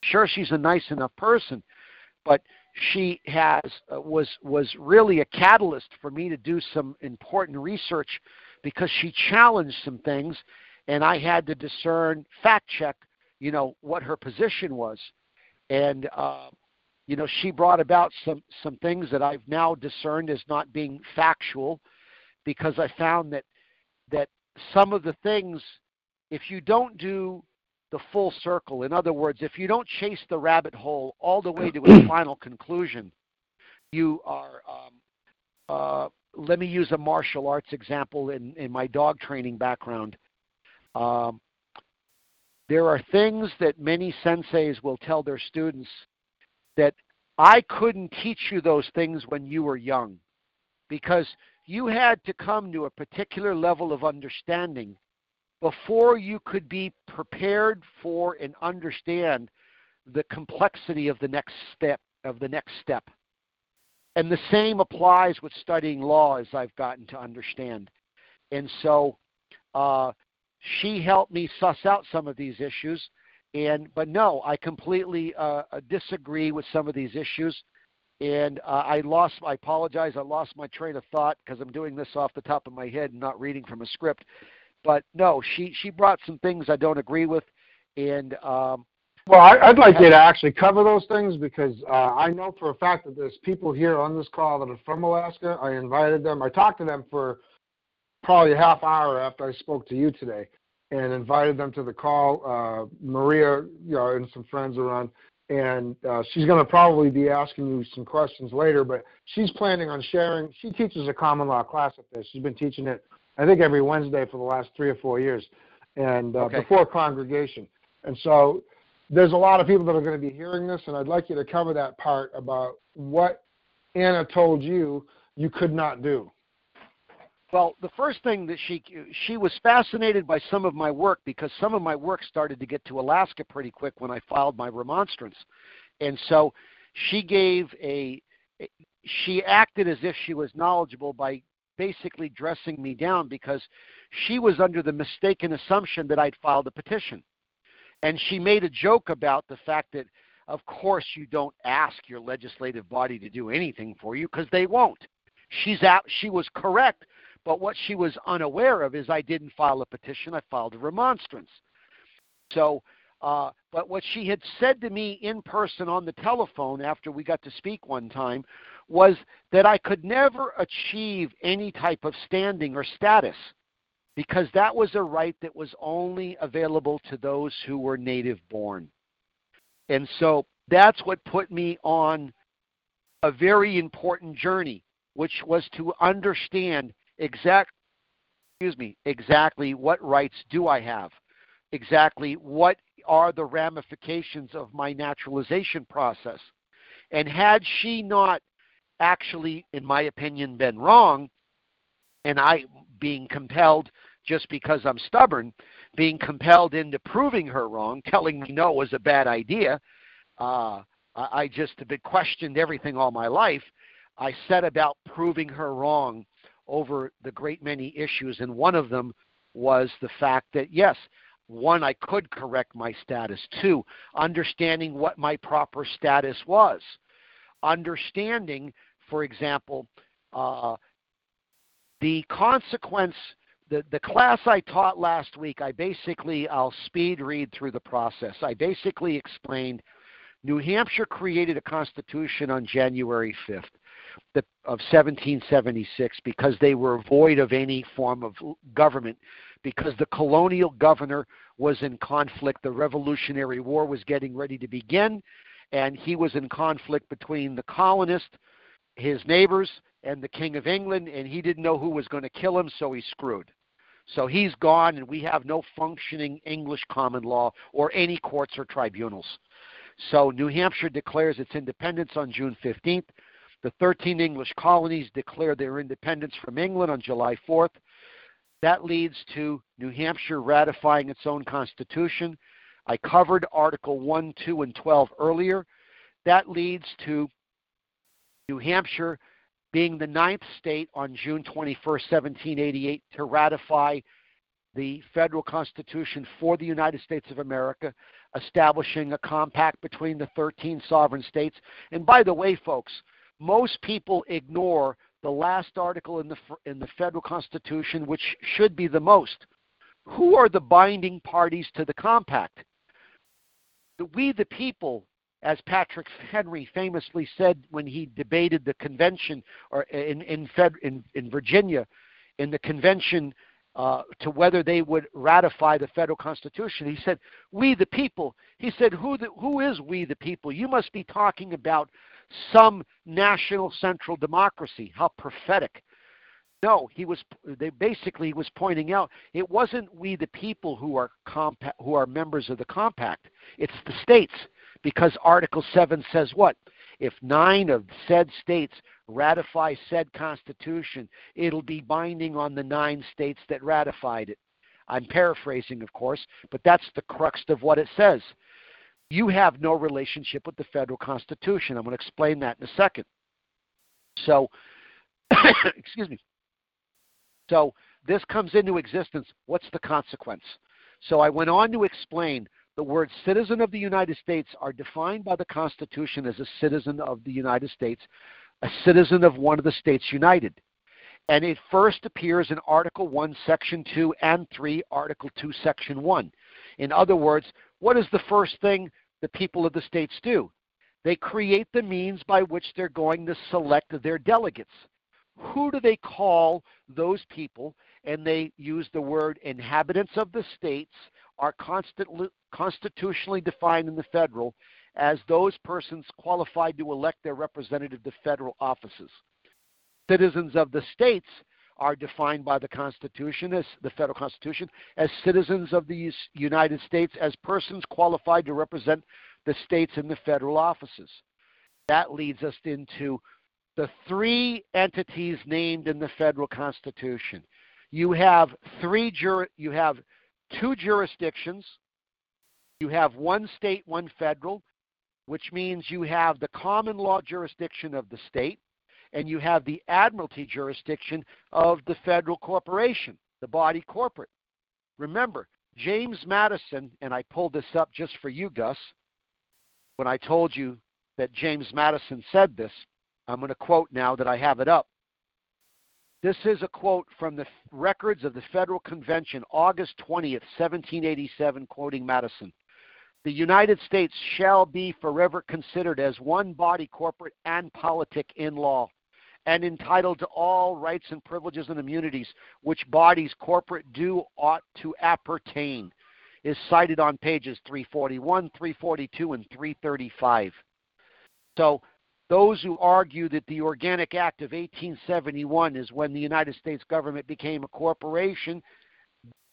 D: Sure she's a nice enough person but she has uh, was was really a catalyst for me to do some important research because she challenged some things and i had to discern fact check you know what her position was. And uh, you know she brought about some some things that I've now discerned as not being factual because I found that that some of the things if you don't do the full circle in other words if you don't chase the rabbit hole all the way to its *clears throat* final conclusion you are um, uh, let me use a martial arts example in, in my dog training background. Um, there are things that many senseis will tell their students that I couldn't teach you those things when you were young because you had to come to a particular level of understanding before you could be prepared for and understand the complexity of the next step of the next step. And the same applies with studying law as I've gotten to understand. And so uh, she helped me suss out some of these issues and but no i completely uh, disagree with some of these issues and uh, I lost. I apologize. I lost my train of thought because I'm doing this off the top of my head and not reading from a script. But no, she she brought some things I don't agree with, and um,
C: well, I, would like you to actually cover those things because uh, I know for a fact that there's people here on this call that are from Alaska. I invited them. I talked to them for probably a half hour after I spoke to you today, and invited them to the call. Uh, Maria, you know, and some friends are on and uh, she's going to probably be asking you some questions later. But she's planning on sharing. She teaches a common law class at this. She's been teaching it, I think, every Wednesday for the last three or four years, and uh,
D: okay.
C: before congregation. And so there's a lot of people that are going to be hearing this, and I'd like you to cover that part about what Anna told you you could not do.
D: Well, the first thing that she she was fascinated by some of my work because some of my work started to get to Alaska pretty quick when I filed my remonstrance, and so she gave a she acted as if she was knowledgeable by basically dressing me down because she was under the mistaken assumption that I'd filed a petition, and she made a joke about the fact that of course you don't ask your legislative body to do anything for you because they won't. She's out. She was correct but what she was unaware of is I didn't file a petition, I filed a remonstrance. So, uh, but what she had said to me in person on the telephone after we got to speak one time was that I could never achieve any type of standing or status because that was a right that was only available to those who were native born. And so that's what put me on a very important journey, which was to understand exact excuse me exactly what rights do I have? Exactly what are the ramifications of my naturalization process? And had she not actually in my opinion been wrong and I being compelled just because I'm stubborn being compelled into proving her wrong telling me no was a bad idea uh, I just have been questioned everything all my life I set about proving her wrong over the great many issues, and one of them was the fact that, yes, one, I could correct my status. Two, understanding what my proper status was. Understanding, for example, uh, the consequence, the, the class I taught last week, I basically, I'll speed read through the process. I basically explained New Hampshire created a constitution on January 5th the, of 1776 because they were void of any form of government, because the colonial governor was in conflict. The Revolutionary War was getting ready to begin, and he was in conflict between the colonists, his neighbors, and the King of England, and he didn't know who was going to kill him, so he screwed. So he's gone, and we have no functioning English common law or any courts or tribunals. So New Hampshire declares its independence on June 15th. The 13 English colonies declare their independence from England on July 4th. That leads to New Hampshire ratifying its own constitution. I covered Article 1, 2, and 12 earlier. That leads to New Hampshire being the ninth state on June 21, 1788, to ratify the federal constitution for the United States of America, establishing a compact between the 13 sovereign states. And by the way, folks, most people ignore the last article in the in the federal constitution which should be the most who are the binding parties to the compact we the people as Patrick Henry famously said when he debated the convention or in in Fed, in, in Virginia in the convention uh, to whether they would ratify the federal constitution. He said, "We the people." He said, "Who the, who is we the people? You must be talking about some national central democracy. How prophetic. No, he was they basically was pointing out it wasn't we the people who are compa- who are members of the compact. It's the states because Article 7 says what? If 9 of said states ratify said constitution, it'll be binding on the 9 states that ratified it. I'm paraphrasing, of course, but that's the crux of what it says you have no relationship with the federal constitution. I'm going to explain that in a second. So, *coughs* excuse me. So, this comes into existence. What's the consequence? So, I went on to explain the word citizen of the United States are defined by the Constitution as a citizen of the United States, a citizen of one of the states united. And it first appears in Article 1, Section 2, and 3, Article 2, Section 1. In other words, what is the first thing the people of the states do? They create the means by which they're going to select their delegates. Who do they call those people? And they use the word inhabitants of the states are constitutionally defined in the federal as those persons qualified to elect their representative to federal offices. Citizens of the states are defined by the Constitution, as the federal Constitution, as citizens of the United States, as persons qualified to represent the states in the federal offices. That leads us into the three entities named in the federal Constitution. You have three jur- you have two jurisdictions. You have one state, one federal, which means you have the common law jurisdiction of the state and you have the admiralty jurisdiction of the federal corporation, the body corporate. Remember, James Madison, and I pulled this up just for you, Gus, when I told you that James Madison said this. I'm going to quote now that I have it up. This is a quote from the records of the Federal Convention, August 20th, 1787, quoting Madison. The United States shall be forever considered as one body corporate and politic in law and entitled to all rights and privileges and immunities which bodies corporate do ought to appertain is cited on pages 341, 342, and 335. So, those who argue that the Organic Act of 1871 is when the United States government became a corporation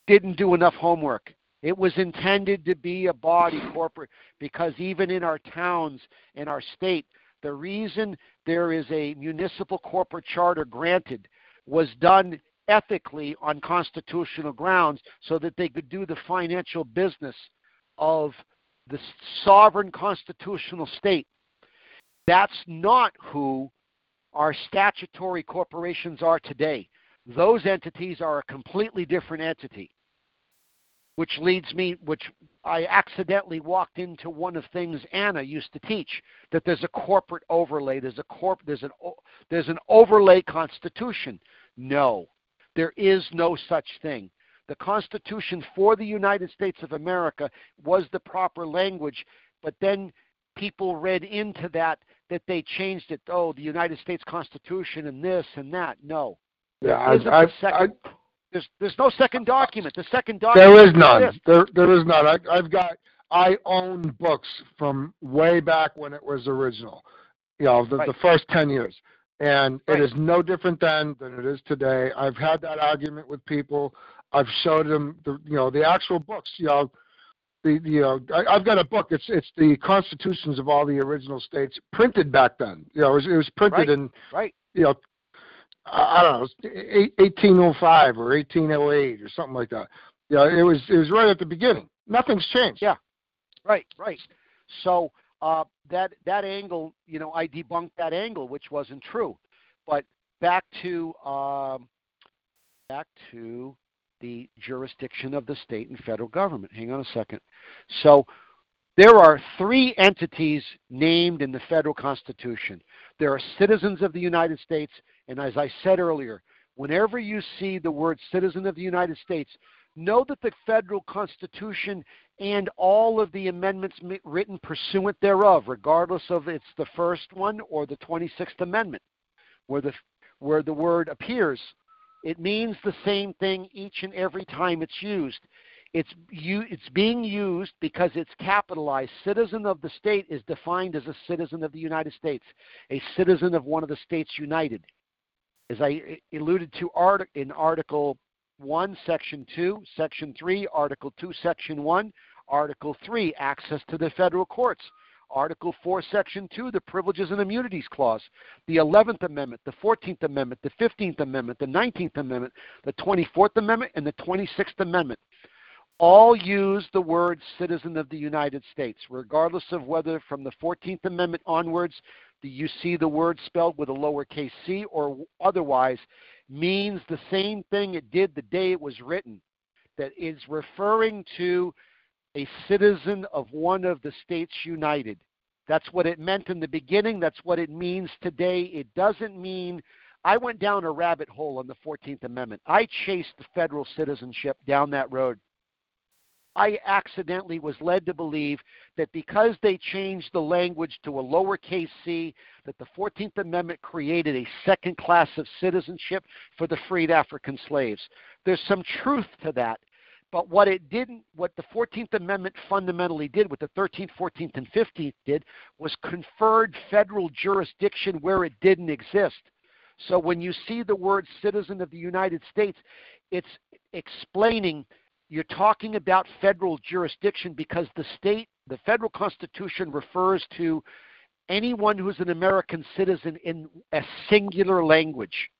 D: didn't do enough homework. It was intended to be a body corporate because even in our towns in our state, the reason there is a municipal corporate charter granted was done ethically on constitutional grounds so that they could do the financial business of the sovereign constitutional state. That's not who our statutory corporations are today. Those entities are a completely different entity which leads me, which I accidentally walked into one of things Anna used to teach that there's a corporate overlay, there's a corp, there's an there's an overlay constitution. No, there is no such thing. The Constitution for the United States of America was the proper language, but then people read into that that they changed it. Oh, the United States Constitution and this and that. No.
C: Yeah, I, I, I,
D: there's there's no second document. The second document.
C: There is none. There there is none. I, I've got I own books from way back when it was original. You know, the, right. the first ten years, and right. it is no different then than it is today. I've had that argument with people. I've showed them the you know the actual books. You know, the the you know I, have got a book. It's it's the constitutions of all the original states printed back then. You know, it was, it was printed
D: right.
C: in
D: right.
C: you know I don't know, 1805 or 1808 or something like that. Yeah, it was it was right at the beginning. Nothing's changed.
D: Yeah, right, right. So uh, that that angle, you know, I debunked that angle, which wasn't true. But back to um, back to the jurisdiction of the state and federal government. Hang on a second. So there are three entities named in the federal constitution. There are citizens of the United States and as I said earlier, whenever you see the word citizen of the United States, know that the federal constitution and all of the amendments written pursuant thereof, regardless of it's the first one or the 26th Amendment, where the, where the word appears, it means the same thing each and every time it's used. It's, you, it's being used because it's capitalized. Citizen of the state is defined as a citizen of the United States, a citizen of one of the states united as I alluded to in Article 1, Section 2, Section 3, Article 2, Section 1, Article 3, access to the federal courts, Article 4, Section 2, the Privileges and Immunities Clause, the 11th Amendment, the 14th Amendment, the 15th Amendment, the 19th Amendment, the 24th Amendment, and the 26th Amendment. All use the word citizen of the United States, regardless of whether from the 14th Amendment onwards you see the word spelled with a lowercase c or otherwise means the same thing it did the day it was written. That is referring to a citizen of one of the states united. That's what it meant in the beginning. That's what it means today. It doesn't mean I went down a rabbit hole on the 14th Amendment. I chased the federal citizenship down that road. I accidentally was led to believe that because they changed the language to a lowercase c, that the 14th Amendment created a second class of citizenship for the freed African slaves. There's some truth to that. But what it didn't, what the 14th Amendment fundamentally did, what the 13th, 14th, and 15th did, was conferred federal jurisdiction where it didn't exist. So when you see the word citizen of the United States, it's explaining you're talking about federal jurisdiction because the state, the federal constitution refers to anyone who's an American citizen in a singular language.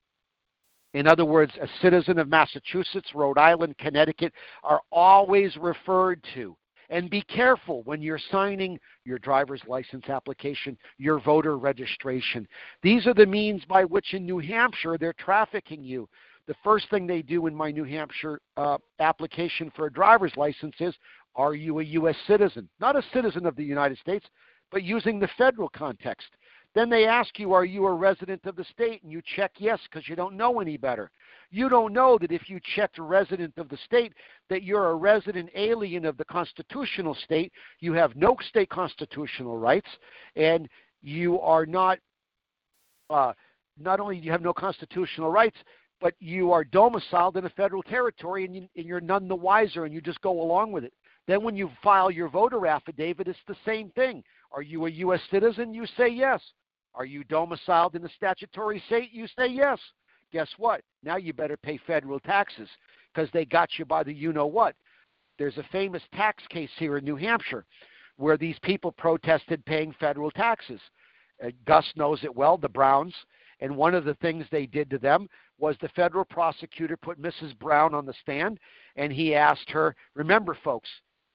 D: In other words, a citizen of Massachusetts, Rhode Island, Connecticut are always referred to. And be careful when you're signing your driver's license application, your voter registration. These are the means by which in New Hampshire they're trafficking you the first thing they do in my New Hampshire uh, application for a driver's license is Are you a U.S. citizen? Not a citizen of the United States, but using the federal context. Then they ask you, Are you a resident of the state? And you check yes because you don't know any better. You don't know that if you checked resident of the state, that you're a resident alien of the constitutional state. You have no state constitutional rights, and you are not. Uh, not only do you have no constitutional rights, but you are domiciled in a federal territory and, you, and you're none the wiser and you just go along with it. Then when you file your voter affidavit, it's the same thing. Are you a U.S. citizen? You say yes. Are you domiciled in a statutory state? You say yes. Guess what? Now you better pay federal taxes because they got you by the you know what. There's a famous tax case here in New Hampshire where these people protested paying federal taxes. Uh, Gus knows it well, the Browns. And one of the things they did to them was the federal prosecutor put Mrs. Brown on the stand and he asked her, remember folks,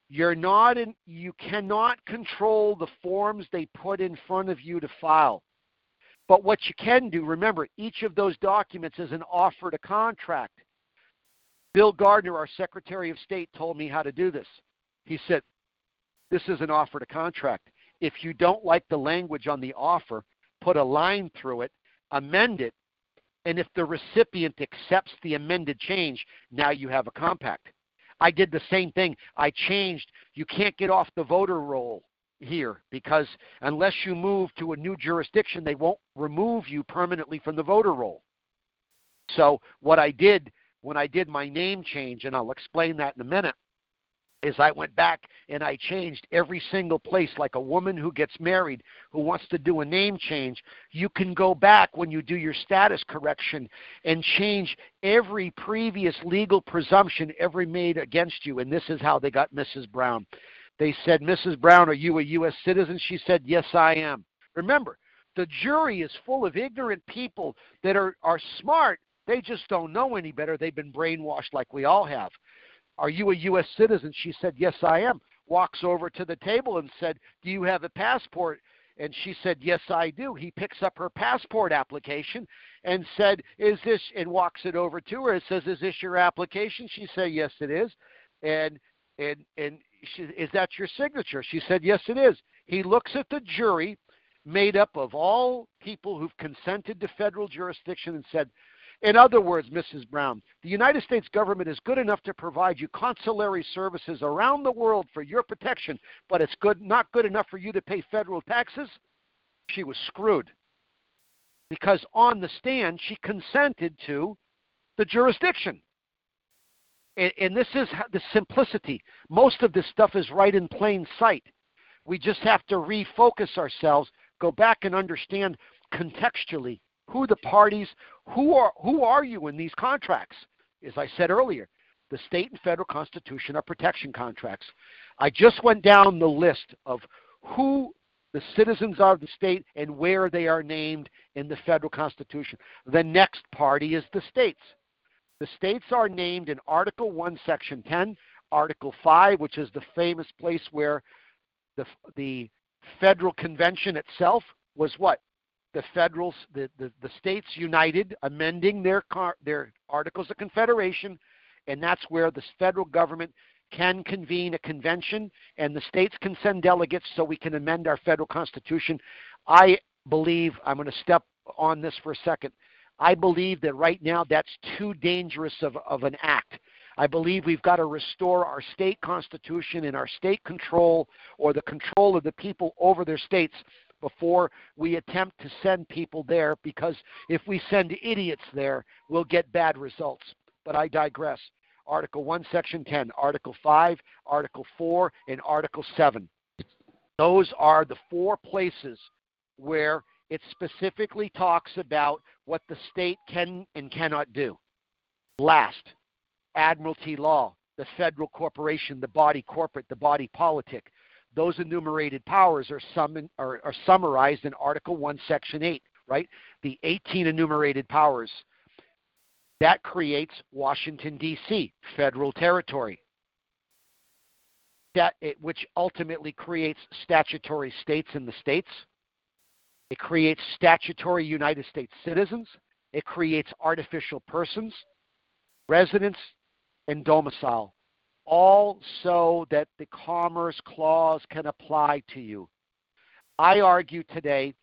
D: you're not in, you cannot control the forms they put in front of you to file. But what you can do, remember, each of those documents is an offer to contract. Bill Gardner, our Secretary of State, told me how to do this. He said, This is an offer to contract. If you don't like the language on the offer, put a line through it amend it, and if the recipient accepts the amended change, now you have a compact. I did the same thing. I changed. You can't get off the voter roll here because unless you move to a new jurisdiction, they won't remove you permanently from the voter roll. So, what I did when I did my name change, and I'll explain that in a minute, is I went back and I changed every single place, like a woman who gets married who wants to do a name change. You can go back when you do your status correction and change every previous legal presumption ever made against you. And this is how they got Mrs. Brown. They said, Mrs. Brown, are you a U.S. citizen? She said, Yes, I am. Remember, the jury is full of ignorant people that are, are smart. They just don't know any better. They've been brainwashed like we all have. Are you a U.S. citizen? She said, Yes, I am. Walks over to the table and said, Do you have a passport? And she said, Yes, I do. He picks up her passport application and said, Is this, and walks it over to her and says, Is this your application? She said, Yes, it is. And, and, and she, is that your signature? She said, Yes, it is. He looks at the jury made up of all people who've consented to federal jurisdiction and said, in other words, Mrs. Brown, the United States government is good enough to provide you consulary services around the world for your protection, but it's good not good enough for you to pay federal taxes. She was screwed. Because on the stand, she consented to the jurisdiction. And, and this is the simplicity. Most of this stuff is right in plain sight. We just have to refocus ourselves, go back and understand contextually who the parties, who are who are you in these contracts? As I said earlier, the state and federal constitution are protection contracts. I just went down the list of who the citizens are of the state and where they are named in the federal constitution. The next party is the states. The states are named in Article 1, Section 10, Article 5, which is the famous place where the, the federal convention itself was what? The federal, the, the, the states united, amending their their articles of confederation, and that's where the federal government can convene a convention and the states can send delegates so we can amend our federal constitution. I believe, I'm going to step on this for a second. I believe that right now that's too dangerous of, of an act. I believe we've got to restore our state constitution and our state control or the control of the people over their states before we attempt to send people there because if we send idiots there, we'll get bad results. But I digress. Article 1, Section 10, Article 5, Article 4, and Article 7. Those are the four places where it specifically talks about what the state can and cannot do. Last, admiralty law, the federal corporation, the body corporate, the body politic. Those enumerated powers are, are, are summarized in Article 1, Section 8, right? The 18 enumerated powers. That creates Washington, D.C., federal territory, that it, which ultimately creates statutory states in the states. It creates statutory United States citizens. It creates artificial persons, residents, and domicile, all so that the Commerce Clause can apply to you. I argue today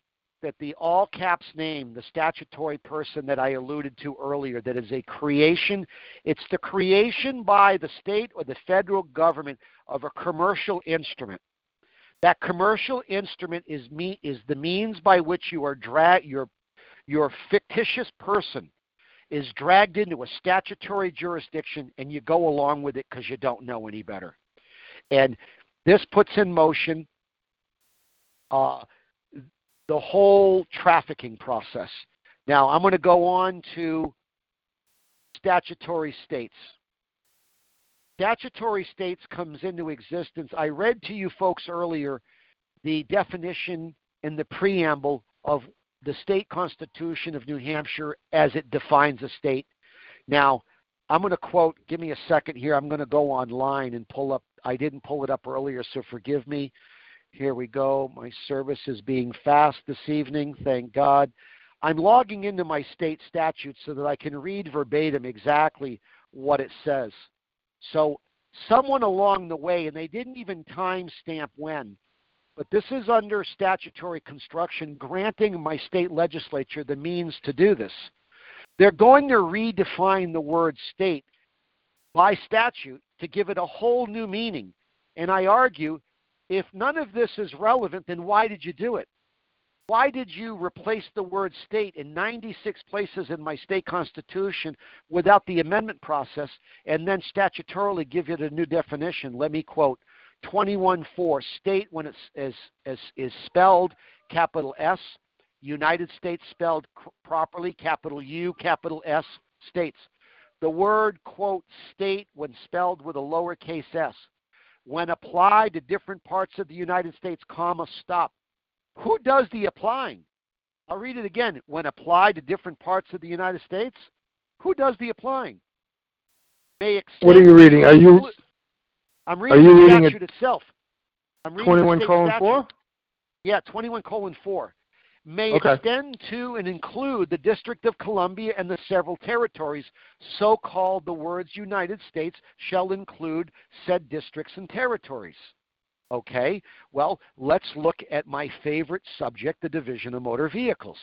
D: that the all caps name, the statutory person that I alluded to earlier, that is a creation, it's the creation by the state or the federal government of a commercial instrument. That commercial instrument is me is the means by which you are drag your your fictitious person is dragged into a statutory jurisdiction and you go along with it because you don't know any better. And this puts in motion uh, the whole trafficking process. Now, I'm going to go on to statutory states. Statutory states comes into existence. I read to you folks earlier the definition in the preamble of the state constitution of New Hampshire as it defines a state. Now, I'm going to quote, give me a second here. I'm going to go online and pull up, I didn't pull it up earlier, so forgive me. Here we go. My service is being fast this evening, thank God. I'm logging into my state statute so that I can read verbatim exactly what it says. So, someone along the way, and they didn't even timestamp when, but this is under statutory construction, granting my state legislature the means to do this. They're going to redefine the word state by statute to give it a whole new meaning. And I argue if none of this is relevant, then why did you do it? Why did you replace the word state in 96 places in my state constitution without the amendment process and then statutorily give it a new definition? Let me quote 21.4, state when it's is, is, is spelled capital S, United States spelled properly, capital U, capital S, states. The word, quote, state when spelled with a lowercase s. When applied to different parts of the United States, comma, stop. Who does the applying? I'll read it again. When applied to different parts of the United States, who does the applying?
C: what are you reading? Are you
D: I'm reading
C: Are you
D: the
C: reading
D: statute itself. I'm reading
C: 21 colon 4?
D: Yeah, 21 colon 4. May
C: okay.
D: extend to and include the District of Columbia and the several territories. So called the words United States shall include said districts and territories. Okay, well, let's look at my favorite subject, the Division of Motor Vehicles.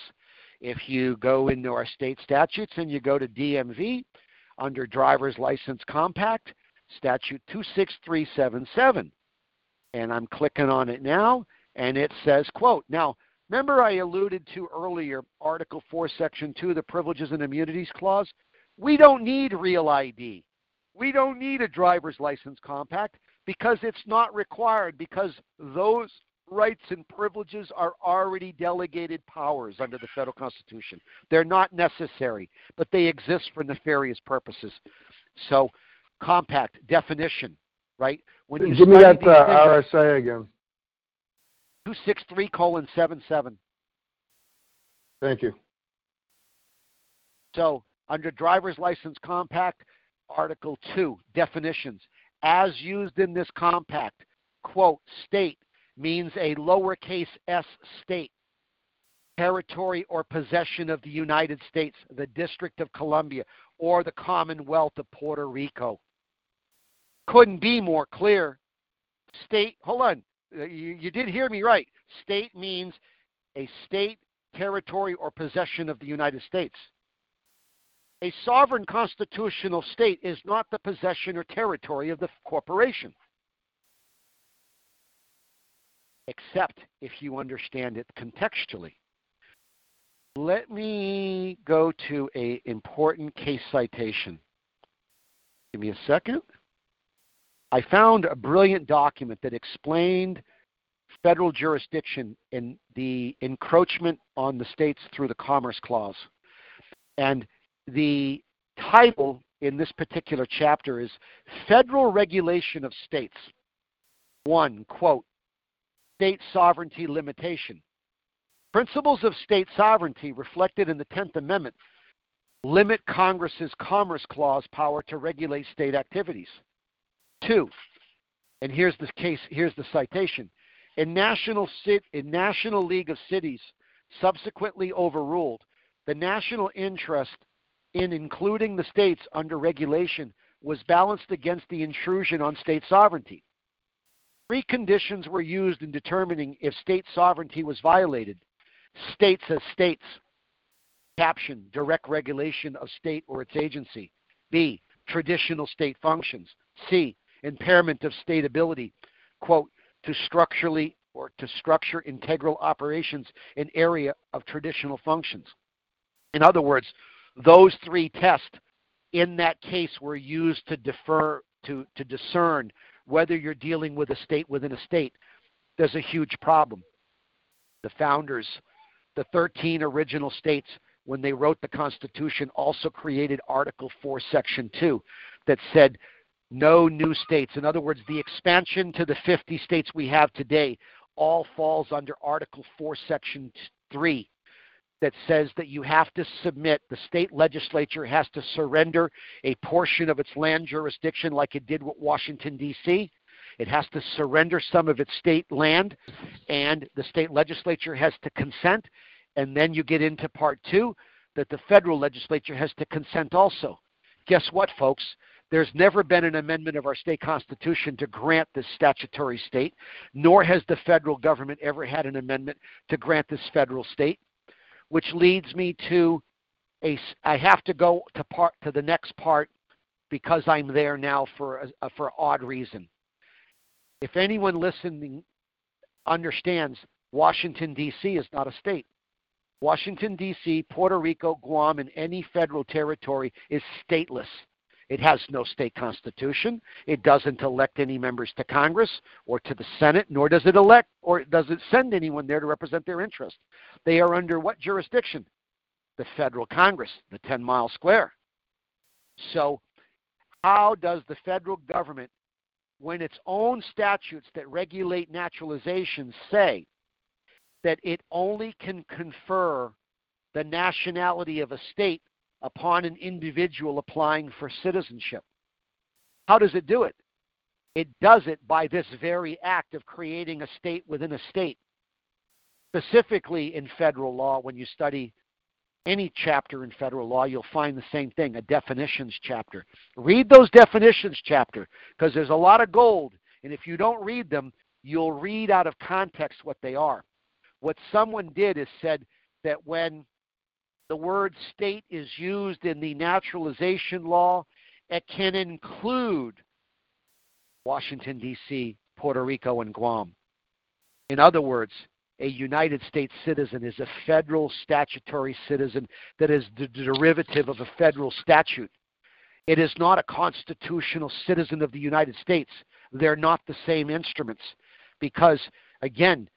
D: If you go into our state statutes and you go to DMV under Driver's License Compact, statute 26377. And I'm clicking on it now, and it says, quote, now, remember I alluded to earlier Article 4, Section 2, the Privileges and Immunities Clause? We don't need real ID. We don't need a driver's license compact because it's not required because those rights and privileges are already delegated powers under the federal constitution. They're not necessary, but they exist for nefarious purposes. So compact definition, right?
C: When you Give me that uh, RSA again.
D: 263 colon 77.
C: Thank you.
D: So, under driver's license compact, Article 2, definitions. As used in this compact, quote, state means a lowercase s state, territory or possession of the United States, the District of Columbia, or the Commonwealth of Puerto Rico. Couldn't be more clear. State, hold on. Uh, you, you did hear me right. State means a state, territory, or possession of the United States. A sovereign constitutional state is not the possession or territory of the corporation, except if you understand it contextually. Let me go to a important case citation. Give me a second. I found a brilliant document that explained federal jurisdiction and the encroachment on the states through the Commerce Clause. And the title in this particular chapter is Federal Regulation of States. One, quote, State Sovereignty Limitation. Principles of state sovereignty reflected in the 10th Amendment limit Congress's Commerce Clause power to regulate state activities. Two, and here's the case, here's the citation. In National, in National League of Cities, subsequently overruled, the national interest in including the states under regulation was balanced against the intrusion on state sovereignty. Three conditions were used in determining if state sovereignty was violated. States as states. Caption, direct regulation of state or its agency. B, traditional state functions. C, impairment of state ability, quote, to structurally or to structure integral operations in area of traditional functions. In other words, those three tests in that case were used to defer to, to discern whether you're dealing with a state within a state. There's a huge problem. The founders, the 13 original states, when they wrote the Constitution, also created Article 4, Section 2, that said no new states. In other words, the expansion to the 50 states we have today all falls under Article 4, Section 3 that says that you have to submit, the state legislature has to surrender a portion of its land jurisdiction like it did with Washington, D.C. It has to surrender some of its state land, and the state legislature has to consent. And then you get into part two that the federal legislature has to consent also. Guess what, folks? There's never been an amendment of our state constitution to grant this statutory state, nor has the federal government ever had an amendment to grant this federal state, which leads me to a. I have to go to part to the next part because I'm there now for a, for odd reason. If anyone listening understands, Washington D.C. is not a state. Washington D.C., Puerto Rico, Guam, and any federal territory is stateless. It has no state constitution. It doesn't elect any members to Congress or to the Senate, nor does it elect or does it send anyone there to represent their interests. They are under what jurisdiction? The federal Congress, the 10 mile square. So, how does the federal government, when its own statutes that regulate naturalization say that it only can confer the nationality of a state upon an individual applying for citizenship. How does it do it? It does it by this very act of creating a state within a state. Specifically in federal law, when you study any chapter in federal law, you'll find the same thing a definitions chapter. Read those definitions chapter because there's a lot of gold. And if you don't read them, you'll read out of context what they are. What someone did is said that when the word state is used in the naturalization law, it can include Washington, D.C., Puerto Rico, and Guam. In other words, a United States citizen is a federal statutory citizen that is the derivative of a federal statute. It is not a constitutional citizen of the United States. They're not the same instruments because, again,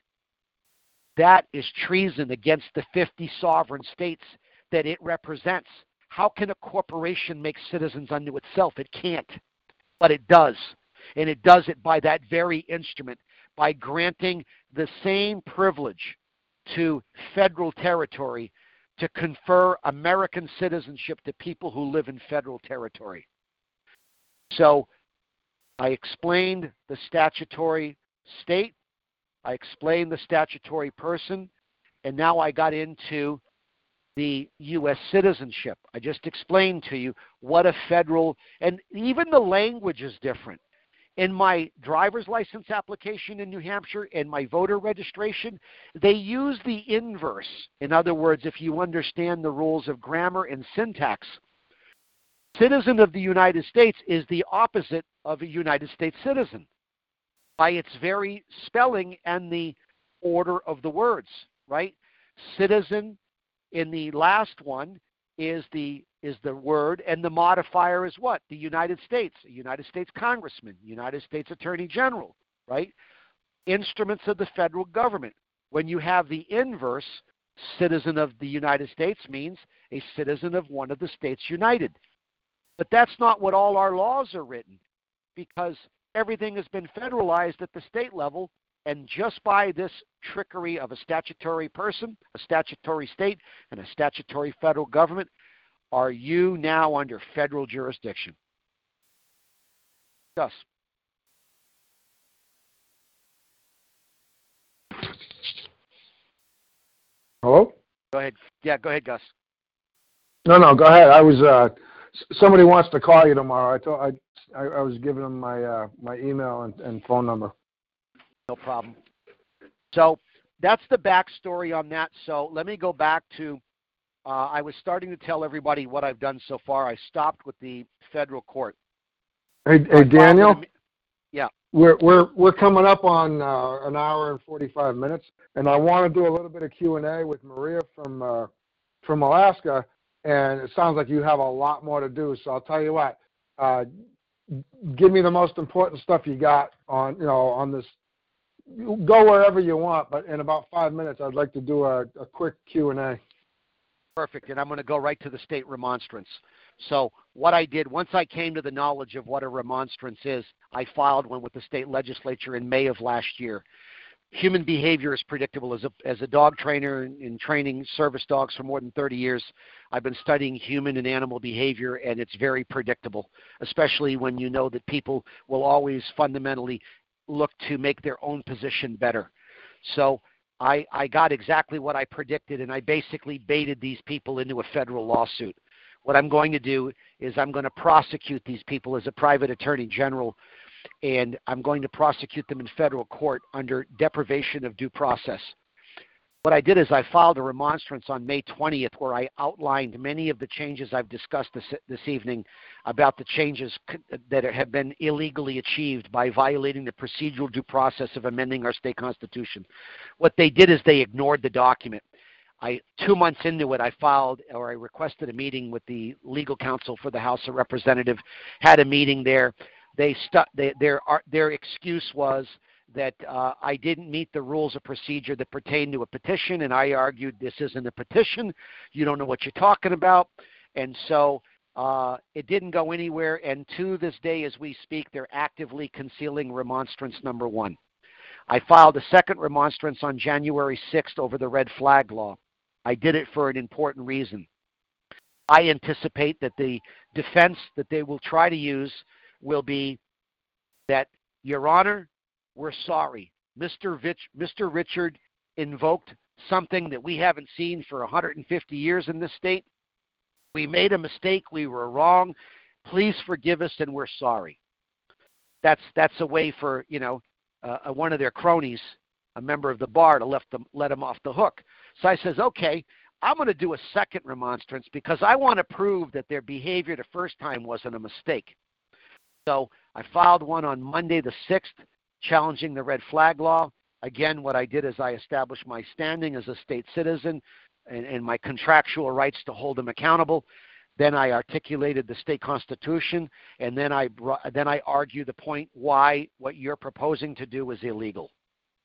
D: that is treason against the 50 sovereign states that it represents. How can a corporation make citizens unto itself? It can't. But it does. And it does it by that very instrument, by granting the same privilege to federal territory to confer American citizenship to people who live in federal territory. So I explained the statutory state I explained the statutory person, and now I got into the U.S. citizenship. I just explained to you what a federal, and even the language is different. In my driver's license application in New Hampshire and my voter registration, they use the inverse. In other words, if you understand the rules of grammar and syntax, citizen of the United States is the opposite of a United States citizen by its very spelling and the order of the words, right? Citizen in the last one is the is the word and the modifier is what? The United States, a United States Congressman, United States Attorney General, right? Instruments of the federal government. When you have the inverse, citizen of the United States means a citizen of one of the states united. But that's not what all our laws are written because everything has been federalized at the state level and just by this trickery of a statutory person, a statutory state, and a statutory federal government, are you now under federal jurisdiction? Gus.
C: Hello?
D: Go ahead. Yeah, go ahead, Gus.
C: No, no, go ahead. I was uh, somebody wants to call you tomorrow. I told I I, I was giving them my uh, my email and, and phone number.
D: No problem. So that's the backstory on that. So let me go back to uh, I was starting to tell everybody what I've done so far. I stopped with the federal court.
C: Hey, hey Daniel.
D: Yeah.
C: We're we're we're coming up on uh, an hour and 45 minutes, and I want to do a little bit of Q and A with Maria from uh, from Alaska. And it sounds like you have a lot more to do. So I'll tell you what. Uh, give me the most important stuff you got on you know on this go wherever you want, but in about five minutes, I'd like to do a, a quick Q and A.
D: Perfect, and I'm going to go right to the state remonstrance. So what I did once I came to the knowledge of what a remonstrance is, I filed one with the state legislature in May of last year. Human behavior is predictable. As a, as a dog trainer in training service dogs for more than 30 years, I've been studying human and animal behavior, and it's very predictable, especially when you know that people will always fundamentally look to make their own position better. So I, I got exactly what I predicted, and I basically baited these people into a federal lawsuit. What I'm going to do is I'm going to prosecute these people as a private attorney general, and I'm going to prosecute them in federal court under deprivation of due process. What I did is I filed a remonstrance on May 20th where I outlined many of the changes I've discussed this, this evening about the changes that have been illegally achieved by violating the procedural due process of amending our state constitution. What they did is they ignored the document. I two months into it, I filed or I requested a meeting with the legal counsel for the House of Representatives. Had a meeting there. They they, their their excuse was that uh, I didn't meet the rules of procedure that pertain to a petition, and I argued this isn't a petition. You don't know what you're talking about. And so uh, it didn't go anywhere, and to this day, as we speak, they're actively concealing remonstrance number one. I filed a second remonstrance on January 6th over the red flag law. I did it for an important reason. I anticipate that the defense that they will try to use will be that, Your Honor, we're sorry. Mr. Vich, Mr. Richard invoked something that we haven't seen for 150 years in this state. We made a mistake. We were wrong. Please forgive us, and we're sorry. That's that's a way for you know uh, one of their cronies, a member of the bar, to let them let him off the hook. So I says, okay, I'm going to do a second remonstrance because I want to prove that their behavior the first time wasn't a mistake. So I filed one on Monday the 6th challenging the red flag law. Again, what I did is I established my standing as a state citizen and, and my contractual rights to hold them accountable. Then I articulated the state constitution, and then I then I argue the point why what you're proposing to do is illegal,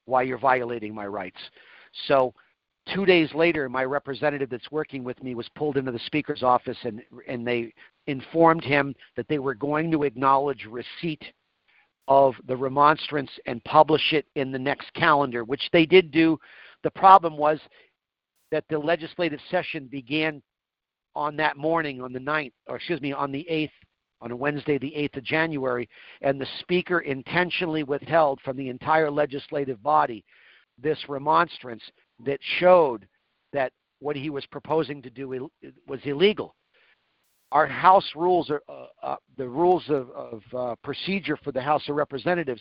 D: why you're violating my rights. So two days later, my representative that's working with me was pulled into the speaker's office, and and they informed him that they were going to acknowledge receipt of the remonstrance and publish it in the next calendar, which they did do. The problem was that the legislative session began on that morning, on the 9th, or excuse me, on the 8th, on a Wednesday, the 8th of January, and the Speaker intentionally withheld from the entire legislative body this remonstrance that showed that what he was proposing to do was illegal our House rules, are, uh, uh, the rules of, of uh, procedure for the House of Representatives,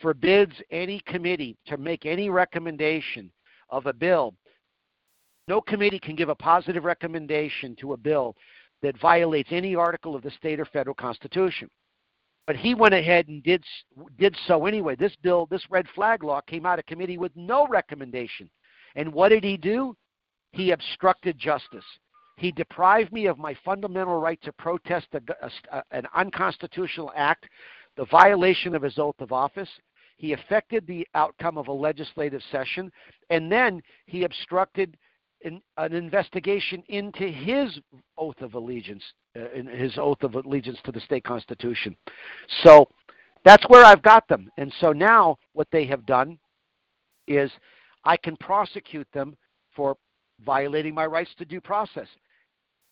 D: forbids any committee to make any recommendation of a bill. No committee can give a positive recommendation to a bill that violates any article of the state or federal constitution. But he went ahead and did did so anyway. This bill, this red flag law, came out of committee with no recommendation. And what did he do? He obstructed justice. He deprived me of my fundamental right to protest a, a, an unconstitutional act, the violation of his oath of office. He affected the outcome of a legislative session, and then he obstructed an, an investigation into his oath of allegiance, uh, his oath of allegiance to the state constitution. So that's where I've got them. And so now what they have done is I can prosecute them for violating my rights to due process.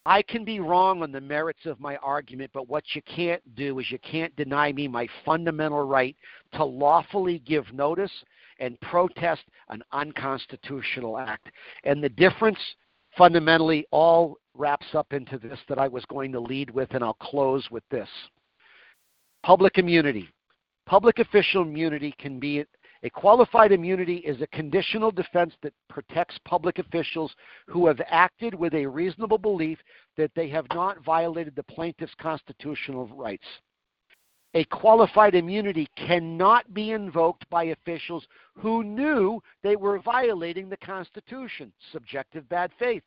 D: I can be wrong on the merits of my argument, but what you can't do is you can't deny me my fundamental right to lawfully give notice and protest an unconstitutional act. And the difference fundamentally all wraps up into this that I was going to lead with, and I'll close with this. Public immunity. Public official immunity can be a qualified immunity is a conditional defense that protects public officials who have acted with a reasonable belief that they have not violated the plaintiff's constitutional rights. A qualified immunity cannot be invoked by officials who knew they were violating the Constitution, subjective bad faith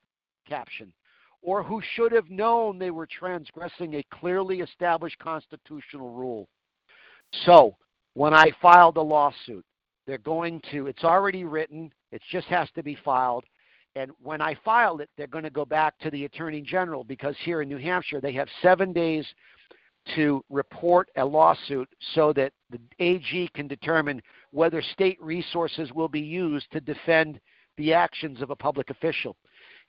D: caption, or who should have known they were transgressing a clearly established constitutional rule. So, when I filed a lawsuit, they're going to, it's already written, it just has to be filed. And when I file it, they're going to go back to the Attorney General because here in New Hampshire, they have seven days to report a lawsuit so that the AG can determine whether state resources will be used to defend the actions of a public official.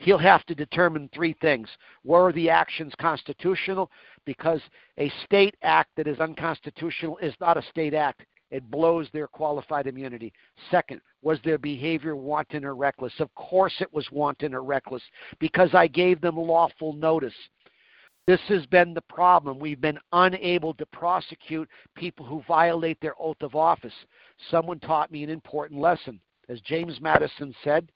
D: He'll have to determine three things. Were the actions constitutional? Because a state act that is unconstitutional is not a state act it blows their qualified immunity. Second, was their behavior wanton or reckless? Of course it was wanton or reckless because I gave them lawful notice. This has been the problem. We've been unable to prosecute people who violate their oath of office. Someone taught me an important lesson. As James Madison said,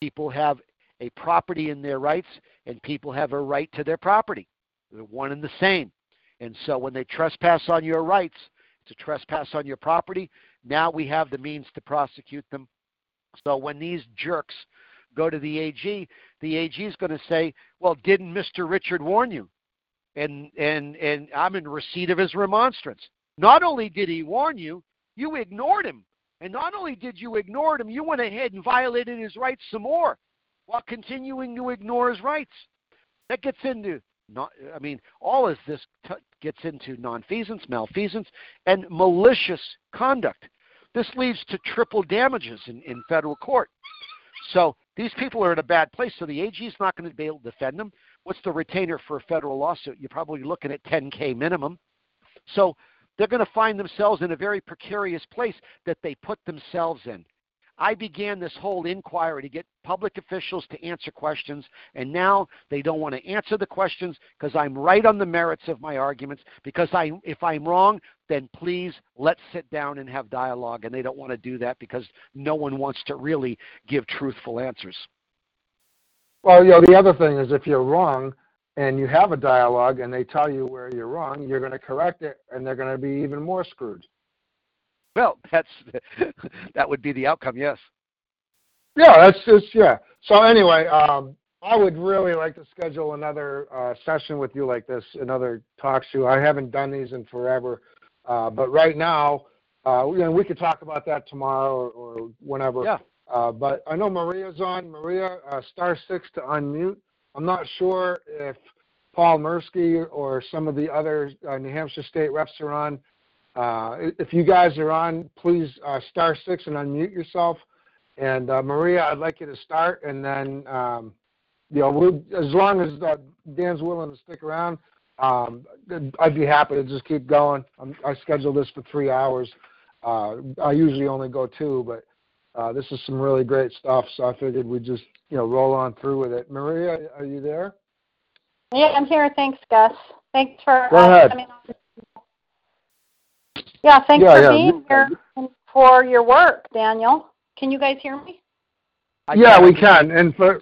D: people have a property in their rights and people have a right to their property. They're one and the same. And so when they trespass on your rights, to trespass on your property. Now we have the means to prosecute them. So when these jerks go to the AG, the AG is going to say, "Well, didn't Mr. Richard warn you?" And and and I'm in receipt of his remonstrance. Not only did he warn you, you ignored him. And not only did you ignore him, you went ahead and violated his rights some more while continuing to ignore his rights. That gets into not, I mean, all of this t- gets into nonfeasance, malfeasance, and malicious conduct. This leads to triple damages in, in federal court. So these people are in a bad place. So the AG is not going to be able to defend them. What's the retainer for a federal lawsuit? You're probably looking at 10K minimum. So they're going to find themselves in a very precarious place that they put themselves in. I began this whole inquiry to get public officials to answer questions, and now they don't want to answer the questions because I'm right on the merits of my arguments. Because I, if I'm wrong, then please let's sit down and have dialogue. And they don't want to do that because no one wants to really give truthful answers.
C: Well, you know, the other thing is if you're wrong and you have a dialogue and they tell you where you're wrong, you're going to correct it, and they're going to be even more screwed. *laughs*
D: Well, that's *laughs* that would be the outcome. Yes.
C: Yeah, that's just yeah. So anyway, um, I would really like to schedule another uh, session with you like this, another talk show. I haven't done these in forever, uh, but right now, uh, know, we could talk about that tomorrow or, or whenever.
D: Yeah.
C: Uh, but I know Maria's on. Maria, uh, star six to unmute. I'm not sure if Paul Mirski or some of the other uh, New Hampshire state reps are on. Uh, if you guys are on, please uh, star six and unmute yourself. And uh, Maria, I'd like you to start, and then um, you know, we'll, as long as uh, Dan's willing to stick around, um, I'd be happy to just keep going. I'm, I scheduled this for three hours. Uh, I usually only go two, but uh, this is some really great stuff. So I figured we'd just you know roll on through with it. Maria, are you there?
E: Yeah, I'm here. Thanks, Gus. Thanks for uh, coming on. Yeah, thanks
C: Yeah,
E: for
C: yeah.
E: being here and for your work, Daniel. Can you guys hear me?
D: I
C: yeah,
D: can-
C: we can. And for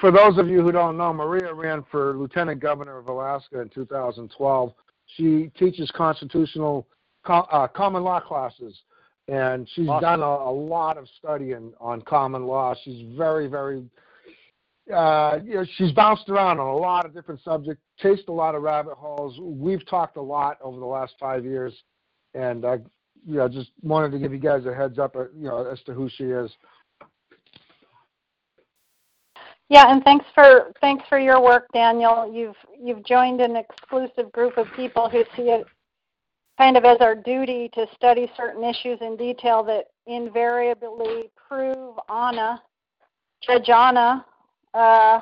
C: for those of you who don't know, Maria ran for lieutenant governor of Alaska in 2012. She teaches constitutional uh, common law classes, and she's
D: Awesome.
C: done a, a lot of studying on common law. She's very, very uh, you know, she's bounced around on a lot of different subjects, chased a lot of rabbit holes. We've talked a lot over the last five years, and I, you know, just wanted to give you guys a heads up, uh, you know, as to who she is.
E: Yeah, and thanks for thanks for your work, Daniel. You've you've joined an exclusive group of people who see it kind of as our duty to study certain issues in detail that invariably prove Anna, Judge Anna, uh,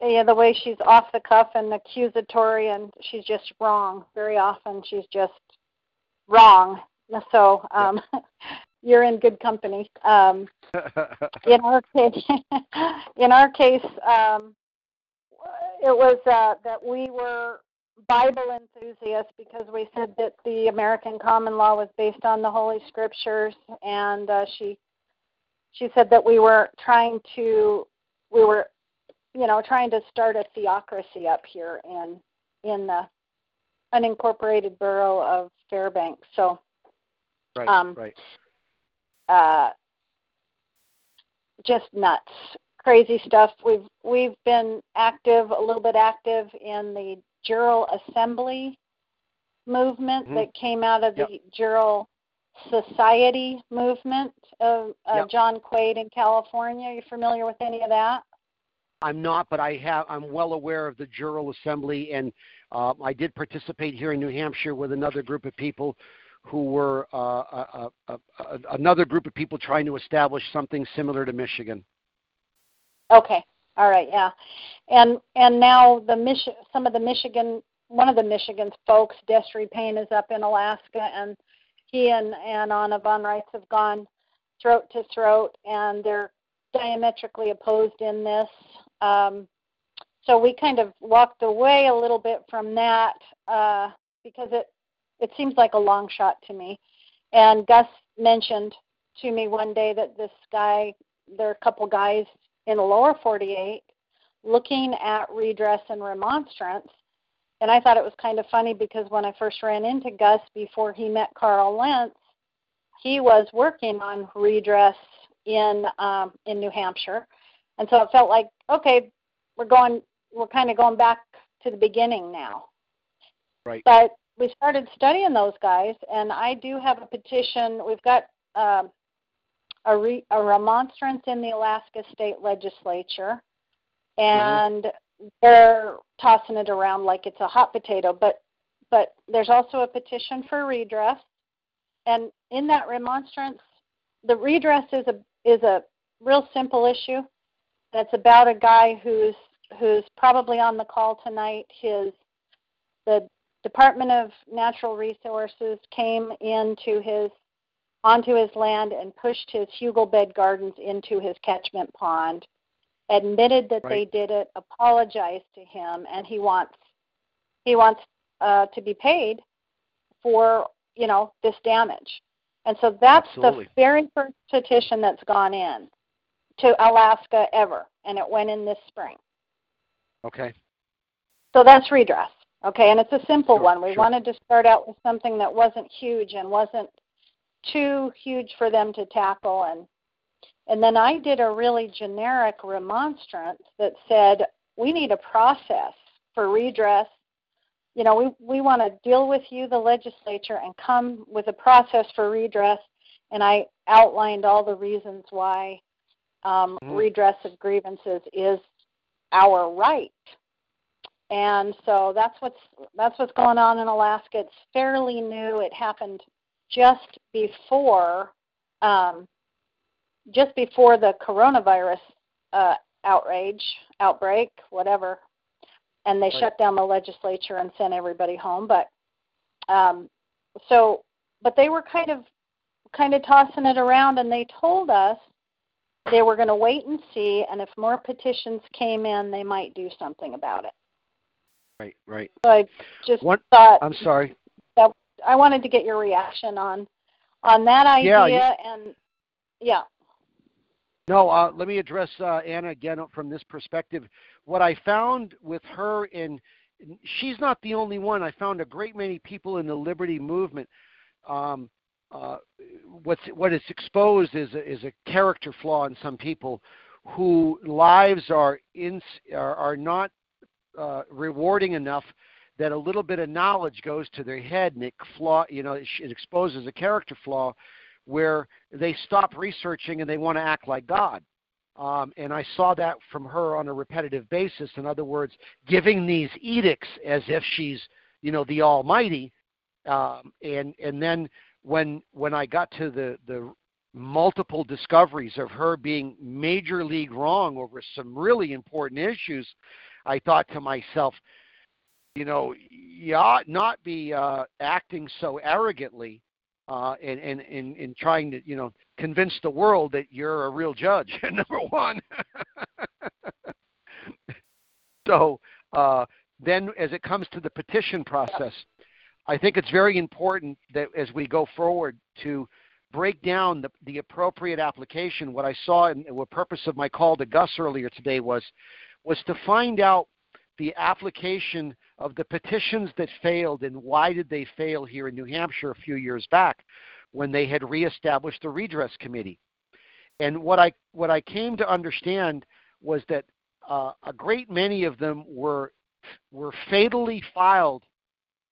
E: yeah, the way she's off the cuff and accusatory, and she's just wrong. Very often, she's just wrong. So um, *laughs* you're in good company. Um, *laughs* in our case, *laughs* in our case, um, it was uh, that we were Bible enthusiasts because we said that the American common law was based on the Holy Scriptures, and uh, she she said that we were trying to we were you know trying to start a theocracy up here in in the unincorporated borough of Fairbanks. So
D: right,
E: um,
D: right.
E: uh, just nuts, crazy stuff. We've we've been active, a little bit active in the Jural Assembly movement
D: Mhm.
E: that came out of the Jural Society movement of uh,
D: Yep.
E: John Quaid in California. Are you familiar with any of that?
D: I'm not, but I have. I'm well aware of the Jural Assembly, and uh, I did participate here in New Hampshire with another group of people who were uh, a, a, a, another group of people trying to establish something similar to Michigan.
E: Okay. All right. Yeah. And and now the Mich- some of the Michigan one of the Michigan folks, Desiree Payne, is up in Alaska, and he and and Anna von Reitz have gone throat to throat, and they're diametrically opposed in this. Um, so we kind of walked away a little bit from that uh, because it it seems like a long shot to me. And Gus mentioned to me one day that this guy, there are a couple guys in the lower 48 looking at redress and remonstrance. And I thought it was kind of funny because when I first ran into Gus before he met Carl Lentz, he was working on redress in um, in New Hampshire, and so it felt like okay, we're going, we're kind of going back to the beginning now.
D: Right.
E: But we started studying those guys, and I do have a petition. We've got um, a, re, a remonstrance in the Alaska State Legislature, and they're tossing it around like it's a hot potato. But but there's also a petition for redress, and in that remonstrance, the redress is a is a real simple issue, and it's about a guy who's who's probably on the call tonight. His the Department of Natural Resources came into his onto his land and pushed his hugel bed gardens into his catchment pond, admitted that they did it, apologized to him, and he wants he wants uh, to be paid for you know this damage. And so that's
D: Absolutely.
E: the very first petition that's gone in to Alaska ever, and it went in this spring.
D: Okay.
E: So that's redress. Okay, and it's a simple
D: Sure,
E: one. We
D: sure.
E: wanted to start out with something that wasn't huge and wasn't too huge for them to tackle and and then I did a really generic remonstrance that said we need a process for redress. You know, we we want to deal with you the legislature and come with a process for redress and I outlined all the reasons why um,
D: Mhm.
E: redress of grievances is our right. And so that's what's that's what's going on in Alaska. It's fairly new. It happened just before um, just before the coronavirus uh, outrage, outbreak, whatever, and they
D: Right.
E: shut down the legislature and sent everybody home. But um, so, but they were kind of kind of tossing it around, and they told us they were going to wait and see, and if more petitions came in, they might do something about it.
D: Right, right.
E: So I just
D: What-
E: thought
D: I'm sorry.
E: That I wanted to get your reaction on on that idea
D: Yeah,
E: and yeah.
D: No, uh, let me address uh, Anna again from this perspective. What I found with her, and she's not the only one. I found a great many people in the liberty movement. Um, uh, what's what is exposed is a, is a character flaw in some people who lives are in are, are not uh, rewarding enough that a little bit of knowledge goes to their head and it flaw you know it, it exposes a character flaw where they stop researching and they want to act like God. Um, and I saw that from her on a repetitive basis. In other words, giving these edicts as if she's, you know, the Almighty. Um, and and then when when I got to the the multiple discoveries of her being major league wrong over some really important issues, I thought to myself, you know, you ought not be uh, acting so arrogantly uh, and, and, and, trying to, you know, convince the world that you're a real judge, *laughs* number one. *laughs* so uh, then as it comes to the petition process, I think it's very important that as we go forward to break down the, the appropriate application. What I saw and the purpose of my call to Gus earlier today was was to find out the application of the petitions that failed and why did they fail here in New Hampshire a few years back when they had reestablished the redress committee. And what I what I came to understand was that uh, a great many of them were were fatally filed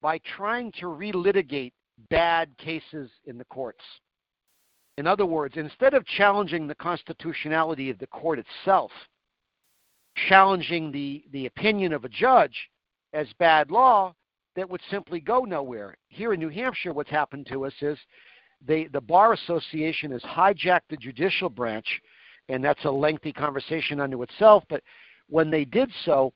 D: by trying to relitigate bad cases in the courts. In other words, instead of challenging the constitutionality of the court itself, challenging the, the opinion of a judge as bad law that would simply go nowhere. Here in New Hampshire, what's happened to us is they, the Bar Association has hijacked the judicial branch, and that's a lengthy conversation unto itself. But when they did so,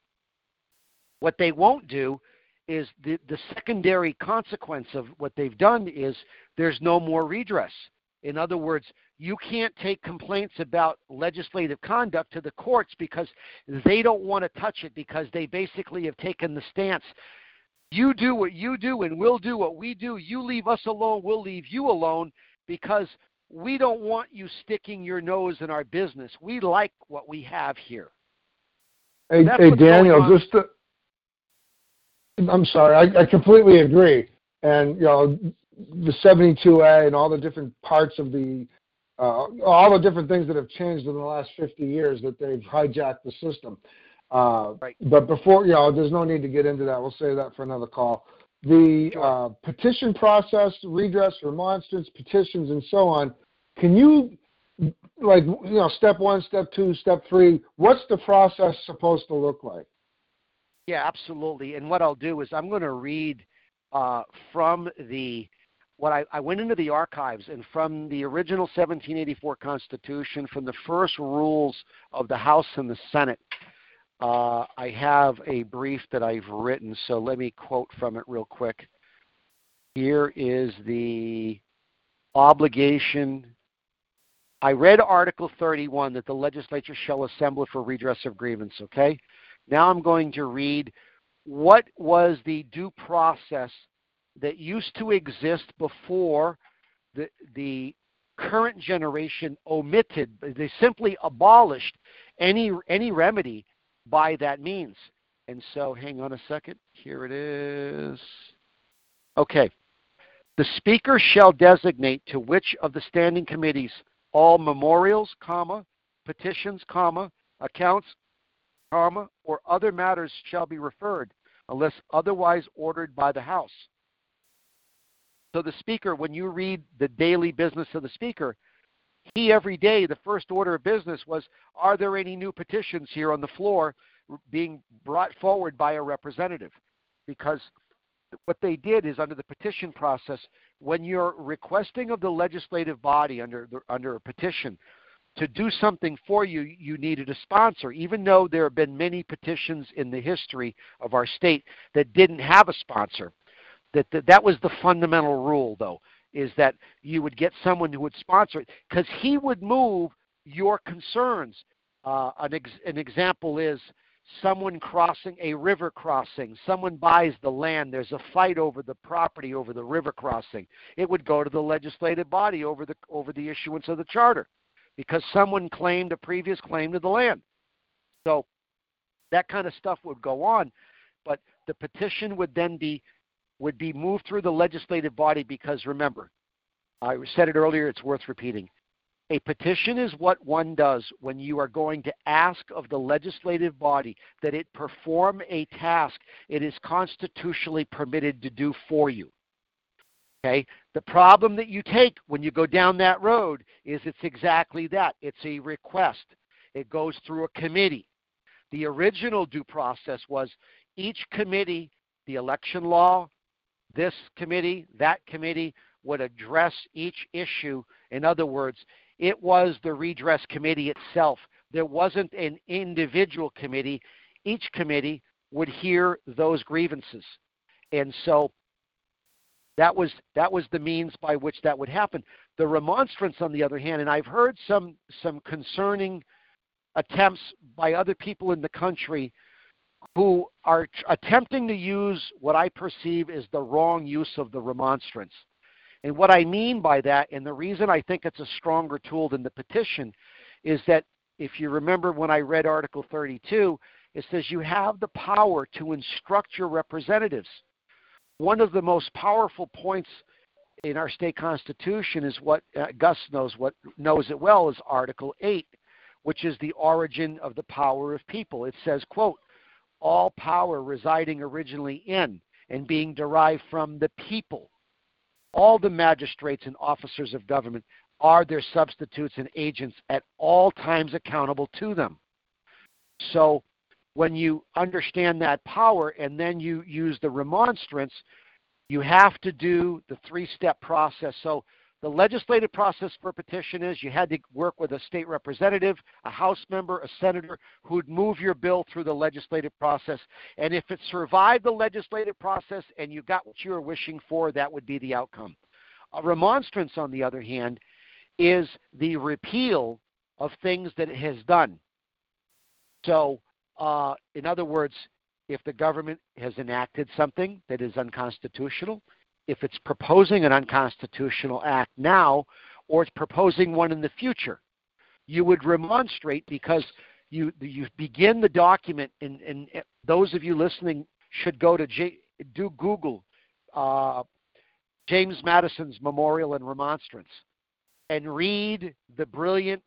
D: what they won't do is the, the secondary consequence of what they've done is there's no more redress. In other words, you can't take complaints about legislative conduct to the courts because they don't want to touch it because they basically have taken the stance you do what you do and we'll do what we do. You leave us alone, we'll leave you alone because we don't want you sticking your nose in our business. We like what we have here.
C: Hey, hey Daniel, just to, I'm sorry, I, I completely agree. And you know, the 72A and all the different parts of the, uh, all the different things that have changed in the last 50 years that they've hijacked the system. Uh,
D: Right.
C: But before, you know, there's no need to get into that. We'll save that for another call. The uh, petition process, redress, remonstrance, petitions, and so on. Can you, like, you know, step one, step two, step three? What's the process supposed to look like?
D: Yeah, absolutely. And what I'll do is I'm going to read uh, from the what I, I went into the archives and from the original 1784 Constitution, from the first rules of the House and the Senate. Uh, I have a brief that I've written, so let me quote from it real quick. Here is the obligation. I read Article 31 that the legislature shall assemble for redress of grievance, okay? Now I'm going to read what was the due process that used to exist before the, the current generation omitted, they simply abolished any, any remedy by that means. And so, hang on a second. Here it is. Okay. The speaker shall designate to which of the standing committees all memorials, comma, petitions, comma, accounts, comma, or other matters shall be referred, unless otherwise ordered by the House. So the speaker, when you read the daily business of the speaker, he every day, the first order of business was, are there any new petitions here on the floor being brought forward by a representative? Because what they did is under the petition process, when you're requesting of the legislative body under, under a petition, to do something for you, you needed a sponsor, even though there have been many petitions in the history of our state that didn't have a sponsor. That, that, that was the fundamental rule, though, is that you would get someone who would sponsor it because he would move your concerns. Uh, an, ex, an example is someone crossing a river crossing. Someone buys the land. There's a fight over the property over the river crossing. It would go to the legislative body over the over the issuance of the charter because someone claimed a previous claim to the land. So that kind of stuff would go on, but the petition would then be would be moved through the legislative body because remember, I said it earlier, it's worth repeating. A petition is what one does when you are going to ask of the legislative body that it perform a task it is constitutionally permitted to do for you. Okay? The problem that you take when you go down that road is it's exactly that. It's a request. It goes through a committee. The original due process was each committee, the election law, this committee, that committee would address each issue. In other words, it was the redress committee itself. There wasn't an individual committee. Each committee would hear those grievances. And so that was that was the means by which that would happen. The remonstrance, on the other hand, and I've heard some some concerning attempts by other people in the country who are attempting to use what I perceive as the wrong use of the remonstrance. And what I mean by that, and the reason I think it's a stronger tool than the petition, is that if you remember when I read Article 32, it says you have the power to instruct your representatives. One of the most powerful points in our state constitution is what uh, Gus knows what knows it well is Article 8, which is the origin of the power of people. It says, quote, all power residing originally in and being derived from the people all the magistrates and officers of government are their substitutes and agents at all times accountable to them. So when you understand that power and then you use the remonstrance, you have to do the three step process. So the legislative process for a petition is you had to work with a state representative, a House member, a senator who would move your bill through the legislative process. And if it survived the legislative process and you got what you were wishing for, that would be the outcome. A remonstrance, on the other hand, is the repeal of things that it has done. So, uh, in other words, if the government has enacted something that is unconstitutional, if it's proposing an unconstitutional act now or it's proposing one in the future. You would remonstrate because you you begin the document, and, and those of you listening should go to J, do Google uh, James Madison's Memorial and Remonstrance and read the brilliant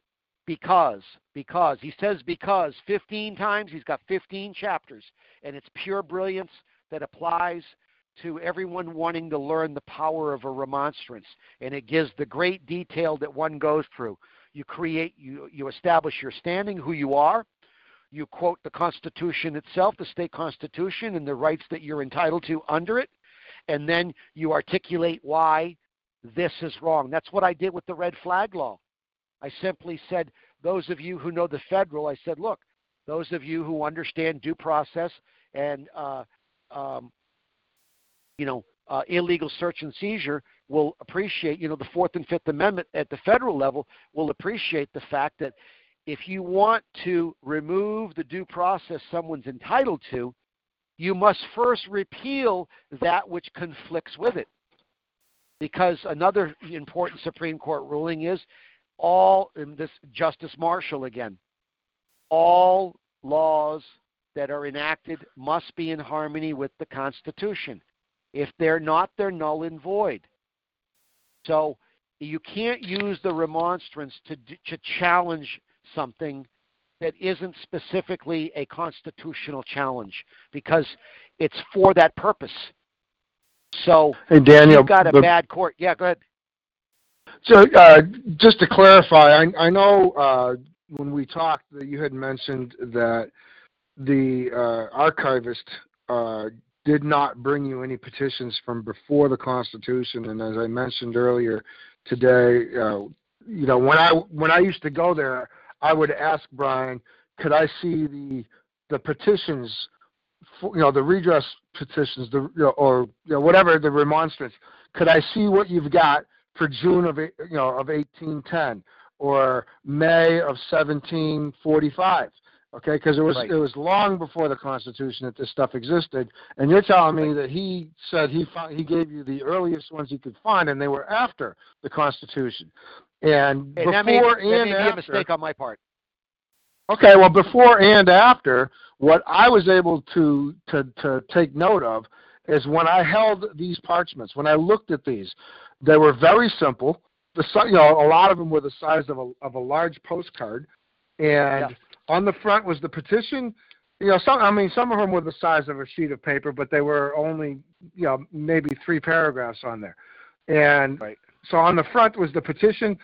D: because because he says because 15 times he's got 15 chapters and it's pure brilliance that applies to everyone wanting to learn the power of a remonstrance. And it gives the great detail that one goes through. You create, you, you establish your standing, who you are. You quote the Constitution itself, the state constitution, and the rights that you're entitled to under it. And then you articulate why this is wrong. That's what I did with the red flag law. I simply said, those of you who know the federal, I said, look, those of you who understand due process and uh, um, you know, uh, illegal search and seizure will appreciate, you know, the Fourth and Fifth Amendment at the federal level will appreciate the fact that if you want to remove the due process someone's entitled to, you must first repeal that which conflicts with it. Because another important Supreme Court ruling is all, in this Justice Marshall again, all laws that are enacted must be in harmony with the Constitution. If they're not, they're null and void. So you can't use the remonstrance to, to challenge something that isn't specifically a constitutional challenge because it's for that purpose. So
C: hey, Daniel,
D: you've got a
C: the,
D: bad court. Yeah, go ahead.
C: So uh, just to clarify, I, I know uh, when we talked that you had mentioned that the uh, archivist uh, did not bring you any petitions from before the Constitution. And as I mentioned earlier today, uh, you know, when I when I used to go there, I would ask Brian, could I see the the petitions, for, you know, the redress petitions, the you know, or you know, whatever the remonstrance. Could I see what you've got for June of you know of 1810 or May of 1745? Okay, because it was
D: Right.
C: it was long before the Constitution that this stuff existed, and you're telling me that he said he found, he gave you the earliest ones he could find, and they were after the Constitution, and,
D: And that may,
C: before
D: that
C: and
D: may be a mistake on my part.
C: Okay, well, before and after, what I was able to to to take note of is when I held these parchments, when I looked at these, they were very simple. The you know a lot of them were the size of a of a large postcard, and
D: Yeah.
C: on the front was the petition. You know, some I mean some of them were the size of a sheet of paper, but they were only you know maybe three paragraphs on there, and
D: Right.
C: so on the front was the petition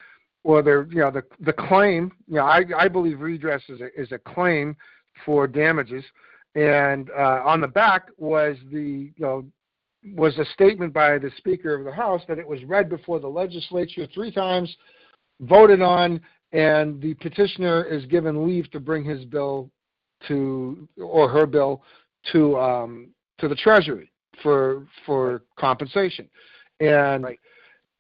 C: or the you know the the claim. You know, I I believe redress is a is a claim for damages, and uh, on the back was the you know was a statement by the Speaker of the House that it was read before the legislature three times, voted on, and the petitioner is given leave to bring his bill to or her bill to um, to the Treasury for for compensation, and
D: Right.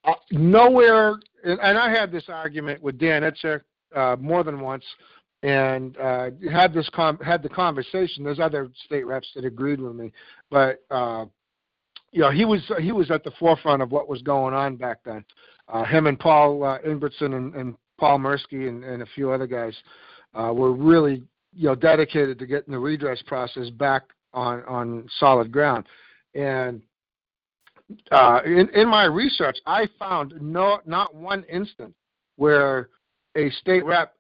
C: uh, nowhere, and, and I had this argument with Dan Itse uh, more than once, and uh, had this com- had the conversation. There's other state reps that agreed with me, but uh, you know he was he was at the forefront of what was going on back then. Uh, him and Paul uh, Ingbretson and, and Paul Mirski and, and a few other guys uh, were really you know dedicated to getting the redress process back on on solid ground, and uh, in, in my research, I found no not one instance where a state rep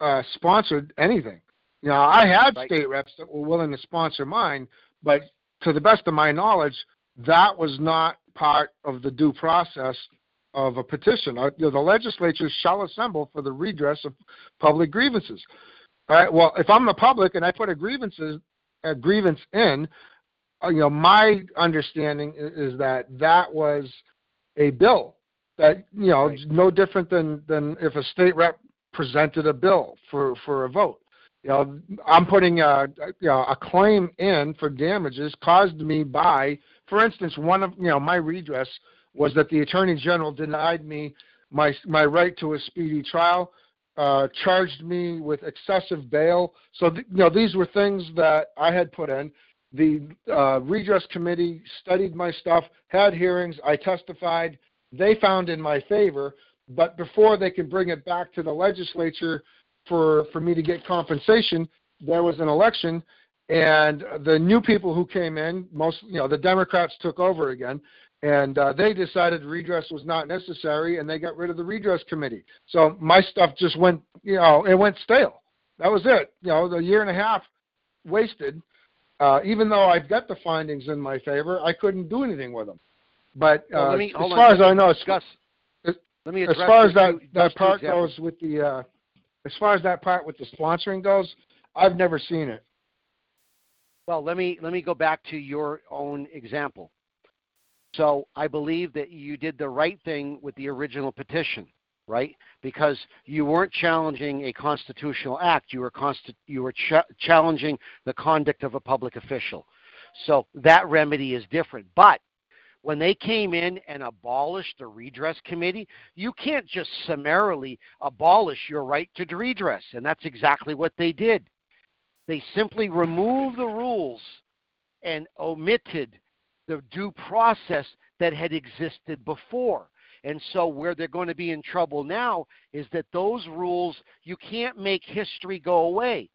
C: uh, sponsored anything. You know, I had
D: Right.
C: state reps that were willing to sponsor mine, but to the best of my knowledge, that was not part of the due process of a petition. Uh, you know, the legislature shall assemble for the redress of public grievances. All right. Well, if I'm the public and I put a grievances a grievance in, uh, you know, my understanding is that that was a bill that you know
D: Right.
C: no different than than if a state rep presented a bill for for a vote. You know, I'm putting a you know a claim in for damages caused me by, for instance, one of you know my redress was that the attorney general denied me my my right to a speedy trial, uh, charged me with excessive bail. So th- you know these were things that I had put in. The uh, redress committee studied my stuff, had hearings, I testified. They found in my favor, but before they could bring it back to the legislature for for me to get compensation, there was an election, and the new people who came in, most you know, the Democrats took over again, and uh, they decided redress was not necessary, and they got rid of the redress committee. So my stuff just went, you know, it went stale. That was it. You know, the year and a half wasted. Uh, even though I've got the findings in my favor, I couldn't do anything with them. But uh,
D: let me-
C: as
D: hold on,
C: far as I know, as-
D: let me
C: as far as that
D: two-
C: that part goes with the, uh, as far as that part with the sponsoring goes, I've never seen it.
D: Well, let me let me go back to your own example. So I believe that you did the right thing with the original petition, right? Because you weren't challenging a constitutional act; you were consti- you were ch- challenging the conduct of a public official. So that remedy is different. But when they came in and abolished the redress committee, you can't just summarily abolish your right to redress, and that's exactly what they did. They simply removed the rules and omitted the due process that had existed before. And so, where they're going to be in trouble now is that those rules, you can't make history go away.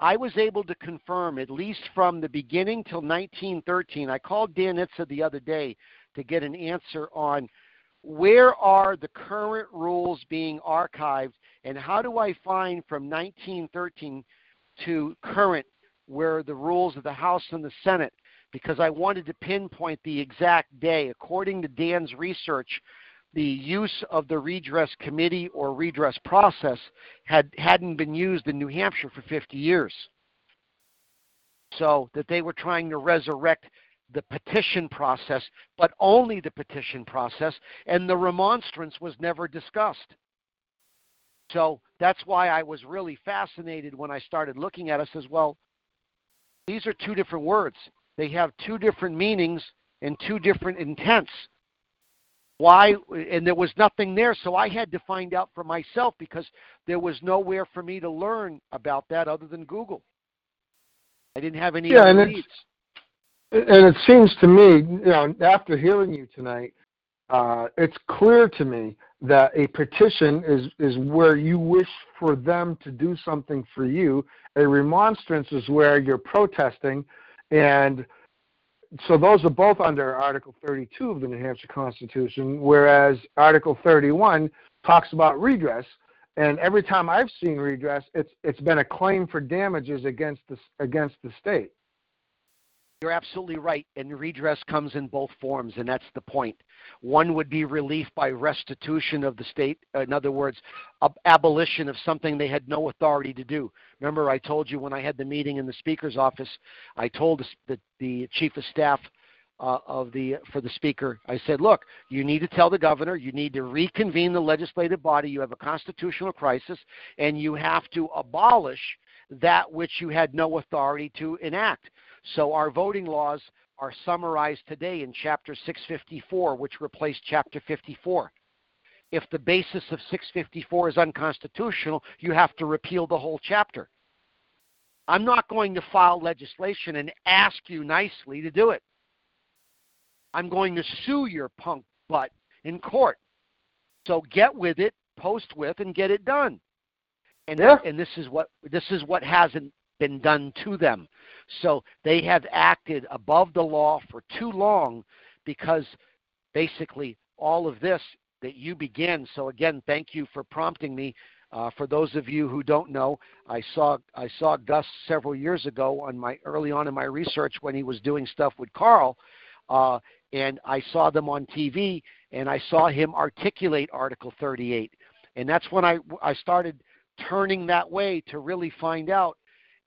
D: I was able to confirm, at least from the beginning till 1913. I called Dan Itse the other day to get an answer on where are the current rules being archived and how do I find from 1913 to current where the rules of the House and the Senate because I wanted to pinpoint the exact day. According to Dan's research, the use of the redress committee or redress process had hadn't been used in New Hampshire for 50 years. So that they were trying to resurrect the petition process, but only the petition process, and the remonstrance was never discussed. So that's why I was really fascinated when I started looking at it. Says, well, these are two different words. They have two different meanings and two different intents. why and there was nothing there so i had to find out for myself because there was nowhere for me to learn about that other than google i didn't have any
C: Yeah,
D: other
C: and it's- And it seems to me, you know, after hearing you tonight, uh, it's clear to me that a petition is, is where you wish for them to do something for you. A remonstrance is where you're protesting. And so those are both under Article 32 of the New Hampshire Constitution, whereas Article 31 talks about redress. And every time I've seen redress, it's, it's been a claim for damages against the, against the state.
D: You're absolutely right, and redress comes in both forms, and that's the point. One would be relief by restitution of the state, in other words, ab- abolition of something they had no authority to do. Remember, I told you when I had the meeting in the speaker's office, I told the, the, chief of staff uh, of the for the speaker, I said, look, you need to tell the governor, you need to reconvene the legislative body. You have a constitutional crisis, and you have to abolish that which you had no authority to enact. So our voting laws are summarized today in Chapter 654, which replaced Chapter 54. If the basis of 654 is unconstitutional, you have to repeal the whole chapter. I'm not going to file legislation and ask you nicely to do it. I'm going to sue your punk butt in court. So get with it, post with, and get it done. And,
C: Yeah.
D: and this is what this is what hasn't been done to them. So they have acted above the law for too long because basically all of this that you began. So again, thank you for prompting me. Uh, for those of you who don't know, I saw I saw Gus several years ago on my early on in my research when he was doing stuff with Carl, uh, and I saw them on TV, and I saw him articulate Article 38, and that's when I I started turning that way to really find out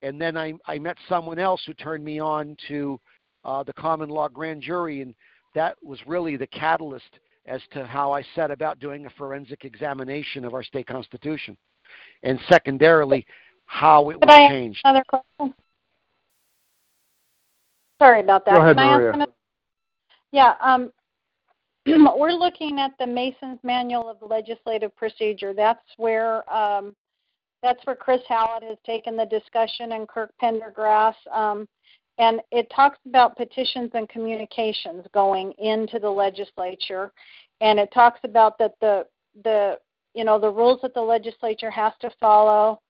D: and then I, I met someone else who turned me on to uh, the common law grand jury, and that was really the catalyst as to how I set about doing a forensic examination of our state constitution, and secondarily, how it
E: Could
D: was
E: I
D: changed.
E: Another question? Sorry about that.
C: Go ahead,
E: Can I ask
C: Maria.
E: Yeah, um, *clears throat* we're looking at the Mason's Manual of Legislative Procedure. That's where, um, that's where Chris Hallett has taken the discussion and Kirk Pendergrass. Um, and it talks about petitions and communications going into the legislature. And it talks about that the, the, you know, the rules that the legislature has to follow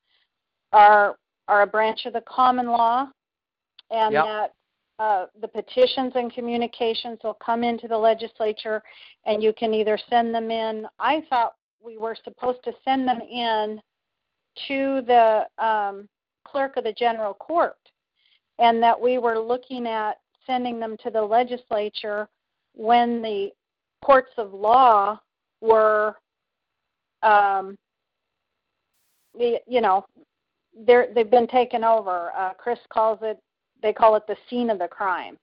E: are, are a branch of the common law and
D: Yep.
E: that uh, the petitions and communications will come into the legislature and you can either send them in. I thought we were supposed to send them in to the um, clerk of the general court and that we were looking at sending them to the legislature when the courts of law were um, the, you know they're they've been taken over. Uh, chris calls it they call it the scene of the crime.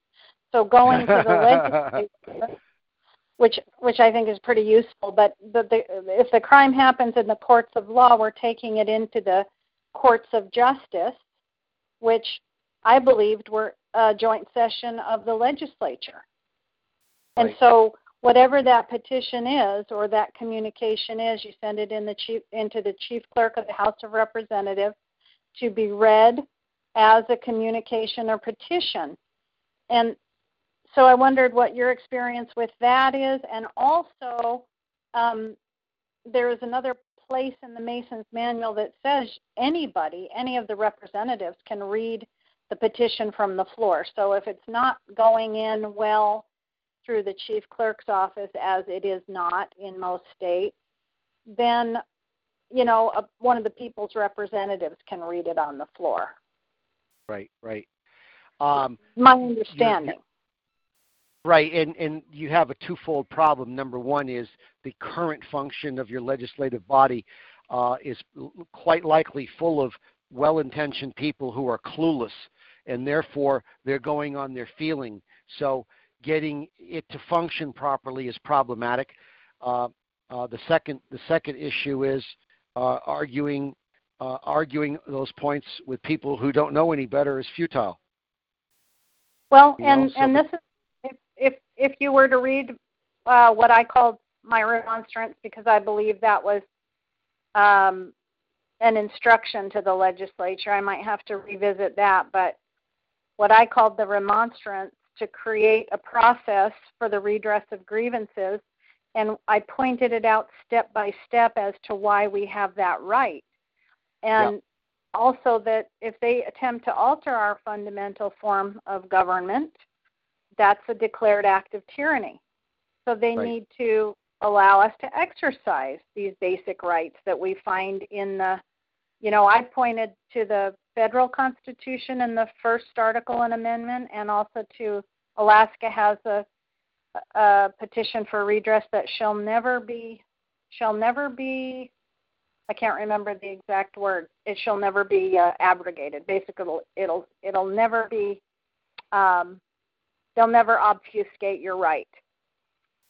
E: So going to the *laughs* legislature which which I think is pretty useful. But the, the, if the crime happens in the courts of law, we're taking it into the courts of justice, which I believed were a joint session of the legislature. And
D: Right.
E: so whatever that petition is or that communication is, you send it in the chief into the chief clerk of the House of Representatives to be read as a communication or petition. And so I wondered what your experience with that is, and also um, there is another place in the Masons Manual that says anybody, any of the representatives, can read the petition from the floor. So if it's not going in well through the chief clerk's office, as it is not in most states, then you know a, one of the people's representatives can read it on the floor.
D: Right, right. Um,
E: My understanding.
D: Right, and, and you have a twofold problem. Number one is the current function of your legislative body uh, is quite likely full of well intentioned people who are clueless, and therefore they're going on their feeling. So getting it to function properly is problematic. Uh, uh, the second the second issue is uh, arguing uh, arguing those points with people who don't know any better is futile.
E: Well,
D: You know,
E: and
D: so
E: and this is if you were to read uh, what I called my remonstrance because I believe that was um, an instruction to the legislature. I might have to revisit that, but what I called the remonstrance to create a process for the redress of grievances, and I pointed it out step by step as to why we have that right. And yep. also that if they attempt to alter our fundamental form of government, that's a declared act of tyranny. So they right. need to allow us to exercise these basic rights that we find in the you know, I pointed to the federal constitution in the first article and amendment, and also to Alaska has a, a petition for redress that shall never be shall never be I can't remember the exact word. It shall never be uh, abrogated. Basically, it'll, it'll it'll never be. Um, they'll never obfuscate your right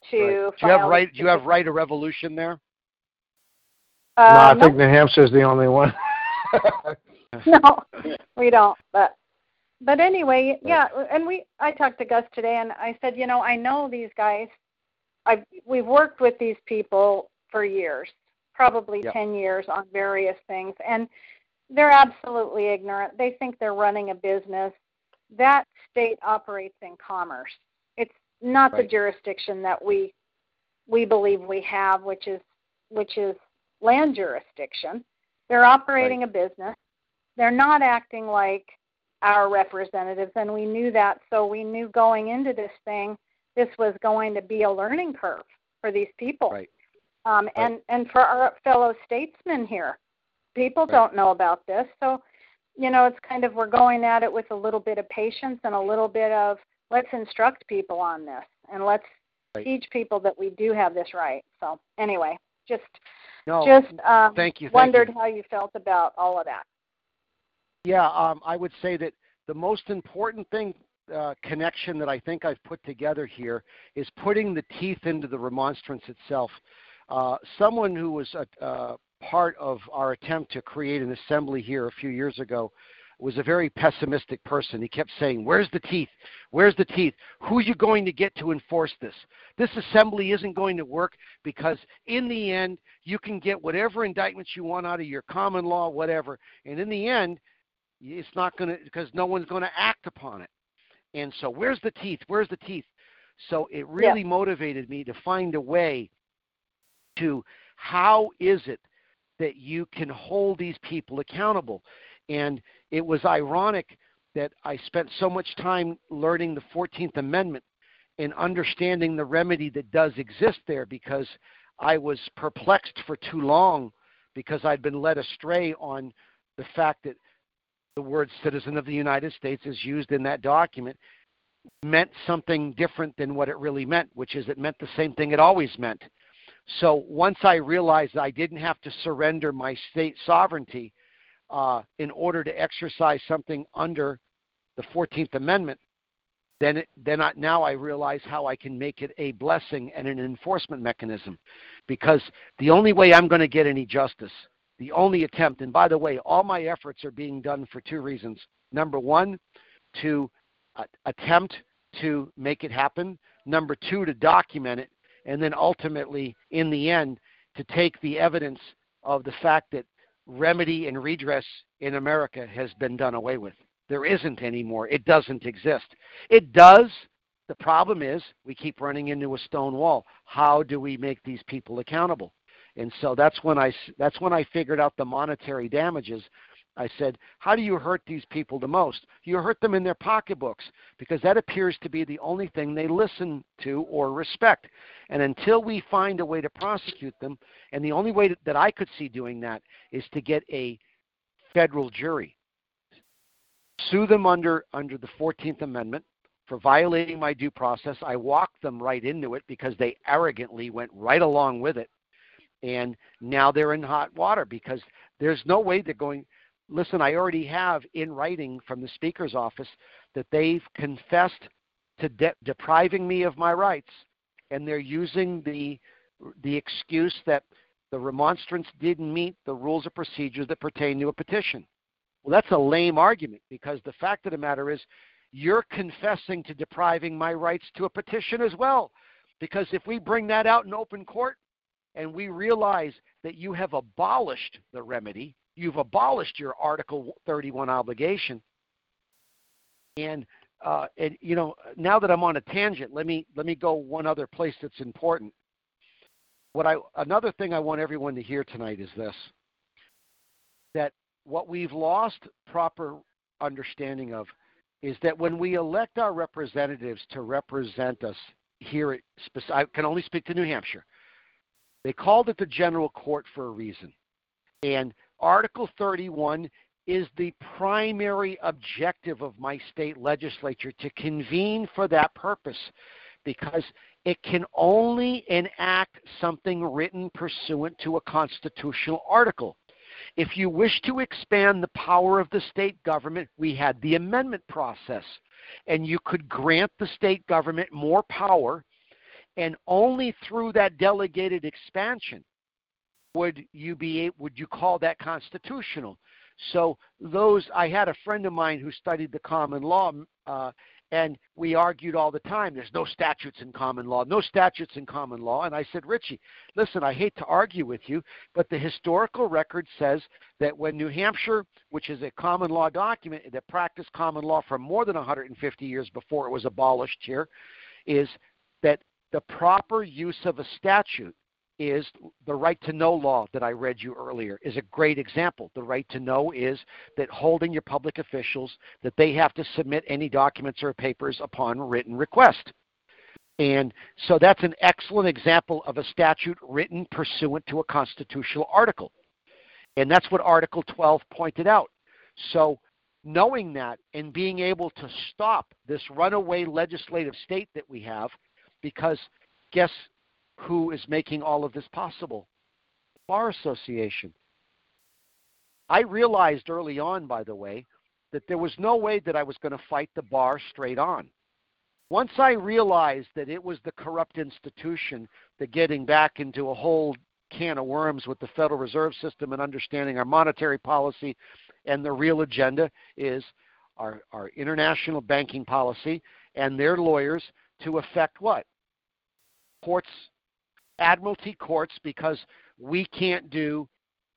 E: to.
D: Right. Do you have right? Do you have right of revolution there?
C: Uh, no, I think New Hampshire is the only one. *laughs* *laughs*
E: no, we don't. But but anyway, yeah. And we I talked to Gus today, and I said, you know, I know these guys. I we've worked with these people for years, probably yep. ten years on various things, and they're absolutely ignorant. They think they're running a business. That state operates in commerce. It's not right. the jurisdiction that we we believe we have, which is which is land jurisdiction. They're operating right. a business. They're not acting like our representatives, and we knew that. So we knew going into this thing, this was going to be a learning curve for these people,
D: right.
E: Um, and and for our fellow statesmen here. People don't know about this, so you know it's kind of we're going at it with a little bit of patience and a little bit of let's instruct people on this and let's teach people that we do have this right. So anyway, just
D: no,
E: just um,
D: thank you.
E: Thank wondered
D: you.
E: how you felt about all of that.
D: Yeah, um, I would say that the most important thing uh, connection that I think I've put together here is putting the teeth into the remonstrance itself. Uh, someone who was a, uh, part of our attempt to create an assembly here a few years ago was a very pessimistic person. He kept saying, Where's the teeth? Where's the teeth? Who are you going to get to enforce this? This assembly isn't going to work because, in the end, you can get whatever indictments you want out of your common law, whatever. And in the end, it's not going to, because no one's going to act upon it. And so, where's the teeth? Where's the teeth? So, it really yeah. motivated me to find a way to how is it that you can hold these people accountable? And it was ironic that I spent so much time learning the 14th Amendment and understanding the remedy that does exist there because I was perplexed for too long because I'd been led astray on the fact that the word citizen of the United States is used in that document meant something different than what it really meant, which is it meant the same thing it always meant. So once I realized I didn't have to surrender my state sovereignty, uh, in order to exercise something under the 14th Amendment, then, it, then I, now I realize how I can make it a blessing and an enforcement mechanism. Because the only way I'm going to get any justice, the only attempt, and by the way, all my efforts are being done for two reasons. Number one, to uh, attempt to make it happen. Number two, to document it. And then ultimately, in the end, to take the evidence of the fact that remedy and redress in America has been done away with. There isn't anymore. It doesn't exist. It does. The problem is we keep running into a stone wall. How do we make these people accountable? And so that's when I that's when I figured out the monetary damages. I said, how do you hurt these people the most? You hurt them in their pocketbooks because that appears to be the only thing they listen to or respect. And until we find a way to prosecute them, and the only way that I could see doing that is to get a federal jury, sue them under under the 14th Amendment for violating my due process. I walked them right into it because they arrogantly went right along with it. And now they're in hot water because there's no way they're going listen, I already have in writing from the Speaker's office that they've confessed to de- depriving me of my rights and they're using the the excuse that the remonstrance didn't meet the rules of procedure that pertain to a petition. Well, that's a lame argument because the fact of the matter is you're confessing to depriving my rights to a petition as well. Because if we bring that out in open court and we realize that you have abolished the remedy, you've abolished your Article 31 obligation, and uh, and you know now that I'm on a tangent, let me let me go one other place that's important. What I another thing I want everyone to hear tonight is this: that what we've lost proper understanding of is that when we elect our representatives to represent us here at, I can only speak to New Hampshire. They called it the general court for a reason. And Article 31 is the primary objective of my state legislature to convene for that purpose because it can only enact something written pursuant to a constitutional article. If you wish to expand the power of the state government, we had the amendment process. And you could grant the state government more power, and only through that delegated expansion would you be would you call that constitutional. So those I had a friend of mine who studied the common law, uh, and we argued all the time. There's no statutes in common law, no statutes in common law. And I said, Richie, listen, I hate to argue with you, but the historical record says that when New Hampshire, which is a common law document that practiced common law for more than 150 years before it was abolished here, is that the proper use of a statute is the right to know law that I read you earlier is a great example. The right to know is that holding your public officials that they have to submit any documents or papers upon written request. And so that's an excellent example of a statute written pursuant to a constitutional article. And that's what Article 12 pointed out. So knowing that and being able to stop this runaway legislative state that we have, because guess who is making all of this possible? Bar Association. I realized early on, by the way, that there was no way that I was going to fight the bar straight on. Once I realized that it was the corrupt institution that getting back into a whole can of worms with the Federal Reserve System and understanding our monetary policy and the real agenda is our, our international banking policy and their lawyers to affect what? Courts admiralty courts because we can't do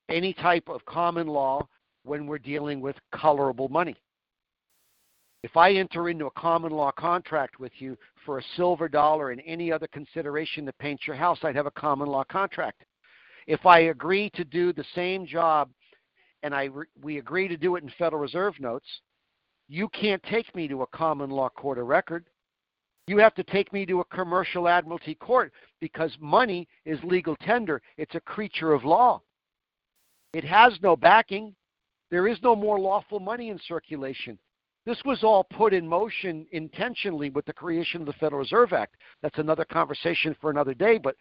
D: any type of common law when we're dealing with colorable money. If I enter into a common law contract with you for a silver dollar and any other consideration to paint your house, I'd have a common law contract. If I agree to do the same job and I re- we agree to do it in Federal Reserve notes, you can't take me to a common law court of record. You have to take me to a commercial admiralty court because money is legal tender. It's a creature of law. It has no backing. There is no more lawful money in circulation. This was all put in motion intentionally with the creation of the Federal Reserve Act. That's another conversation for another day, but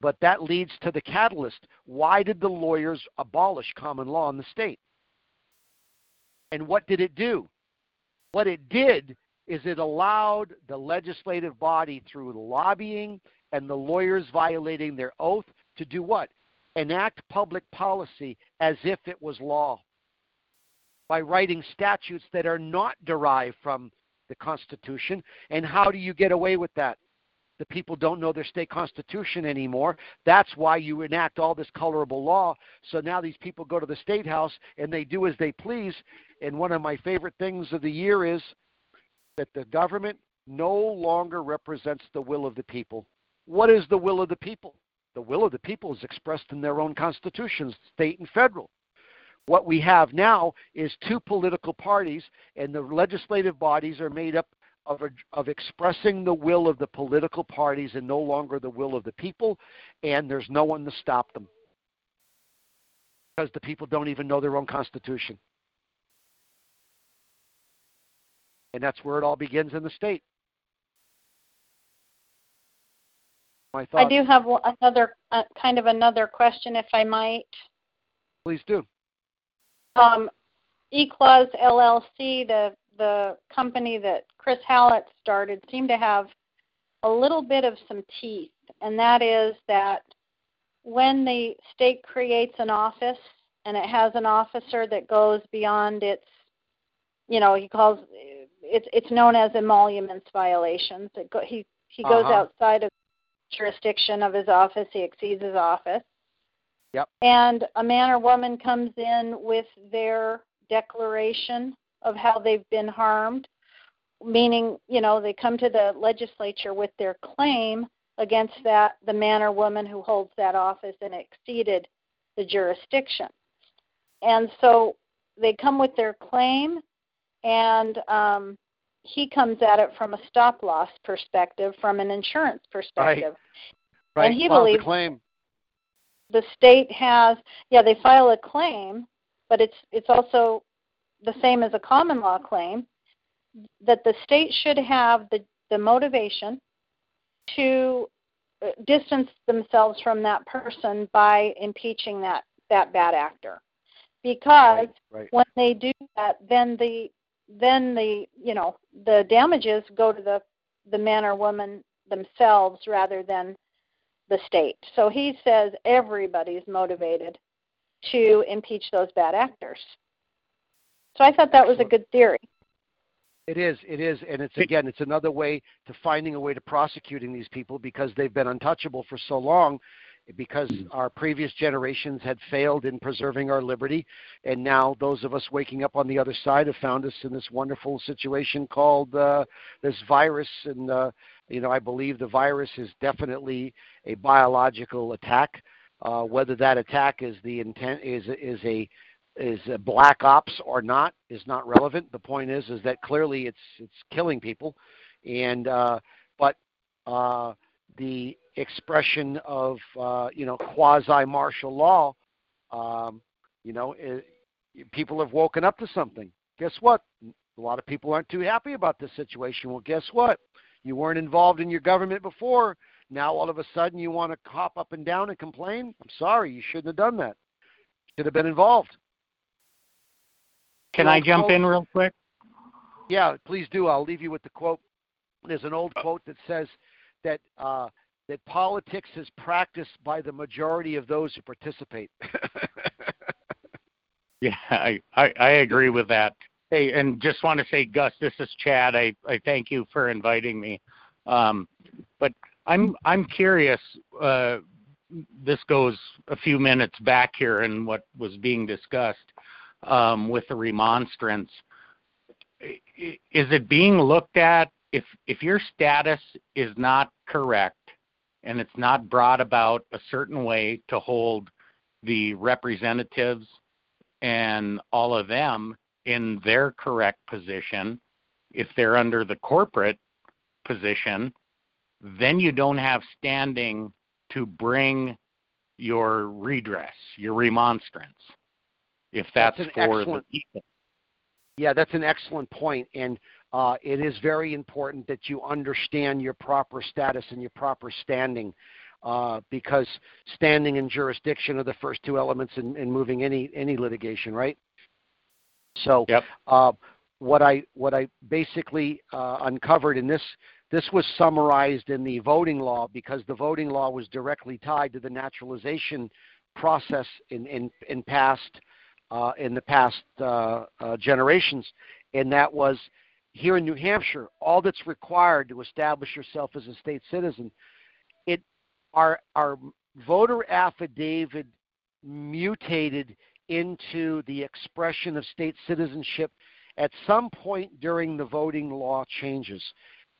D: but that leads to the catalyst. Why did the lawyers abolish common law in the state? And what did it do? What it did is it allowed the legislative body through lobbying and the lawyers violating their oath to do what? Enact public policy as if it was law by writing statutes that are not derived from the Constitution. And how do you get away with that? The people don't know their state constitution anymore. That's why you enact all this colorable law. So now these people go to the state house and they do as they please. And one of my favorite things of the year is that the government no longer represents the will of the people. What is the will of the people? The will of the people is expressed in their own constitutions, state and federal. What we have now is two political parties, and the legislative bodies are made up of, of expressing the will of the political parties and no longer the will of the people, and there's no one to stop them because the people don't even know their own constitution. And that's where it all begins in the state. My thoughts.
E: I do have another uh, kind of another question, if I might.
D: Please do.
E: Um, eClaws LLC, the the company that Chris Hallett started, seemed to have a little bit of some teeth, and that is that when the state creates an office and it has an officer that goes beyond its, you know, he calls it's it's known as emoluments violations. It go, he he goes uh-huh. outside of jurisdiction of his office, he exceeds his office.
D: Yep.
E: And a man or woman comes in with their declaration of how they've been harmed, meaning, you know, they come to the legislature with their claim against that the man or woman who holds that office and exceeded the jurisdiction. And so they come with their claim, and um, he comes at it from a stop loss perspective, from an insurance perspective.
D: Right.
E: And he
D: Files
E: believes
D: claim.
E: the state has yeah they file a claim but it's it's also the same as a common law claim that the state should have the the motivation to uh, distance themselves from that person by impeaching that that bad actor because
D: Right. Right.
E: when they do that then the then the you know the damages go to the the man or woman themselves rather than the state. So he says everybody's motivated to impeach those bad actors. So I thought that was a good theory.
D: It is. It is, and it's again, it's another way to finding a way to prosecuting these people because they've been untouchable for so long, because our previous generations had failed in preserving our liberty, and now those of us waking up on the other side have found us in this wonderful situation called uh, this virus, and uh, you know, I believe the virus is definitely a biological attack. Uh, whether that attack is the intent is is a is a black ops or not is not relevant. The point is is that clearly it's it's killing people, and uh, but uh, the expression of uh, you know quasi martial law, um, you know, i people have woken up to something. Guess what? A lot of people aren't too happy about this situation. Well, guess what? You weren't involved in your government before. Now all of a sudden you want to hop up and down and complain? I'm sorry, you shouldn't have done that. Should have been involved.
F: Can I jump
D: quote-
F: in real quick?
D: Yeah, please do. I'll leave you with the quote. There's an old quote that says that uh, that politics is practiced by the majority of those who participate. *laughs*
F: Yeah, I, I, I agree with that. Hey, and just want to say, Gus, this is Chad. I, I thank you for inviting me. Um, but I'm I'm curious. Uh, this goes a few minutes back here in what was being discussed um, with the remonstrance. Is it being looked at if if your status is not correct and it's not brought about a certain way to hold the representatives and all of them in their correct position, if they're under the corporate position, then you don't have standing to bring your redress, your remonstrance, if that's,
D: That's
F: for
D: excellent-
F: the people.
D: Yeah, that's an excellent point, and uh, it is very important that you understand your proper status and your proper standing, uh, because standing and jurisdiction are the first two elements in, in moving any any litigation, right? So,
F: Yep.
D: uh, what I what I basically uh, uncovered in this this was summarized in the voting law because the voting law was directly tied to the naturalization process in in, in past uh, in the past uh, uh, generations, and that was here in New Hampshire. All that's required to establish yourself as a state citizen, it our our voter affidavit mutated into the expression of state citizenship at some point during the voting law changes.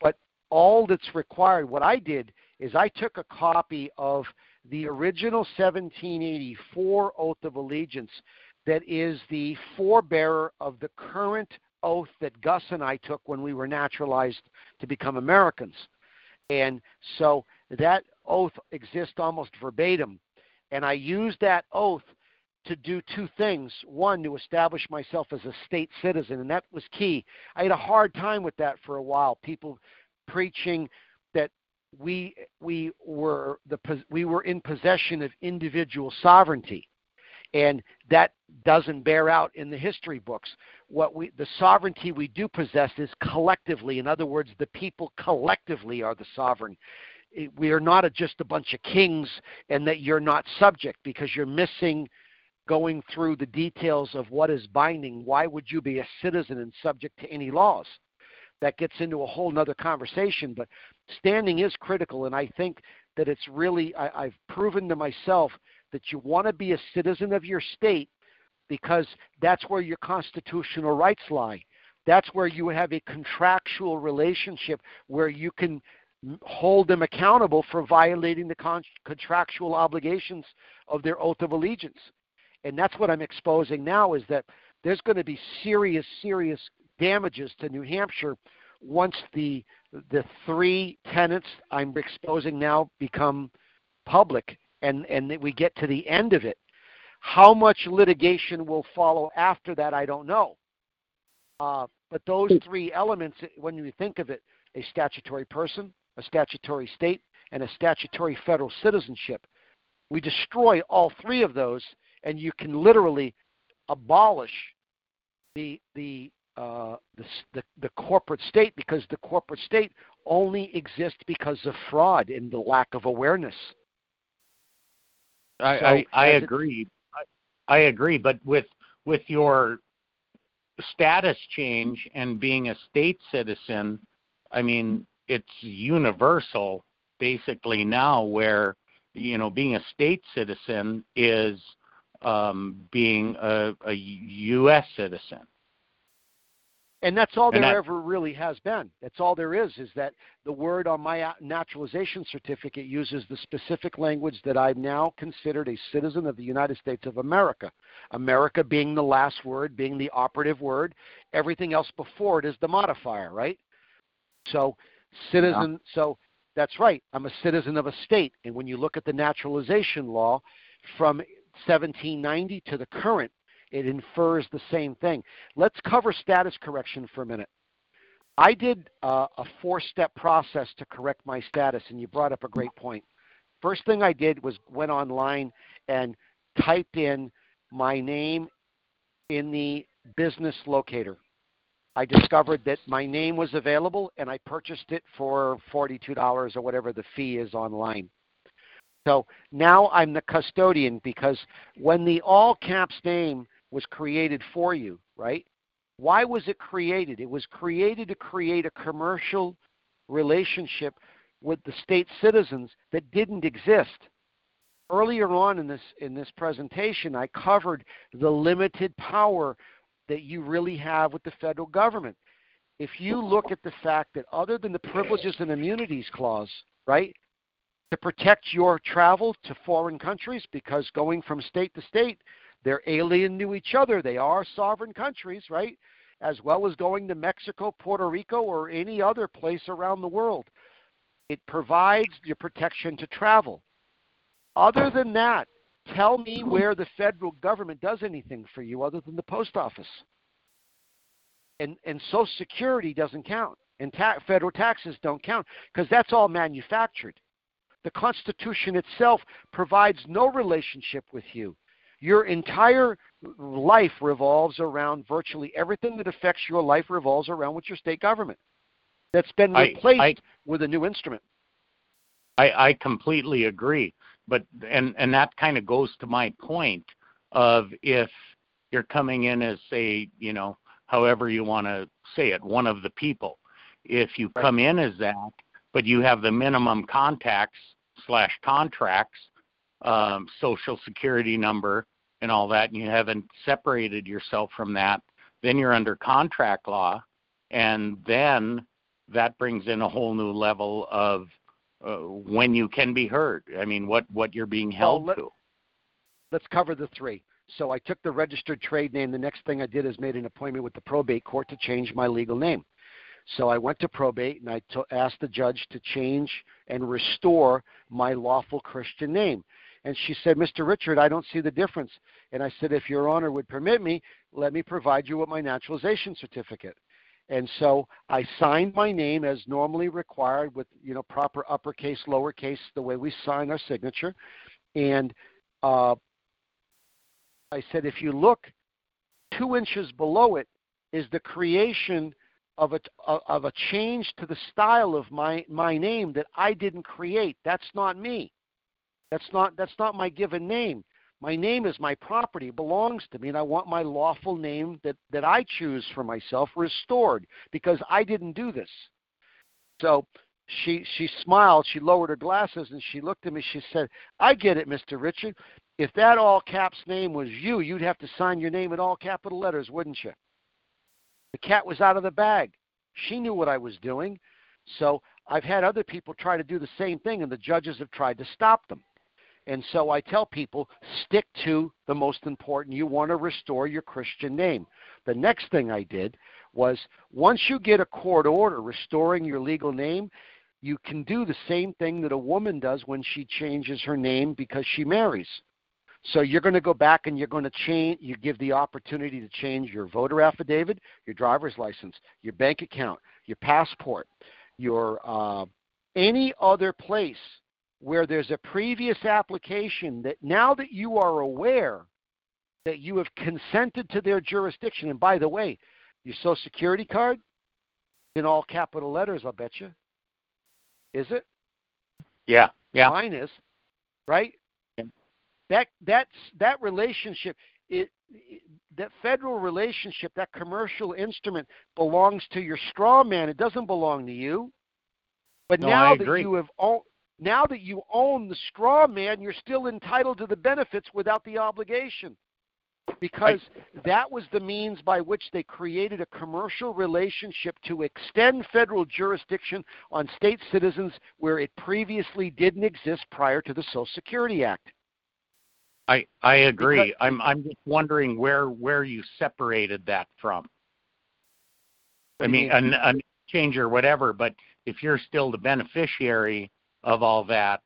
D: But all that's required, what I did is I took a copy of the original 1784 Oath of Allegiance that is the forebearer of the current oath that Gus and I took when we were naturalized to become Americans. And so that oath exists almost verbatim. And I used that oath to do two things. One, to establish myself as a state citizen, and that was key. I had a hard time with that for a while. People preaching that we we were the we were in possession of individual sovereignty, and that doesn't bear out in the history books. What we the sovereignty we do possess is collectively. In other words, the people collectively are the sovereign. We are not a, just a bunch of kings, and that you're not subject because you're missing going through the details of what is binding. Why would you be a citizen and subject to any laws? that gets into a whole nother conversation. But standing is critical, and I think that it's really I, I've proven to myself that you want to be a citizen of your state because that's where your constitutional rights lie. That's where you have a contractual relationship where you can hold them accountable for violating the con- contractual obligations of their oath of allegiance. And that's what I'm exposing now is that there's going to be serious, serious damages to New Hampshire once the the three tenants I'm exposing now become public and and we get to the end of it. How much litigation will follow after that, I don't know. Uh, but those three elements, when you think of it, a statutory person, a statutory state, and a statutory federal citizenship, we destroy all three of those, and you can literally abolish the the uh, the, the, the corporate state because the corporate state only exists because of fraud and the lack of awareness.
F: I,
D: So,
F: I, I agree. I, I agree, but with with your status change and being a state citizen, I mean it's universal basically now where you know being a state citizen is um, being a, a U.S. citizen.
D: And that's all
F: And
D: there
F: that-
D: ever really has been. That's all there is, is that the word on my naturalization certificate uses the specific language that I'm now considered a citizen of the United States of America. America being the last word, being the operative word. Everything else before it is the modifier, right? So, citizen, so that's right. I'm a citizen of a state. And when you look at the naturalization law from 1790 to the current, it infers the same thing. Let's cover status correction for a minute. I did uh, a four step process to correct my status, and you brought up a great point. First thing I did was went online and typed in my name in the business locator. I discovered that my name was available and I purchased it for $42 or whatever the fee is online. So now I'm the custodian because when the all caps name was created for you, right? Why was it created? It was created to create a commercial relationship with the state citizens that didn't exist. Earlier on in this in this presentation, I covered the limited power that you really have with the federal government. If you look at the fact that other than the privileges and immunities clause, right, to protect your travel to foreign countries because going from state to state, they're alien to each other. They are sovereign countries, right? As well as going to Mexico, Puerto Rico, or any other place around the world. It provides your protection to travel. Other than that, tell me where the federal government does anything for you other than the post office. And and Social Security doesn't count, and ta- federal taxes don't count because that's all manufactured. The Constitution itself provides no relationship with you. Your entire life revolves around virtually everything that affects your life revolves around with your state government. That's been
F: I-
D: replaced
F: I-
D: with a new instrument.
F: I, I completely agree. But and and that kind of goes to my point of if you're coming in as say, you know, however you want to say it, one of the people. If you
D: Right.
F: come in as that, but you have the minimum contacts slash contracts, um, social security number, and all that, and you haven't separated yourself from that, then you're under contract law, and then that brings in a whole new level of uh, when you can be heard. I mean, what what you're being held
D: let-
F: to.
D: let's cover the three. So I took the registered trade name. The next thing I did is made an appointment with the probate court to change my legal name. So I went to probate and I to- asked the judge to change and restore my lawful Christian name. And she said, Mr. Richard, I don't see the difference. And I said, if Your Honor would permit me, let me provide you with my naturalization certificate. And so I signed my name as normally required with you know proper uppercase, lowercase, the way we sign our signature. And uh, I said, if you look two inches below it is the creation of a of a change to the style of my my name that I didn't create. That's not me. That's not that's not my given name. My name is my property, belongs to me, and I want my lawful name that, that I choose for myself restored because I didn't do this. So she she smiled, she lowered her glasses, and she looked at me. She said, "I get it, Mr. Richard. If that all caps name was you, you'd have to sign your name in all capital letters, wouldn't you?" The cat was out of the bag. She knew what I was doing. So I've had other people try to do the same thing, and the judges have tried to stop them. And so I tell people stick to the most important. You want to restore your Christian name. The next thing I did was once you get a court order restoring your legal name, you can do the same thing that a woman does when she changes her name because she marries. So you're going to go back and you're going to change, you give the opportunity to change your voter affidavit, your driver's license, your bank account, your passport, your uh, any other place where there's a previous application that now that you are aware that you have consented to their jurisdiction, and by the way, your social security card in all capital letters, I'll bet you. Is it?
F: Yeah, yeah.
D: Mine is, right? That that's that relationship. It, it that federal relationship, that commercial instrument belongs to your straw man. It doesn't belong to you. But
F: No,
D: now that you have own, now that you own the straw man, you're still entitled to the benefits without the obligation. Because that was the means by which they created a commercial relationship to extend federal jurisdiction on state citizens where it previously didn't exist prior to the Social Security Act.
F: I I agree. I'm I'm just wondering where where you separated that from. I
D: What do you
F: mean, a, a change or whatever, but if you're still the beneficiary of all that,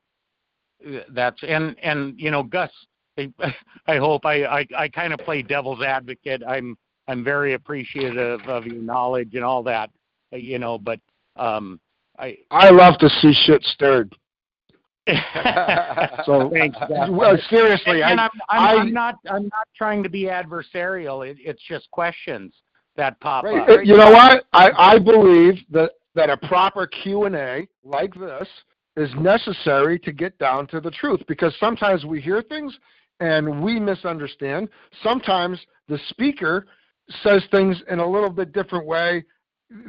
F: that's and and you know, Gus, I, *laughs* I hope I I, I kind of play devil's advocate. I'm I'm very appreciative of your knowledge and all that, uh, you know, but um, I *laughs*
C: I love to see shit stirred. *laughs* So
F: Thanks,
C: well, seriously,
F: and, and
C: I,
F: I'm, I'm, I'm not I'm not trying to be adversarial. It, it's just questions that pop
D: Right.
F: up.
C: You know what? I, I believe that, that a proper Q&A like this is necessary to get down to the truth because sometimes we hear things and we misunderstand. Sometimes the speaker says things in a little bit different way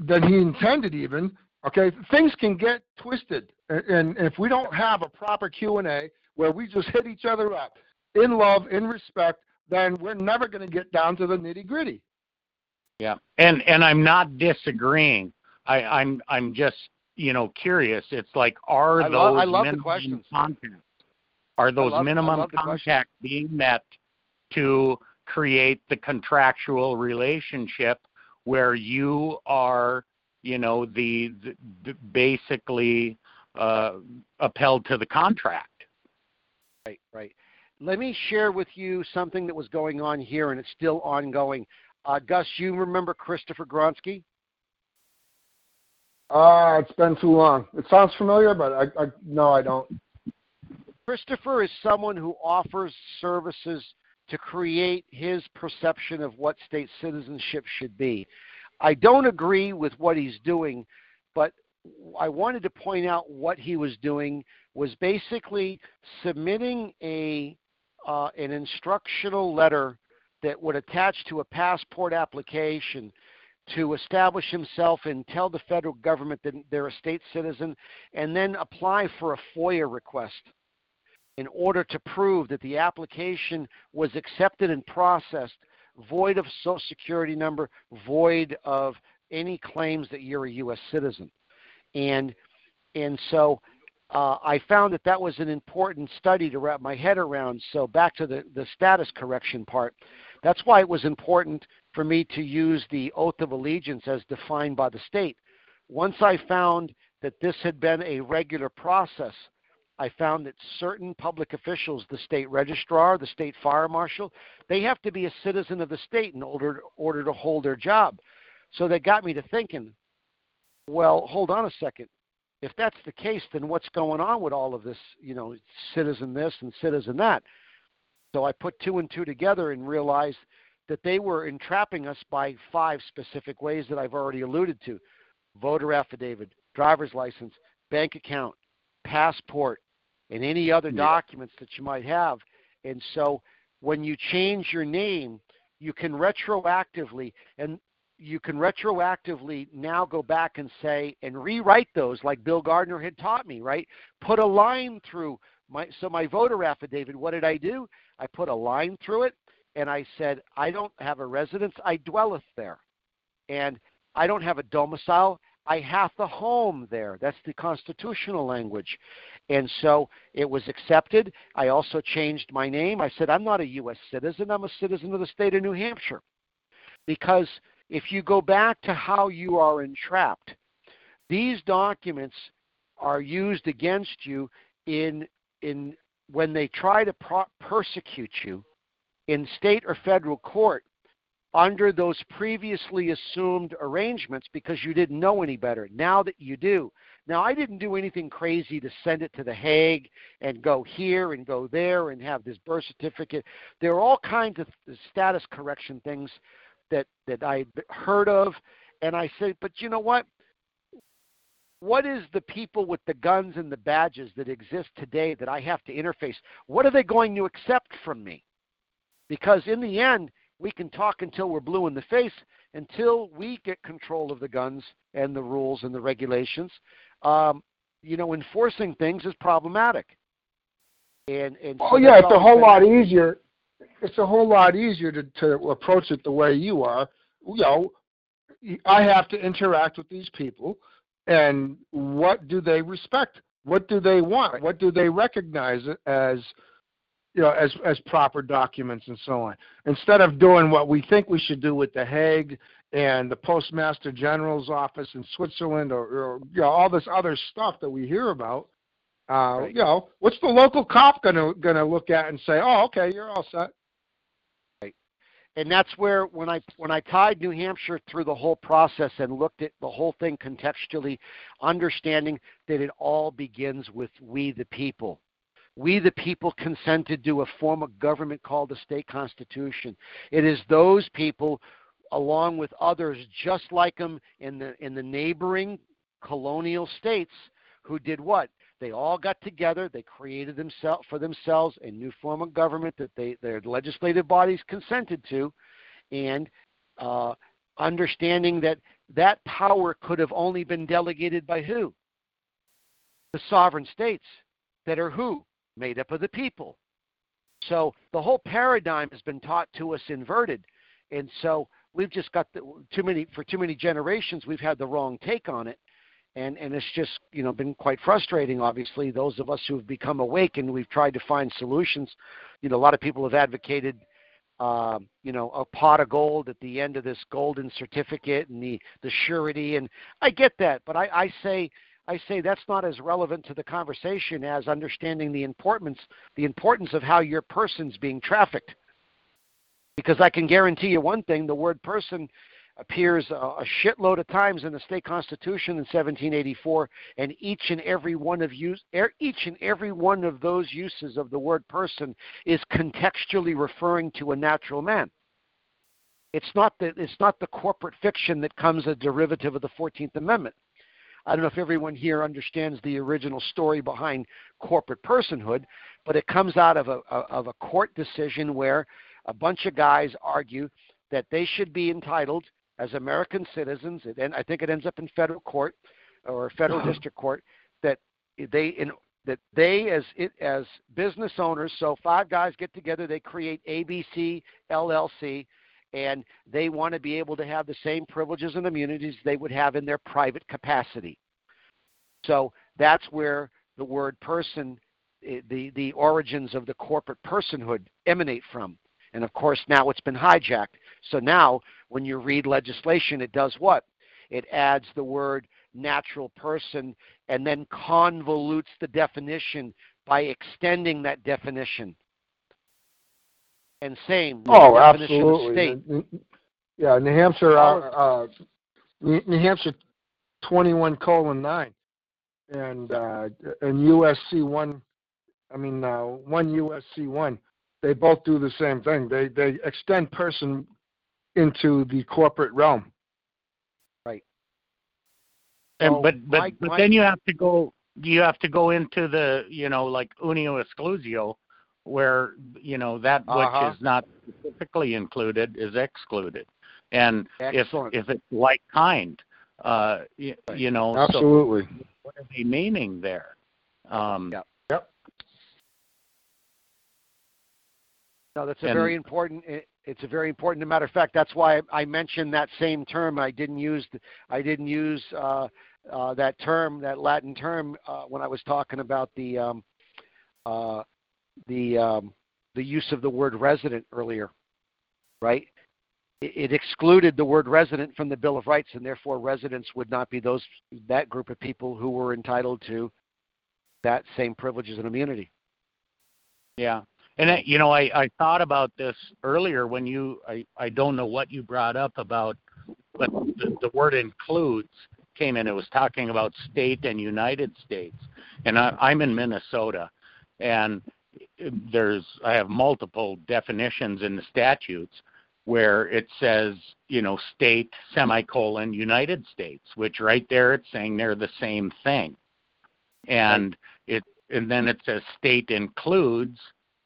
C: than he intended even. Okay, things can get twisted and, if we don't have a proper Q&A where we just hit each other up in love, in respect, then we're never going to get down to the nitty-gritty.
F: Yeah, and and I'm not disagreeing. I, I'm I'm just you know curious. It's like are
D: I
F: those
D: love- love
F: minimum contacts are those
D: love-
F: minimum contacts being met to create the contractual relationship where you are you know the, the, the basically uh, upheld to the contract.
D: Right, right. Let me share with you something that was going on here, and it's still ongoing. Uh, Gus, you remember Christopher Gronsky?
C: Ah, it's been too long. It sounds familiar, but I, I no, I don't.
D: Christopher is someone who offers services to create his perception of what state citizenship should be. I don't agree with what he's doing, but I wanted to point out what he was doing was basically submitting a uh, an instructional letter that would attach to a passport application to establish himself and tell the federal government that they're a state citizen and then apply for a FOIA request in order to prove that the application was accepted and processed, void of social security number, void of any claims that you're a U.S. citizen. And, and so uh, I found that that was an important study to wrap my head around. So back to the, the status correction part. That's why it was important for me to use the oath of allegiance as defined by the state. Once I found that this had been a regular process, I found that certain public officials, the state registrar, the state fire marshal, they have to be a citizen of the state in order, order to hold their job. So that got me to thinking, well, hold on a second. If that's the case, then what's going on with all of this, you know, citizen this and citizen that? So I put two and two together and realized that they were entrapping us by five specific ways that I've already alluded to voter affidavit, driver's license, bank account, passport, and any other
F: Yeah.
D: documents that you might have. And so when you change your name, you can retroactively and you can retroactively now go back and say and rewrite those like Bill Gardner had taught me, right? Put a line through my so my voter affidavit, what did I do? I put a line through it and I said, I don't have a residence, I dwelleth there. And I don't have a domicile, I have the home there. That's the constitutional language. And so it was accepted. I also changed my name. I said, I'm not a U.S. citizen, I'm a citizen of the state of New Hampshire. Because if you go back to how you are entrapped, these documents are used against you in, in when they try to pro- persecute you in state or federal court under those previously assumed arrangements because you didn't know any better. Now that you do. Now, I didn't do anything crazy to send it to The Hague and go here and go there and have this birth certificate. There are all kinds of status correction things that, that I heard of. And I said, but you know what? What is the people with the guns and the badges that exist today that I have to interface? What are they going to accept from me? Because in the end, we can talk until we're blue in the face until we get control of the guns and the rules and the regulations. Um, you know, enforcing things is problematic. And, and
C: so oh yeah, it's a whole lot easier. It's a whole lot easier to, to approach it the way you are. You know, I have to interact with these people, and what do they respect? What do they want? What do they recognize as you know, as as proper documents and so on. Instead of doing what we think we should do with the Hague and the Postmaster General's office in Switzerland, or, or you know, all this other stuff that we hear about. Uh. You know, what's the local cop gonna gonna look at and say, "Oh, okay, you're all set."
D: And that's where when I when I tied New Hampshire through the whole process and looked at the whole thing contextually, understanding that it all begins with we the people we, the people, consented to a form of government called the state constitution. It is those people, along with others just like them in the, in the neighboring colonial states, who did what? They all got together. They created themselves for themselves a new form of government that they, their legislative bodies consented to, and uh, understanding that that power could have only been delegated by who? The sovereign states that are who? made up of the people. So the whole paradigm has been taught to us inverted. And so we've just got the, too many, for too many generations, we've had the wrong take on it. And, and it's just, you know, been quite frustrating, obviously. Those of us who have become awake and we've tried to find solutions. You know, a lot of people have advocated, uh, you know, a pot of gold at the end of this golden certificate and the, the surety. And I get that, but I, I say, I say that's not as relevant to the conversation as understanding the importance the importance of how your person's being trafficked. Because I can guarantee you one thing: the word "person" appears a, a shitload of times in the state constitution in 1784, and each and every one of use er, each and every one of those uses of the word "person" is contextually referring to a natural man. It's not the it's not the corporate fiction that comes a derivative of the 14th Amendment. I don't know if everyone here understands the original story behind corporate personhood, but it comes out of a, of a court decision where a bunch of guys argue that they should be entitled as American citizens, and I think it ends up in federal court or federal uh-huh. district court, that they in, that they as it, as business owners, so five guys get together, they create ABC LLC, and they want to be able to have the same privileges and immunities they would have in their private capacity. So that's where the word person, eh, the, the origins of the corporate personhood emanate from. And of course, now it's been hijacked. So now, when you read legislation, it does what? It adds the word natural person and then convolutes the definition by extending that definition and same.
C: Oh, absolutely. Yeah, New Hampshire, uh, uh, New Hampshire, twenty-one colon nine, and uh, and USC one. I mean, uh, one USC one. They both do the same thing. They they extend person into the corporate realm.
D: Right.
F: And but but my, but my, then you have to go you have to go into the you know like unio exclusio where you know that
D: Uh-huh.
F: which is not specifically included is excluded, and
D: Excellent.
F: if if it's like kind, uh, you, you know, so
C: Absolutely.
F: what are they meaning there? Um,
C: Yep.
D: No, that's a
F: And-
D: very important. it- It's a very important. As a matter of fact, that's why I mentioned that same term. I didn't use. I didn't use uh, uh, that term, that Latin term, uh, when I was talking about the um, uh, the um, the use of the word resident earlier, right? It, it excluded the word resident from the Bill of Rights, and therefore residents would not be those that group of people who were entitled to that same privileges and immunity.
F: Yeah. And I, you know, I, I thought about this earlier when you I, I don't know what you brought up about but the, the word includes came in. It was talking about state and United States. And I, I'm in Minnesota and there's I have multiple definitions in the statutes where it says, you know, state semicolon United States, which right there it's saying they're the same thing. And it and then it says state includes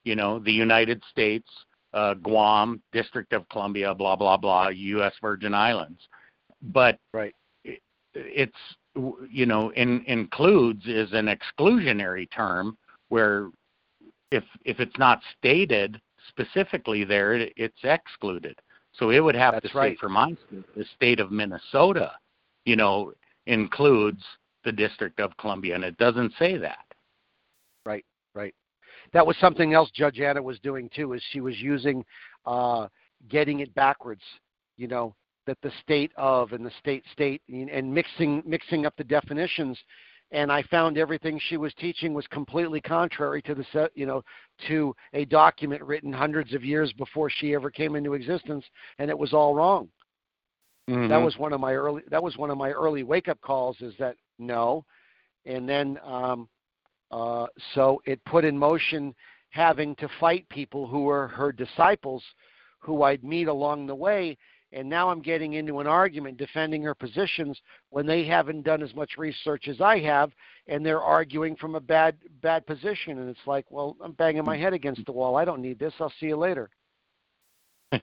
F: you know, the United States, uh, Guam, District of Columbia, blah blah blah, U.S. Virgin Islands. But
D: Right.
F: it, it's you know, in, includes is an exclusionary term where if if it's not stated specifically there, it, it's excluded. So it would have
D: That's
F: to say for my state, the state of Minnesota, you know, includes the District of Columbia, and it doesn't say that.
D: That was something else Judge Anna was doing too, is she was using uh, getting it backwards, you know, that the state of and the state state and mixing mixing up the definitions. And I found everything she was teaching was completely contrary to the set, you know, to a document written hundreds of years before she ever came into existence, and it was all wrong. That
F: Mhm.
D: was one of my early that was one of my early wake up calls is that no. And then um uh so it put in motion having to fight people who were her disciples who I'd meet along the way and now I'm getting into an argument defending her positions when they haven't done as much research as I have and they're arguing from a bad bad position and it's like, well, I'm banging my head against the wall. I don't need this. I'll see you later. *laughs*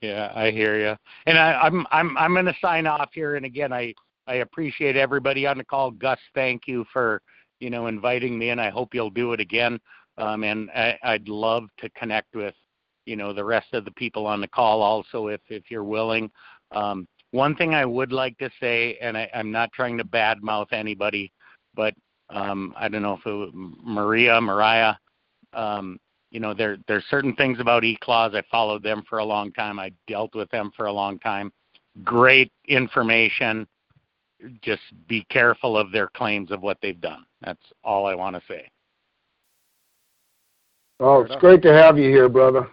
F: Yeah, I hear you. And I, I'm I'm I'm going to sign off here. And again, I I appreciate everybody on the call. Gus, thank you for you know inviting me, and I hope you'll do it again. Um, and I, I'd love to connect with you know the rest of the people on the call also, if if you're willing. Um, one thing I would like to say, and I, I'm not trying to badmouth anybody, but um, I don't know if it was Maria, Mariah. Um, you know, there there's certain things about eClaws. I followed them for a long time. I dealt with them for a long time. Great information. Just be careful of their claims of what they've done. That's all I want to say.
C: Oh, it's great to have you here, brother.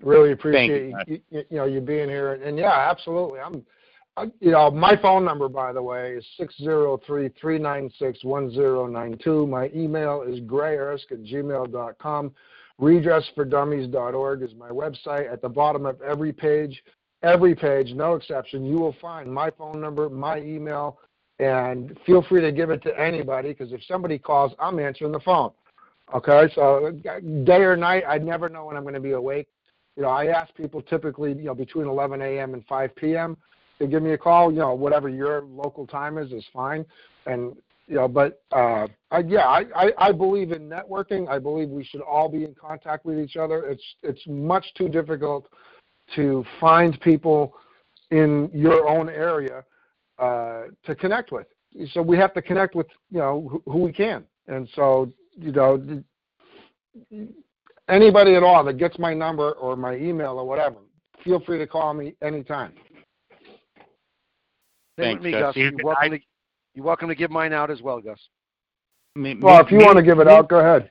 C: Really appreciate you, you, you know you being here, and yeah, absolutely. I'm, I, you know, my phone number, by the way, is six zero three three nine six one zero nine two. My email is greyursk at gmail dot com. Redressfordummies.org is my website. At the bottom of every page, every page, no exception, you will find my phone number, my email, and feel free to give it to anybody because if somebody calls, I'm answering the phone. Okay, so day or night, I never know when I'm going to be awake. You know, I ask people typically, you know, between 11 a.m. and 5 p.m. to give me a call. You know, whatever your local time is is fine. And you know, but uh, I, yeah, I, I, I believe in networking. I believe we should all be in contact with each other. It's it's much too difficult to find people in your own area uh, to connect with. So we have to connect with you know who, who we can. And so you know anybody at all that gets my number or my email or whatever, feel free to call me anytime.
D: Same
F: Thanks,
D: me,
F: Gus.
D: Gus.
F: You
D: You're welcome,
F: I-
D: to, you're welcome to give mine out as well, Gus.
F: Me-
C: Well,
F: me-
C: if you
F: me-
C: want to give it
F: me-
C: out, go ahead.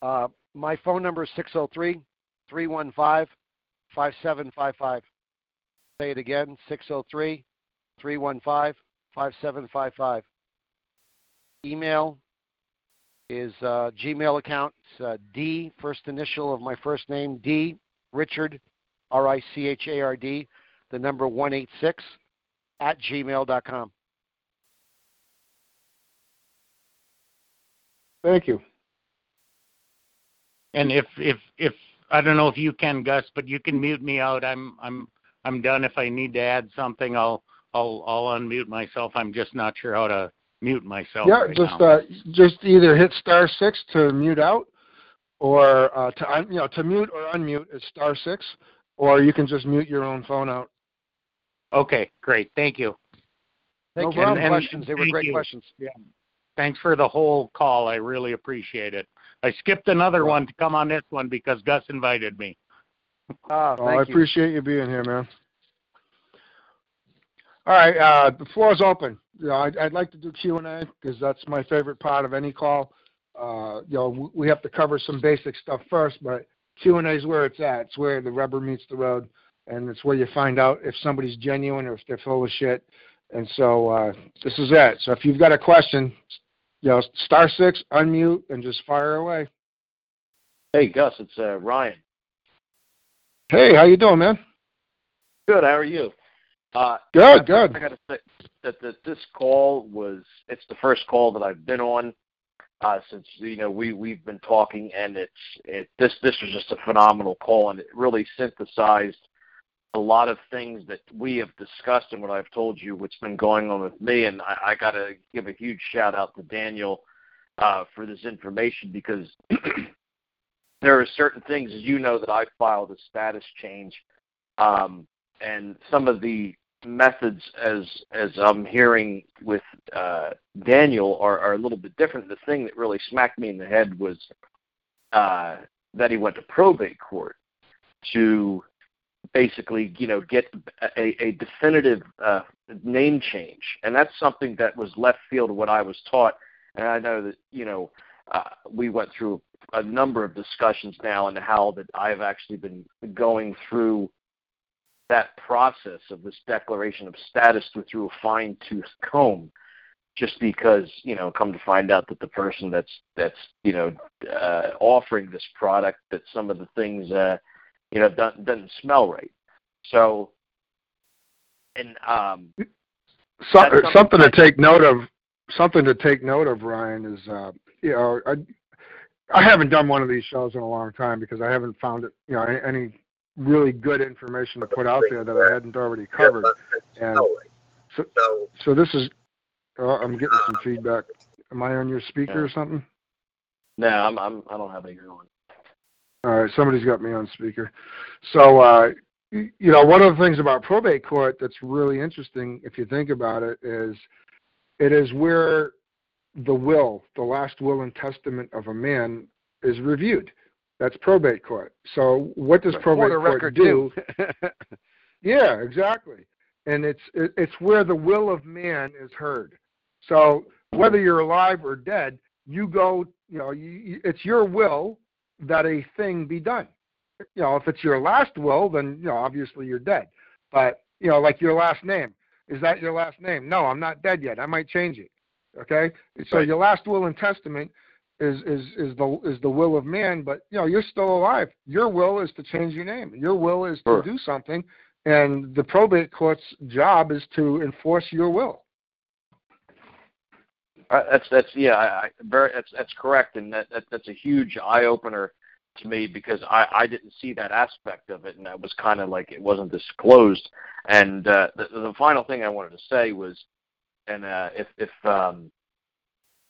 D: Uh, my phone number is 603 315 5755. Say it again 603 315 5755. Email is uh, Gmail account. It's uh, D, first initial of my first name, D, Richard, R I C H A R D, the number 186 at gmail.com.
C: Thank you.
F: and if if if I don't know if you can, Gus, but you can mute me out. I'm I'm I'm done. If I need to add something, I'll I'll I'll unmute myself. I'm just not sure how to mute myself.
C: Yeah,
F: right
C: just
F: now.
C: uh, just either hit star six to mute out, or uh, to un, you know to mute or unmute is star six, or you can just mute your own phone out.
F: Okay, great. Thank you.
D: Thank
C: No
D: you
C: problem.
F: And-
D: questions. They were
F: thank
D: great
F: you.
D: questions.
F: Thanks for the whole call. I really appreciate it. I skipped another one to come on this one because Gus invited me.
D: Ah,
C: Oh,
D: thank
C: I
D: you.
C: appreciate you being here, man. All right, uh, the floor is open. You know, I'd, I'd like to do Q and A because that's my favorite part of any call. Uh, you know, we have to cover some basic stuff first, but Q and A is where it's at. It's where the rubber meets the road, and it's where you find out if somebody's genuine or if they're full of shit. And so uh, this is it. So if you've got a question, you know, star six, unmute, and just fire away.
G: Hey, Gus, it's uh, Ryan.
C: Hey, how you doing, man?
G: Good. How are you? Uh,
C: Good,
G: I-
C: good.
G: I got to say that, that this call was it's the first call that I've been on uh, since you know we we've been talking, and it's it this this was just a phenomenal call, and it really synthesized a lot of things that we have discussed and what I've told you, what's been going on with me, and I, I got to give a huge shout out to Daniel uh, for this information because *clears throat* there are certain things, as you know, that I filed a status change, um, and some of the methods, as as I'm hearing with uh, Daniel, are, are a little bit different. The thing that really smacked me in the head was uh, that he went to probate court to basically, you know, get a, a definitive uh, name change, and that's something that was left field of what I was taught. And I know that you know uh, we went through a number of discussions now and how that I've actually been going through that process of this declaration of status through a fine tooth comb just because you know come to find out that the person that's that's you know uh, offering this product that some of the things uh, you know doesn't, doesn't smell right so and um
C: So,
G: something
C: something to take note of. Something to take note of, Ryan, is uh, you know I I haven't done one of these shows in a long time because I haven't found it you know any, any really good information to put out there that I hadn't already covered. And so, so this is uh, I'm getting some feedback. Am I on your speaker or something?
G: no I'm, I'm I don't have any going
C: All right, somebody's got me on speaker. So, uh, you know, one of the things about probate court that's really interesting, if you think about it, is it is where the will, the last will and testament of a man, is reviewed. That's probate court. So, what does probate court do? *laughs* Yeah, exactly. And it's it's where the will of man is heard. So whether you're alive or dead, you go. You know, you, you, it's your will that a thing be done. You know, if it's your last will, then you know obviously you're dead. But you know, like your last name, is that your last name? No, I'm not dead yet. I might change it. Okay, so
G: Right.
C: your last will and testament is is is the is the will of man, but you know you're still alive. Your will is to change your name. Your will is
G: Sure.
C: to do something, and the probate court's job is to enforce your will.
G: Uh, that's that's yeah, I, I very that's that's correct, and that, that that's a huge eye opener to me because I I didn't see that aspect of it, and that was kind of like it wasn't disclosed. And uh, the the final thing I wanted to say was, and uh, if if um,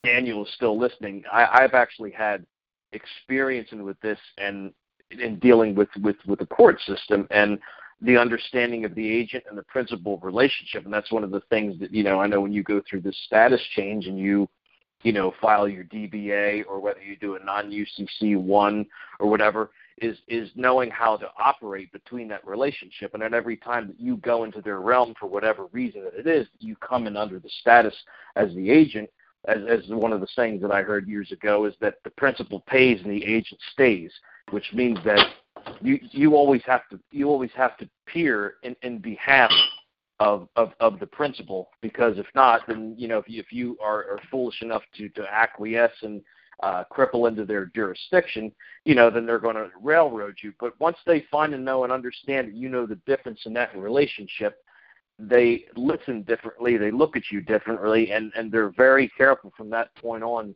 G: Daniel is still listening, I, I've actually had experience with this and in dealing with with with the court system and the understanding of the agent and the principal relationship. And that's one of the things that you know i know when you go through this status change and you you know file your dba or whether you do a non ucc one or whatever is is knowing how to operate between that relationship. And at every time that you go into their realm for whatever reason that it is you come in under the status as the agent as, as one of the sayings that i heard years ago is that the principal pays and the agent stays which means that you you always have to you always have to peer in, in behalf of, of of the principal because if not then you know if you, if you are, are foolish enough to to acquiesce and uh, cripple into their jurisdiction you know then they're going to railroad you. But once they find and know and understand that you know the difference in that relationship they listen differently they look at you differently and and they're very careful from that point on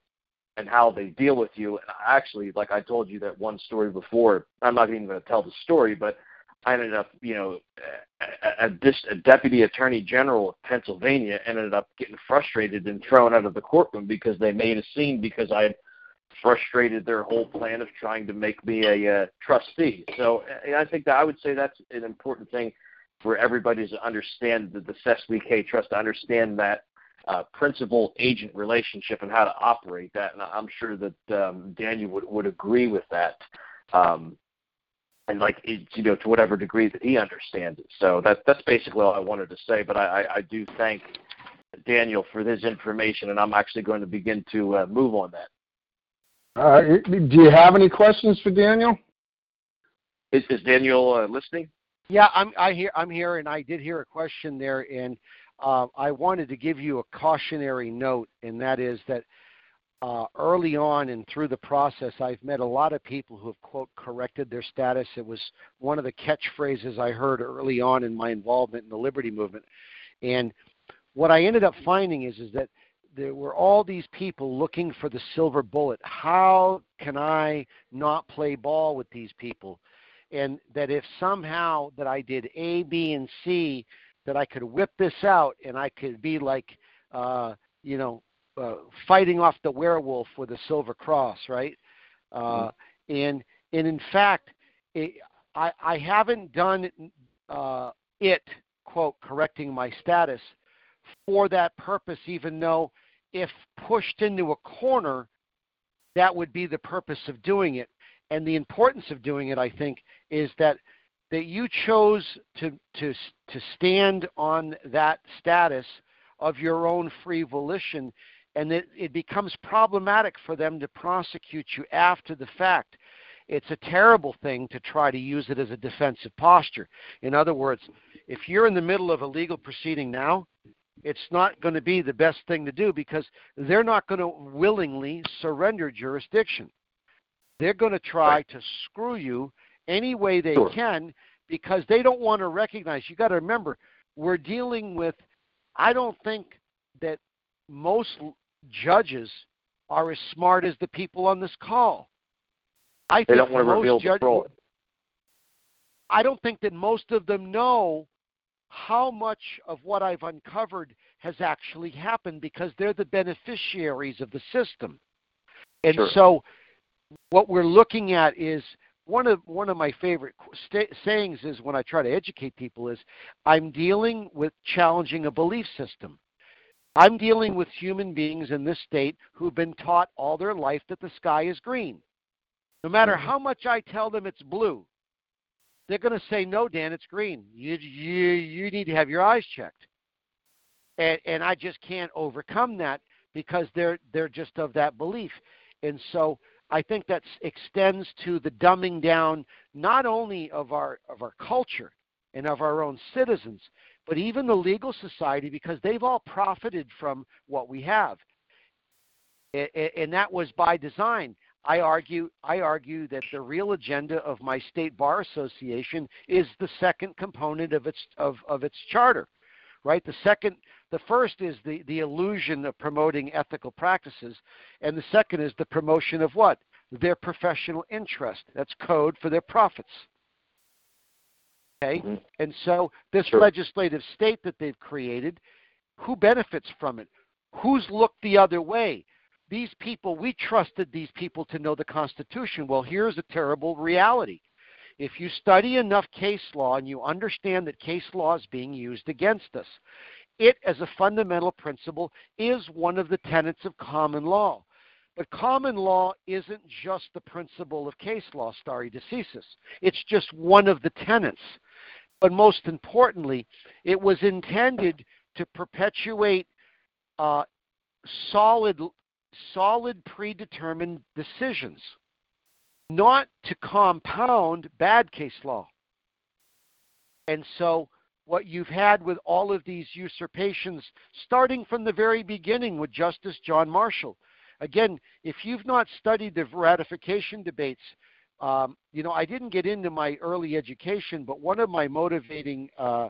G: and how they deal with you. And actually, like I told you that one story before, I'm not even going to tell the story, but I ended up, you know, a, a, a deputy attorney general of Pennsylvania ended up getting frustrated and thrown out of the courtroom because they made a scene because I had frustrated their whole plan of trying to make me a uh, trustee. So I think that I would say that's an important thing for everybody to understand the, the SESWK trust to understand that uh, principal agent relationship and how to operate that. And I'm sure that um, Daniel would, would agree with that. Um, and like you know to whatever degree that he understands it. So that that's basically all I wanted to say. But I, I, I do thank Daniel for this information, and I'm actually going to begin to uh, move on that.
C: Uh, do you have any questions for Daniel?
G: Is, is Daniel uh, listening?
D: Yeah, I'm I hear I'm here, and I did hear a question there, and uh, I wanted to give you a cautionary note, and that is that uh, early on and through the process, I've met a lot of people who have quote corrected their status. It was one of the catchphrases I heard early on in my involvement in the liberty movement, and what I ended up finding is is that there were all these people looking for the silver bullet. How can I not play ball with these people? And that if somehow that I did A, B, and C, that I could whip this out and I could be like, uh, you know, uh, fighting off the werewolf with a silver cross, right? Uh, mm-hmm. And and in fact, it, I I haven't done uh, it quote correcting my status for that purpose, even though if pushed into a corner, that would be the purpose of doing it. And the importance of doing it, I think, is that that you chose to to to stand on that status of your own free volition and it, it becomes problematic for them to prosecute you after the fact. It's a terrible thing to try to use it as a defensive posture. In other words, if you're in the middle of a legal proceeding now, it's not going to be the best thing to do because they're not going to willingly surrender jurisdiction. They're going to try right. to screw you any way they sure. can because they don't want to recognize. You got to remember, we're dealing with. I don't think that most judges are as smart as the people on this call. I
G: they don't want to reveal judges, the fraud.
D: I don't think that most of them know how much of what I've uncovered has actually happened because they're the beneficiaries of the system. And
G: sure.
D: so what we're looking at is one of one of my favorite st- sayings is when I try to educate people is I'm dealing with challenging a belief system. I'm dealing with human beings in this state who've been taught all their life that the sky is green. No matter mm-hmm. how much I tell them it's blue, they're going to say, "No, Dan, it's green. You you you need to have your eyes checked." And and I just can't overcome that because they're they're just of that belief. And so I think that extends to the dumbing down not only of our of our culture and of our own citizens, but even the legal society because they've all profited from what we have. And that was by design. I argue, I argue that the real agenda of my state bar association is the second component of its of, of its charter, right? The second, the first is the the illusion of promoting ethical practices, and the second is the promotion of what their professional interest. That's code for their profits. Okay, mm-hmm. and so this sure. legislative state that they've created, who benefits from it? Who's looked the other way? these people, we trusted these people to know the Constitution. Well, here's a terrible reality. If you study enough case law and you understand that case law is being used against us, it, as a fundamental principle, is one of the tenets of common law. But common law isn't just the principle of case law, stare decisis. It's just one of the tenets. But most importantly, it was intended to perpetuate uh, solid solid predetermined decisions, not to compound bad case law. And so, what you've had with all of these usurpations, starting from the very beginning with Justice John Marshall. Again, if you've not studied the ratification debates, um, you know, I didn't get into my early education, but one of my motivating uh,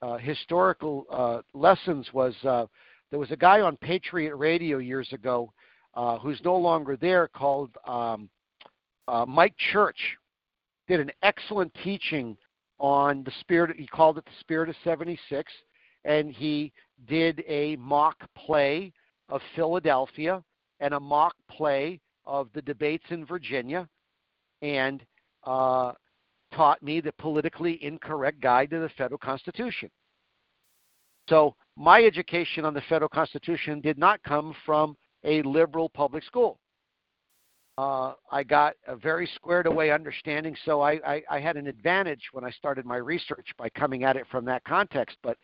D: uh, historical uh, lessons was uh, there was a guy on Patriot Radio years ago uh, who's no longer there, called um, uh, Mike Church, did an excellent teaching on the spirit. He called it the Spirit of '76, and he did a mock play of Philadelphia and a mock play of the debates in Virginia, and uh, taught me the politically incorrect guide to the federal Constitution. So my education on the federal Constitution did not come from a liberal public school. Uh, I got a very squared away understanding, so I, I, I, had an advantage when I started my research by coming at it from that context. But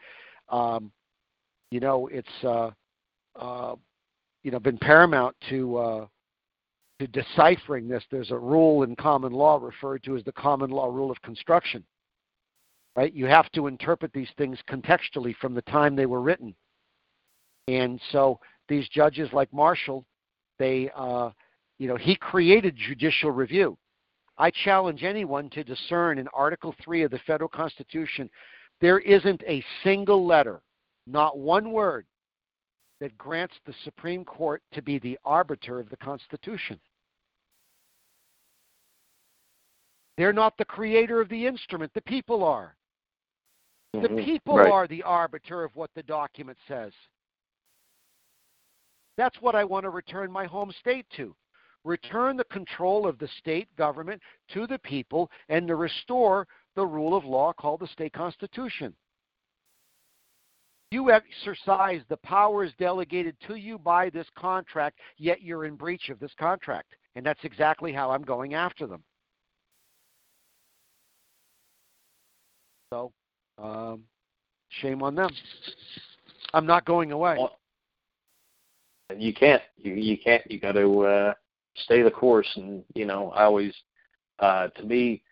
D: um, you know, it's uh, uh, you know been paramount to uh, to deciphering this. There's a rule in common law referred to as the common law rule of construction. Right? You have to interpret these things contextually from the time they were written. And so these judges like Marshall, they, uh, you know, he created judicial review. I challenge anyone to discern in Article 3 of the federal Constitution, there isn't a single letter, not one word, that grants the Supreme Court to be the arbiter of the Constitution. They're not the creator of the instrument, the people are. The
G: Mhm.
D: people
G: Right.
D: are the arbiter of what the document says. That's what I want to return my home state to. Return the control of the state government to the people and to restore the rule of law called the state constitution. You exercise the powers delegated to you by this contract, yet you're in breach of this contract. And that's exactly how I'm going after them. So, um, shame on them. I'm not going away.
G: You can't. You you can't. You got to uh, stay the course. And you know, I always, uh, to me,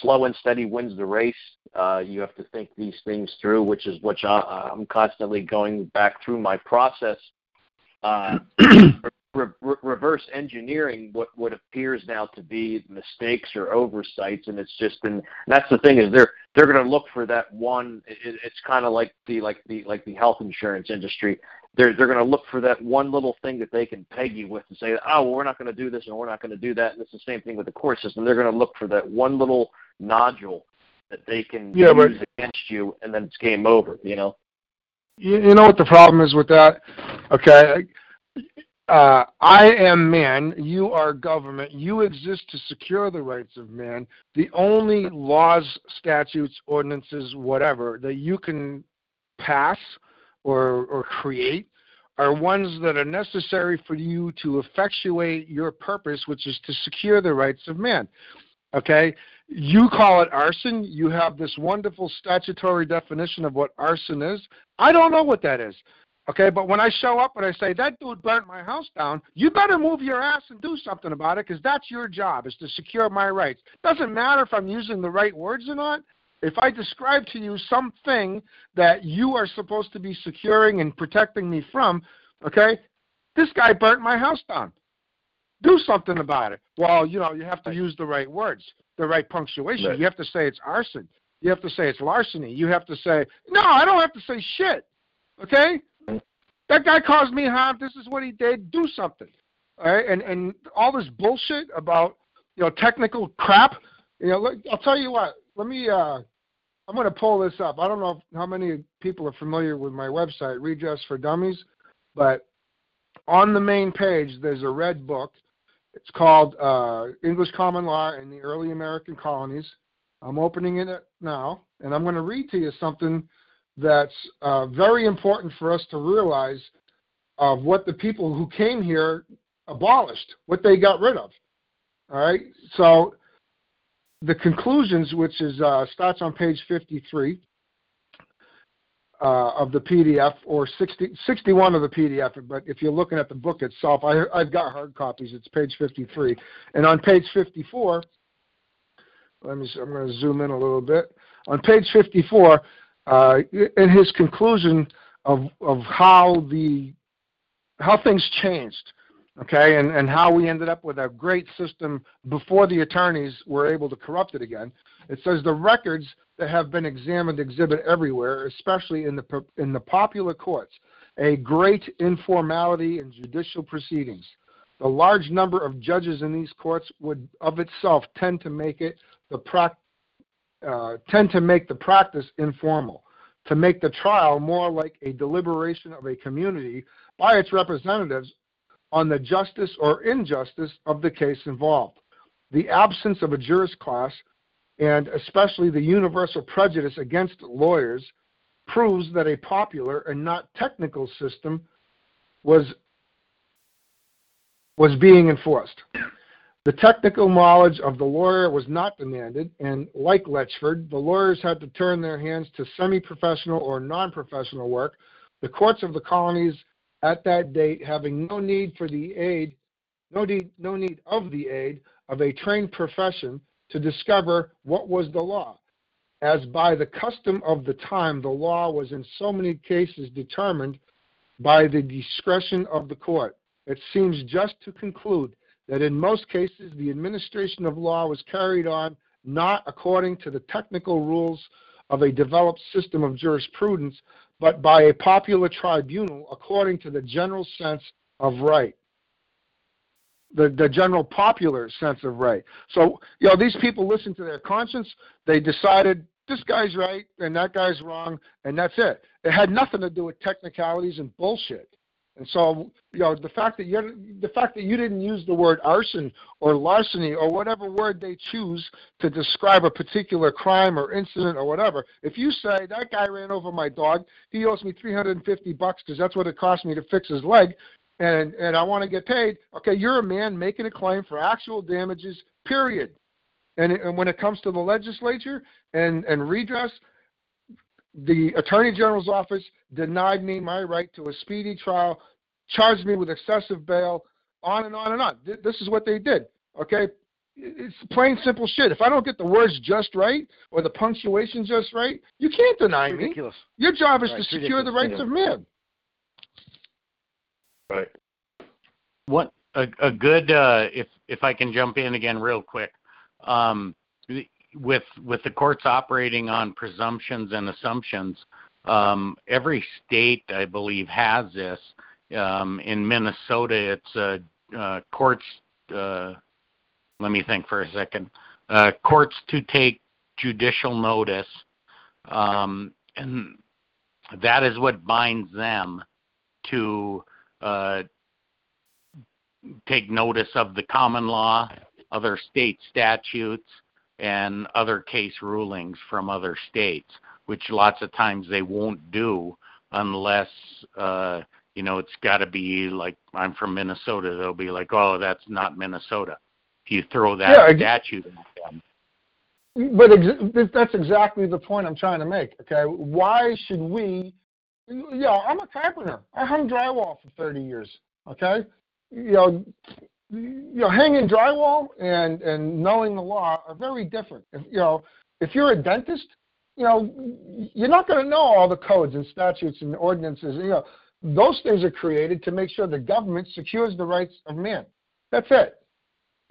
G: slow and steady wins the race. Uh, you have to think these things through, which is what I, I'm constantly going back through my process. Uh, *clears throat* re- re- reverse engineering what what appears now to be mistakes or oversights, and it's just and that's the thing is they're they're going to look for that one. It, it's kind of like the like the like the health insurance industry. They're they're going to look for that one little thing that they can peg you with and say, oh, well, we're not going to do this and we're not going to do that. And it's the same thing with the court system. They're going to look for that one little nodule that they can
C: Yeah, but-
G: use against you, and then it's game over. You know.
C: You, you know what the problem is with that? Okay. Uh, I am man, you are government. You exist to secure the rights of man. The only laws, statutes, ordinances, whatever that you can pass or, or create are ones that are necessary for you to effectuate your purpose, which is to secure the rights of man. Okay? You call it arson. You have this wonderful statutory definition of what arson is. I don't know what that is. Okay, but when I show up and I say that dude burnt my house down, you better move your ass and do something about it because that's your job is to secure my rights. Doesn't matter if I'm using the right words or not. If I describe to you something that you are supposed to be securing and protecting me from, okay, this guy burnt my house down. Do something about it. Well, you know, you have to use the right words, the right punctuation.
G: Right.
C: You have to say it's arson. You have to say it's larceny. You have to say, no, I don't have to say shit. Okay? That guy caused me harm. This is what he did. Do something. All right? And and all this bullshit about you know technical crap. You know, I'll tell you what. Let me. uh I'm going to pull this up. I don't know how many people are familiar with my website, Redress for Dummies, but on the main page there's a red book. It's called uh, English Common Law in the Early American Colonies. I'm opening it now, and I'm going to read to you something that's uh, very important for us to realize of what the people who came here abolished, what they got rid of. All right. So the conclusions, which is uh, starts on page 53 uh, of the PDF, or 60, 61 of the PDF. But if you're looking at the book itself, I, I've got hard copies. It's page 53, and on page 54. Let me. I'm going to zoom in a little bit. On page 54, uh, in his conclusion of of how the how things changed, okay, and and how we ended up with a great system before the attorneys were able to corrupt it again. It says the records that have been examined exhibit everywhere, especially in the in the popular courts, a great informality in judicial proceedings. The large number of judges in these courts would of itself tend to make it the prac- uh, tend to make the practice informal, to make the trial more like a deliberation of a community by its representatives on the justice or injustice of the case involved. The absence of a jurist class, and especially the universal prejudice against lawyers, proves that a popular and not technical system was was being enforced. The technical knowledge of the lawyer was not demanded, and like Lechford, the lawyers had to turn their hands to semi professional or non professional work. The courts of the colonies at that date having no need for the aid, no need, no need of the aid of a trained profession to discover what was the law, as by the custom of the time the law was in so many cases determined by the discretion of the court. It seems just to conclude that in most cases the administration of law was carried on not according to the technical rules of a developed system of jurisprudence, but by a popular tribunal according to the general sense of right. The, the general popular sense of right. So, you know, these people listen to their conscience. They decided this guy's right and that guy's wrong, and that's it. It had nothing to do with technicalities and bullshit. And so, you know, the fact that you the fact that you didn't use the word arson or larceny or whatever word they choose to describe a particular crime or incident or whatever, if you say that guy ran over my dog, he owes me 350 bucks because that's what it cost me to fix his leg, and and I want to get paid. Okay, you're a man making a claim for actual damages. Period. And, and when it comes to the legislature and and redress, the Attorney General's office denied me my right to a speedy trial, charged me with excessive bail, on and on and on. This is what they did. Okay? It's plain simple shit. If I don't get the words just right or the punctuation just right, you can't deny
D: ridiculous.
C: me. Your job is
D: Right,
C: to secure the
D: ridiculous.
C: rights of men.
G: Right.
F: What a, a good uh, if if I can jump in again real quick. Um, with with the courts operating on presumptions and assumptions, um, every state I believe has this. Um, in Minnesota, it's uh, uh, courts. Uh, let me think for a second. Uh, courts to take judicial notice, um, and that is what binds them to uh, take notice of the common law, other state statutes, and other case rulings from other states, which lots of times they won't do unless uh, you know it's got to be like I'm from Minnesota. They'll be like, oh, that's not Minnesota. If you throw that
C: Yeah,
F: statute at them,
C: But ex- that's exactly the point I'm trying to make. Okay, why should we? You know, I'm a carpenter. I hung drywall for 30 years. Okay, you know, you know, hanging drywall and and knowing the law are very different. If, you know, if you're a dentist, you know, you're not going to know all the codes and statutes and ordinances. You know, those things are created to make sure the government secures the rights of man. That's it.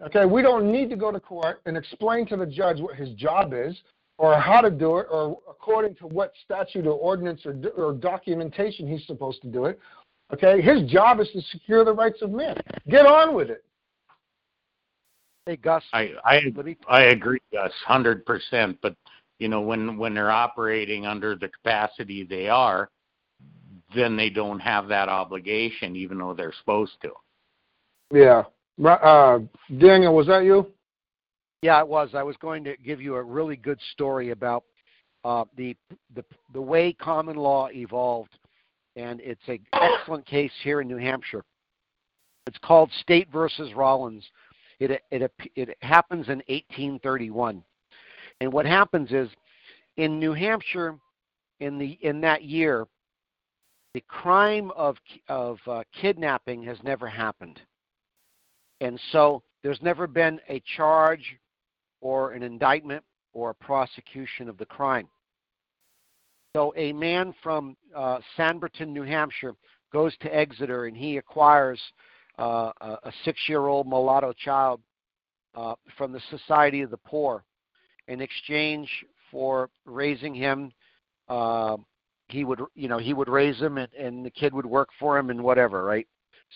C: Okay, we don't need to go to court and explain to the judge what his job is or how to do it or according to what statute or ordinance or, or documentation he's supposed to do it. Okay, his job is to secure the rights of man. Get on with it.
D: Hey, Gus.
F: I I
D: me
F: I agree, Gus, hundred percent. But you know, when when they're operating under the capacity they are, then they don't have that obligation, even though they're supposed to.
C: Yeah. Uh, Daniel, was that you?
D: Yeah, it was. I was going to give you a really good story about uh, the the the way common law evolved, and it's a excellent case here in New Hampshire. It's called State versus Rollins. It it it happens in 1831, and what happens is, in New Hampshire, in the in that year, the crime of of uh, kidnapping has never happened, and so there's never been a charge or an indictment or a prosecution of the crime. So a man from uh, Sanbornton, New Hampshire, goes to Exeter and he acquires uh, a, six-year-old mulatto child uh, from the Society of the Poor in exchange for raising him, uh, he would you know he would raise him and, and the kid would work for him and whatever, right?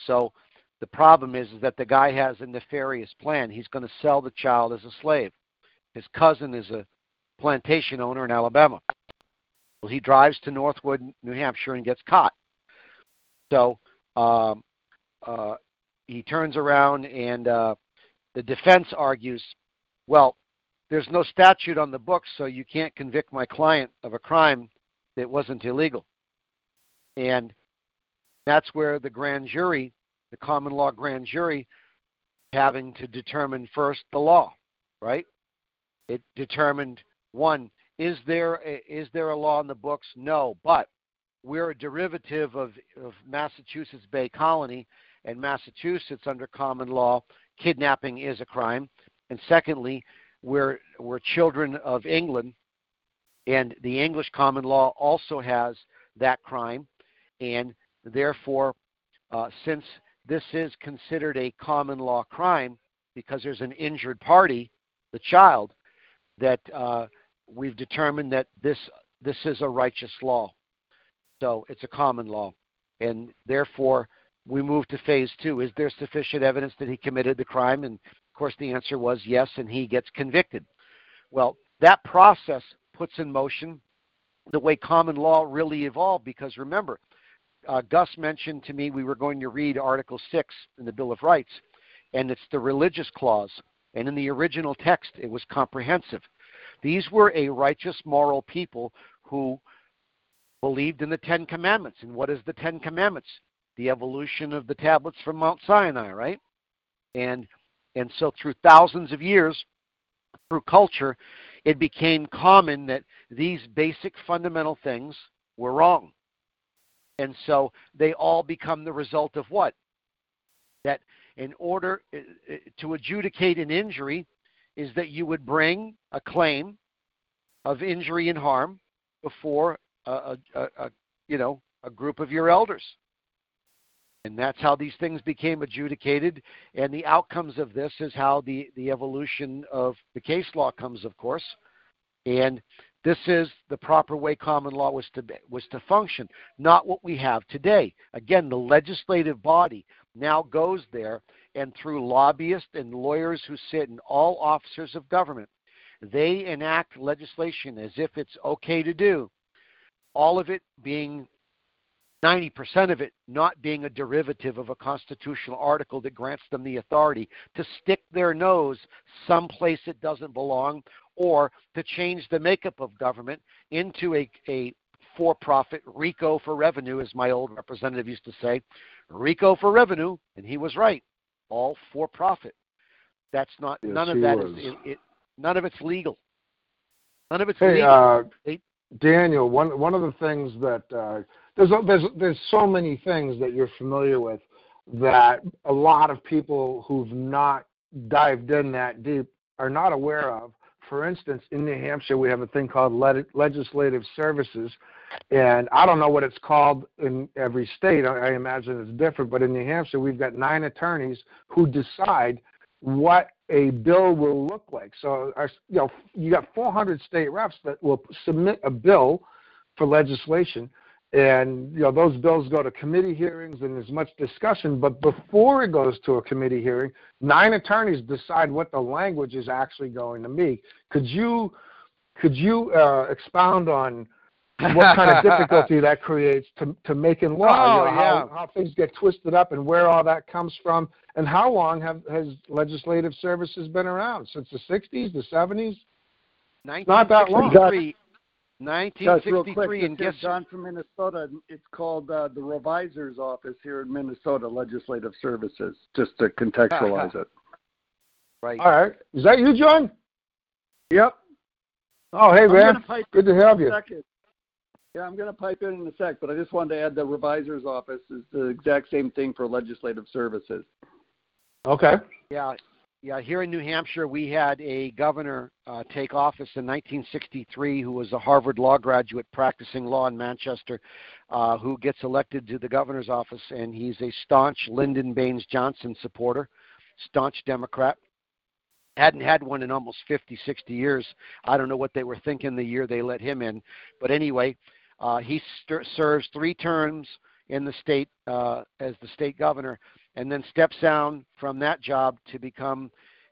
D: So the problem is, is that the guy has a nefarious plan. He's going to sell the child as a slave. His cousin is a plantation owner in Alabama. Well, he drives to Northwood, New Hampshire, and gets caught. So um, uh, he turns around, and uh, the defense argues, well, there's no statute on the books, so you can't convict my client of a crime that wasn't illegal. And that's where the grand jury, the common law grand jury, having to determine first the law, right? It determined one, is there a, is there a law in the books? No, but we're a derivative of, of Massachusetts Bay Colony, and Massachusetts under common law, kidnapping is a crime. And secondly, we're we're children of England, and the English common law also has that crime, and therefore, uh, since this is considered a common law crime because there's an injured party, the child, that uh, we've determined that this this is a righteous law. So it's a common law, and therefore we move to phase two. Is there sufficient evidence that he committed the crime? And of course, the answer was yes, and he gets convicted. Well, that process puts in motion the way common law really evolved because remember, uh, Gus mentioned to me we were going to read Article 6 in the Bill of Rights, and it's the religious clause. And in the original text, it was comprehensive. These were a righteous, moral people who believed in the Ten Commandments. And what is the Ten Commandments? The evolution of the tablets from Mount Sinai, right? And and so through thousands of years, through culture, it became common that these basic fundamental things were wrong. And so they all become the result of what? That in order uh, uh, to adjudicate an injury is that you would bring a claim of injury and harm before a, a, a you know a group of your elders and that's how these things became adjudicated. And the outcomes of this is how the the evolution of the case law comes of course. And this is the proper way common law was to was to function not what we have today. Again the legislative body now goes there and through lobbyists and lawyers who sit in all officers of government they enact legislation as if it's okay to do all of it being 90% of it not being a derivative of a constitutional article that grants them the authority to stick their nose someplace it doesn't belong or to change the makeup of government into a, a for profit RICO for revenue, as my old representative used to say. RICO for revenue, and he was right. All for profit. That's not yes, none of that is it, it, none of it's legal. None of it's
C: hey,
D: legal.
C: Uh, Daniel, one one of the things that uh, there's there's there's so many things that you're familiar with that a lot of people who've not dived in that deep are not aware of. For instance, in New Hampshire, we have a thing called legislative services, and I don't know what it's called in every state. I imagine it's different, but in New Hampshire, we've got nine attorneys who decide what a bill will look like. So, our, you know, you got 400 state reps that will submit a bill for legislation, and you know those bills go to committee hearings and there's much discussion. But before it goes to a committee hearing, nine attorneys decide what the language is actually going to be. Could you could you uh, expound on what kind of difficulty that creates to to making law?
D: Oh,
C: you know,
D: yeah.
C: how, how things get twisted up and where all that comes from, and how long have has legislative services been around? Since the '60s, the '70s? Not that long.
D: 1963, and guess
H: John from Minnesota. It's called uh, the Revisor's Office here in Minnesota, Legislative Services, just to contextualize *laughs* it.
D: Right.
C: All right. Is that you, John?
H: Yep.
C: Oh, hey, man.
H: Good
C: to have you.
H: Second. Yeah, I'm going to pipe in in a sec, but I just wanted to add the revisor's office is the exact same thing for legislative services.
C: Okay.
D: Yeah, yeah. Here in New Hampshire, we had a governor uh, take office in 1963 who was a Harvard law graduate practicing law in Manchester, uh, who gets elected to the governor's office, and he's a staunch Lyndon Baines Johnson supporter, staunch Democrat hadn't had one in almost 50, 60 years. I don't know what they were thinking the year they let him in. But anyway, Uh, he st- serves three terms in the state uh, as the state governor, and then steps down from that job to become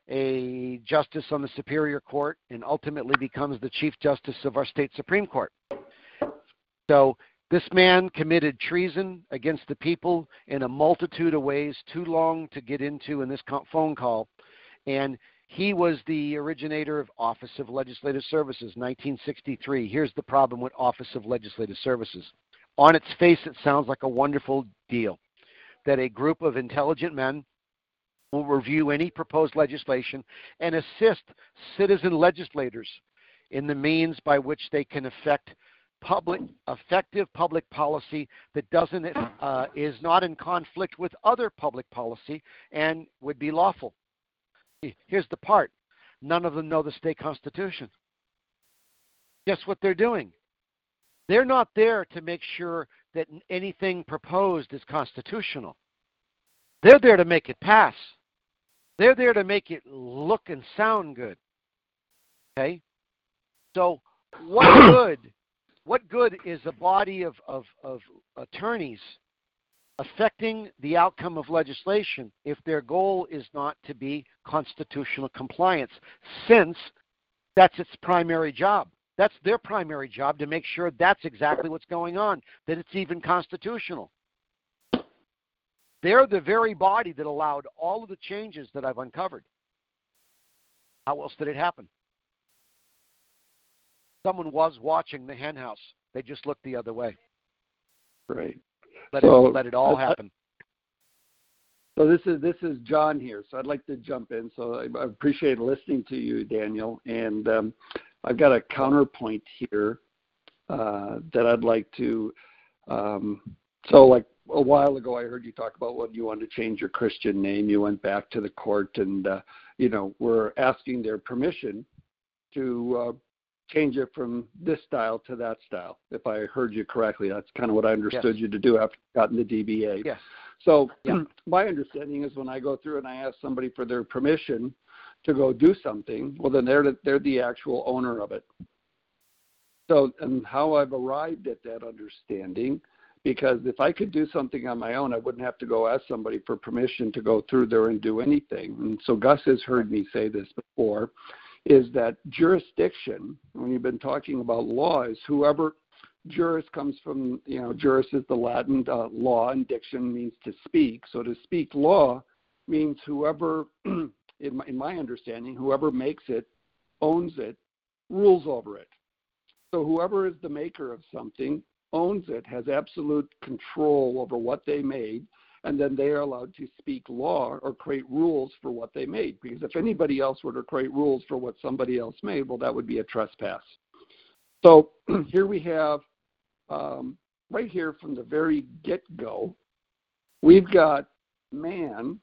D: a justice on the Superior Court, and ultimately becomes the Chief Justice of our state Supreme Court. So this man committed treason against the people in a multitude of ways, too long to get into in this phone call. And he was the originator of Office of Legislative Services, 1963. Here's the problem with Office of Legislative Services. On its face, it sounds like a wonderful deal that a group of intelligent men will review any proposed legislation and assist citizen legislators in the means by which they can affect public effective public policy that doesn't uh, is not in conflict with other public policy and would be lawful. Here's the part: none of them know the state constitution. Guess what they're doing? They're not there to make sure that anything proposed is constitutional. They're there to make it pass. They're there to make it look and sound good. Okay? So, what *coughs* good? What good is a body of, of, of attorneys affecting the outcome of legislation if their goal is not to be constitutional compliance, since that's its primary job? That's their primary job to make sure that's exactly what's going on, that it's even constitutional. They're the very body that allowed all of the changes that I've uncovered. How else did it happen? Someone was watching the henhouse. They just looked the other way.
H: Right.
D: Let so, it let it all happen.
H: So this is this is John here. So I'd like to jump in. So I, I appreciate listening to you, Daniel, and um, I've got a counterpoint here uh, that I'd like to. Um, so like a while ago, I heard you talk about what you wanted to change your Christian name. You went back to the court, and uh, you know were asking their permission to uh, change it from this style to that style. If I heard you correctly, that's kind of what I understood yes. you to do after you gotten the DBA.
D: Yes.
H: So yeah. *clears throat* my understanding is when I go through and I ask somebody for their permission to go do something, well then they're the, they're the actual owner of it. So and how I've arrived at that understanding because if I could do something on my own, I wouldn't have to go ask somebody for permission to go through there and do anything. And so Gus has heard me say this before, is that jurisdiction, when you've been talking about law, is whoever juris comes from, you know, juris is the Latin uh, law, and diction means to speak. So to speak law means whoever, *clears throat* in, my, in my understanding, whoever makes it, owns it, rules over it. So whoever is the maker of something owns it, has absolute control over what they made, and then they are allowed to speak law or create rules for what they made. Because if anybody else were to create rules for what somebody else made, well, that would be a trespass. So *clears throat* here we have, um, right here from the very get go, we've got man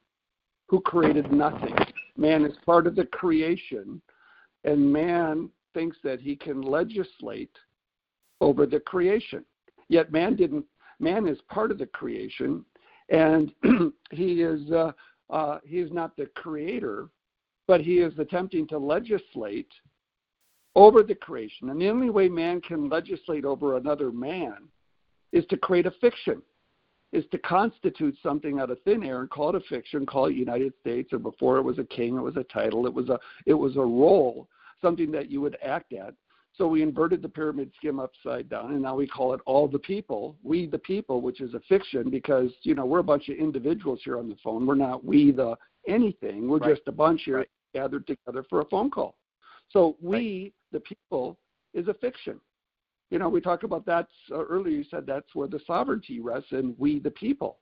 H: who created nothing. Man is part of the creation, and man thinks that he can legislate over the creation. Yet man didn't. Man is part of the creation, and *clears throat* he is uh, uh, he is not the creator, but he is attempting to legislate over the creation. And the only way man can legislate over another man is to create a fiction, is to constitute something out of thin air and call it a fiction, call it United States, or before it was a king, it was a title, it was a it was a role, something that you would act at. So we inverted the pyramid scheme upside down, and now we call it all the people, we the people, which is a fiction because you know we're a bunch of individuals here on the phone. We're not we the anything. We're right. just a bunch here right. gathered together for a phone call. So we right. the people is a fiction. You know, we talked about that uh, earlier. You said that's where the sovereignty rests, and we the people.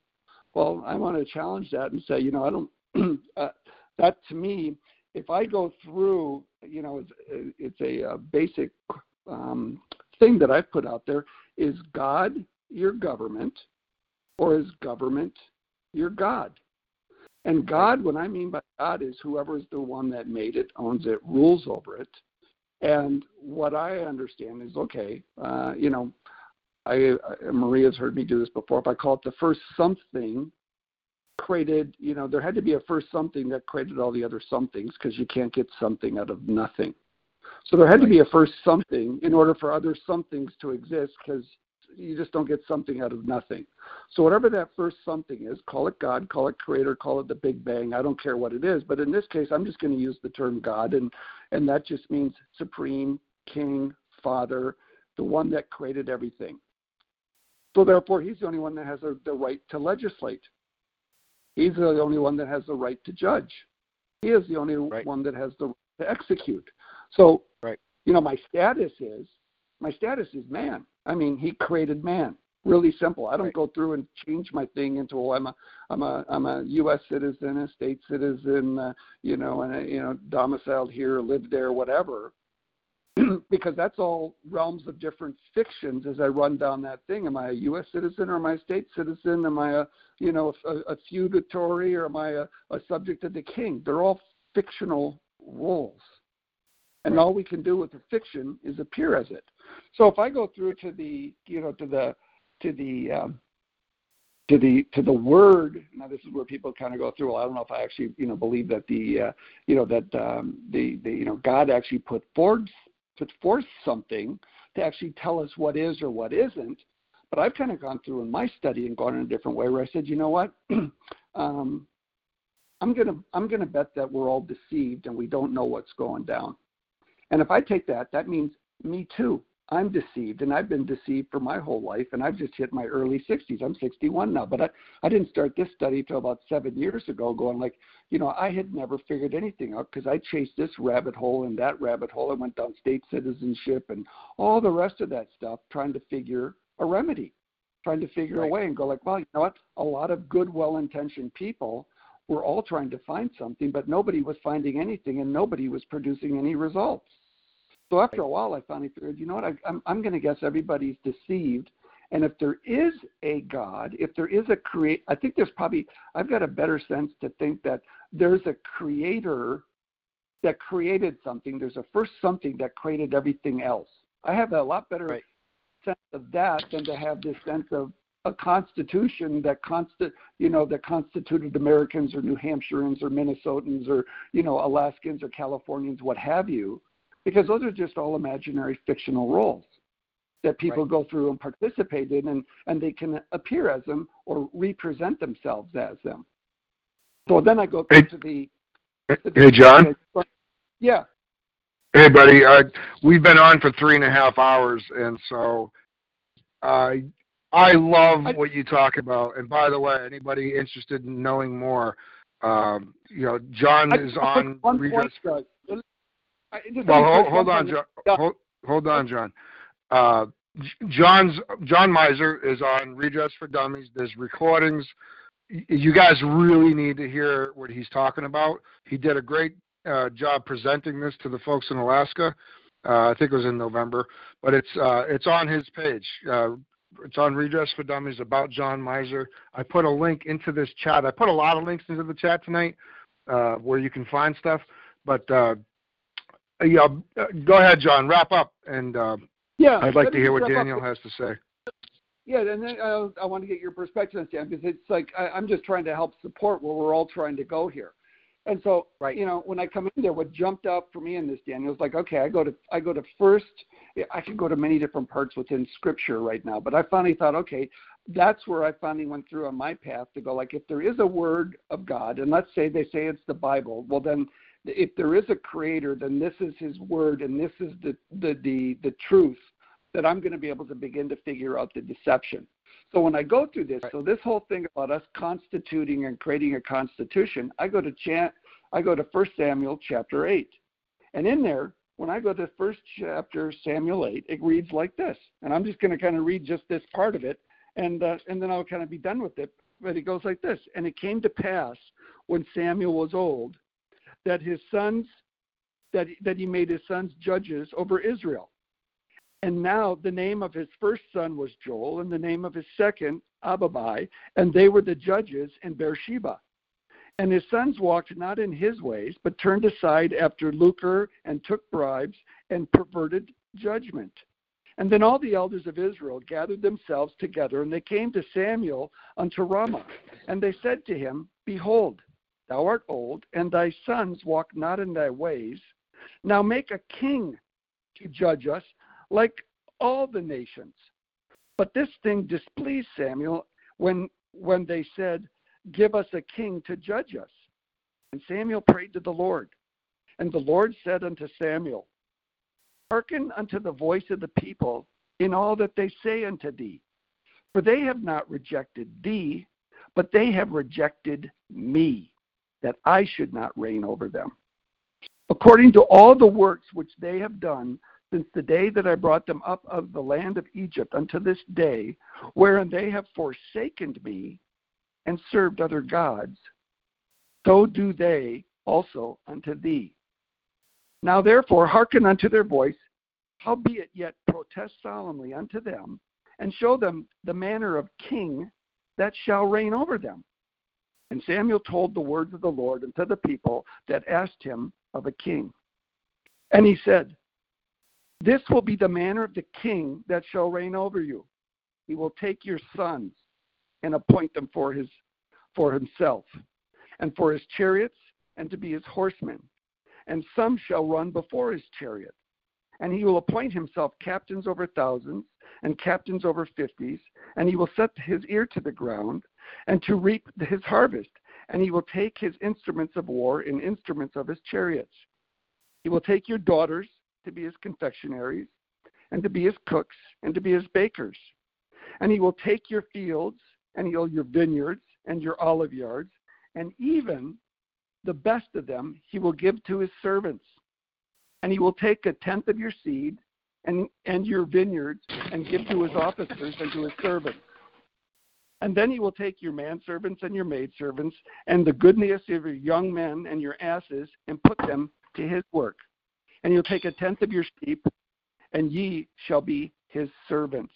H: Well, I want to challenge that and say, you know, I don't. *clears throat* uh, that to me if I go through, you know, it's, it's a, a, basic um, thing that I've put out there is God your government or is government your God? And God, what I mean by God is whoever is the one that made it, owns it, rules over it. And what I understand is okay, uh, you know, I, Maria's heard me do this before. If I call it the first something, created, you know, there had to be a first something that created all the other somethings because you can't get something out of nothing. So there had to be a first something in order for other somethings to exist because you just don't get something out of nothing. So whatever that first something is, call it God, call it creator, call it the Big Bang. I don't care what it is, but in this case, I'm just going to use the term God, and and that just means supreme, king, father, the one that created everything. So therefore, he's the only one that has a, the right to legislate. He's the only one that has the right to judge. He is the only right. one that has the right to execute. So,
D: right.
H: you know, my status is my status is man. I mean, he created man. Really simple. I don't
D: right.
H: go through and change my thing into oh, I'm a I'm a I'm a U.S. citizen, a state citizen, uh, you know, and a, you know, domiciled here, live there, whatever. *clears throat* because that's all realms of different fictions as I run down that thing. Am I a U.S. citizen or am I a state citizen? Am I a you know a, a feudatory or am I a, a subject of the king? They're all fictional roles, and all we can do with the fiction is appear as it. So if I go through to the you know to the to the um, to the to the word now this is where people kind of go through well i don't know if i actually you know believe that the uh, you know that um, the the you know god actually put forth put forth something to actually tell us what is or what isn't. But i've kind of gone through in my study and gone in a different way where i said you know what? *clears throat* Um, i'm going to i'm going to bet that we're all deceived and we don't know what's going down and if i take that that means me too I'm deceived, and I've been deceived for my whole life, and I've just hit my early 60s. I'm 61 now, but I, I didn't start this study till about seven years ago, going like, you know, I had never figured anything out because I chased this rabbit hole and that rabbit hole. I went down state citizenship and all the rest of that stuff, trying to figure a remedy, trying to figure right. a way and go like, well, you know what? A lot of good, well-intentioned people were all trying to find something, but nobody was finding anything, and nobody was producing any results. So after a while, I finally figured, you know what? I, I'm I'm going to guess everybody's deceived. And if there is a God, if there is a create, I think there's probably I've got a better sense to think that there's a creator that created something. There's a first something that created everything else. I have a lot better
D: right.
H: sense of that than to have this sense of a constitution that consti- you know that constituted Americans or New Hampshireans or Minnesotans or you know Alaskans or Californians, what have you because those are just all imaginary fictional roles that people
D: right.
H: go through and participate in and, and they can appear as them or represent themselves as them. So then I go hey, to the,
C: to the Hey John.
H: Yeah.
C: Hey buddy, uh, we've been on for three and a half hours and so uh, I love I, what you talk about. And by the way, anybody interested in knowing more, um, you know, John I, is on.
H: One point,
C: well, hold, hold on, John. Hold, hold on, John. Uh, John's John Myser is on Redress for Dummies. There's recordings. You guys really need to hear what he's talking about. He did a great uh, job presenting this to the folks in Alaska. Uh, I think it was in November, but it's uh, it's on his page. Uh, it's on Redress for Dummies about John Myser. I put a link into this chat. I put a lot of links into the chat tonight uh, where you can find stuff. But uh, uh, yeah, uh, go ahead, John. Wrap up, and uh,
H: yeah,
C: I'd like to hear what Daniel up. has to say.
H: Yeah, and then uh, I want to get your perspective on that because it's like I, I'm just trying to help support where we're all trying to go here. And so,
D: right.
H: you know, when I come in there, what jumped out for me in this, Daniel, is like, okay, I go to I go to first. I could go to many different parts within Scripture right now, but I finally thought, okay, that's where I finally went through on my path to go. Like, if there is a Word of God, and let's say they say it's the Bible, well then if there is a creator, then this is his word and this is the, the, the, the truth that I'm going to be able to begin to figure out the deception. So when I go through this, so this whole thing about us constituting and creating a constitution, I go to chant, I go to First Samuel chapter 8. And in there, when I go to first chapter Samuel 8, it reads like this. And I'm just going to kind of read just this part of it, and uh, and then I'll kind of be done with it. But it goes like this: And it came to pass when Samuel was old that his sons that that he made his sons judges over Israel. And now the name of his first son was Joel, and the name of his second Abiah, and they were the judges in Beersheba. And his sons walked not in his ways, but turned aside after lucre and took bribes and perverted judgment. And then all the elders of Israel gathered themselves together, and they came to Samuel unto Ramah. And they said to him, Behold, Thou art old, and thy sons walk not in thy ways. Now make a king to judge us like all the nations. But this thing displeased Samuel when when they said, Give us a king to judge us. And Samuel prayed to the Lord. And the Lord said unto Samuel, Hearken unto the voice of the people in all that they say unto thee. For they have not rejected thee, but they have rejected me, that I should not reign over them. According to all the works which they have done since the day that I brought them up of the land of Egypt unto this day, wherein they have forsaken me and served other gods, so do they also unto thee. Now therefore hearken unto their voice, howbeit yet protest solemnly unto them, and show them the manner of king that shall reign over them. And Samuel told the words of the Lord unto the people that asked him of a king. And he said, This will be the manner of the king that shall reign over you. He will take your sons and appoint them for his for himself, and for his chariots, and to be his horsemen. And some shall run before his chariot. And he will appoint himself captains over thousands, and captains over fifties, and he will set his ear to the ground, and to reap his harvest. And he will take his instruments of war and instruments of his chariots. He will take your daughters to be his confectionaries, and to be his cooks, and to be his bakers. And he will take your fields, and he'll your vineyards, and your olive yards, and even the best of them he will give to his servants. And he will take a tenth of your seed and, and your vineyards and give to his officers and to his servants. And then he will take your manservants and your maidservants and the goodness of your young men and your asses and put them to his work. And he'll take a tenth of your sheep, and ye shall be his servants.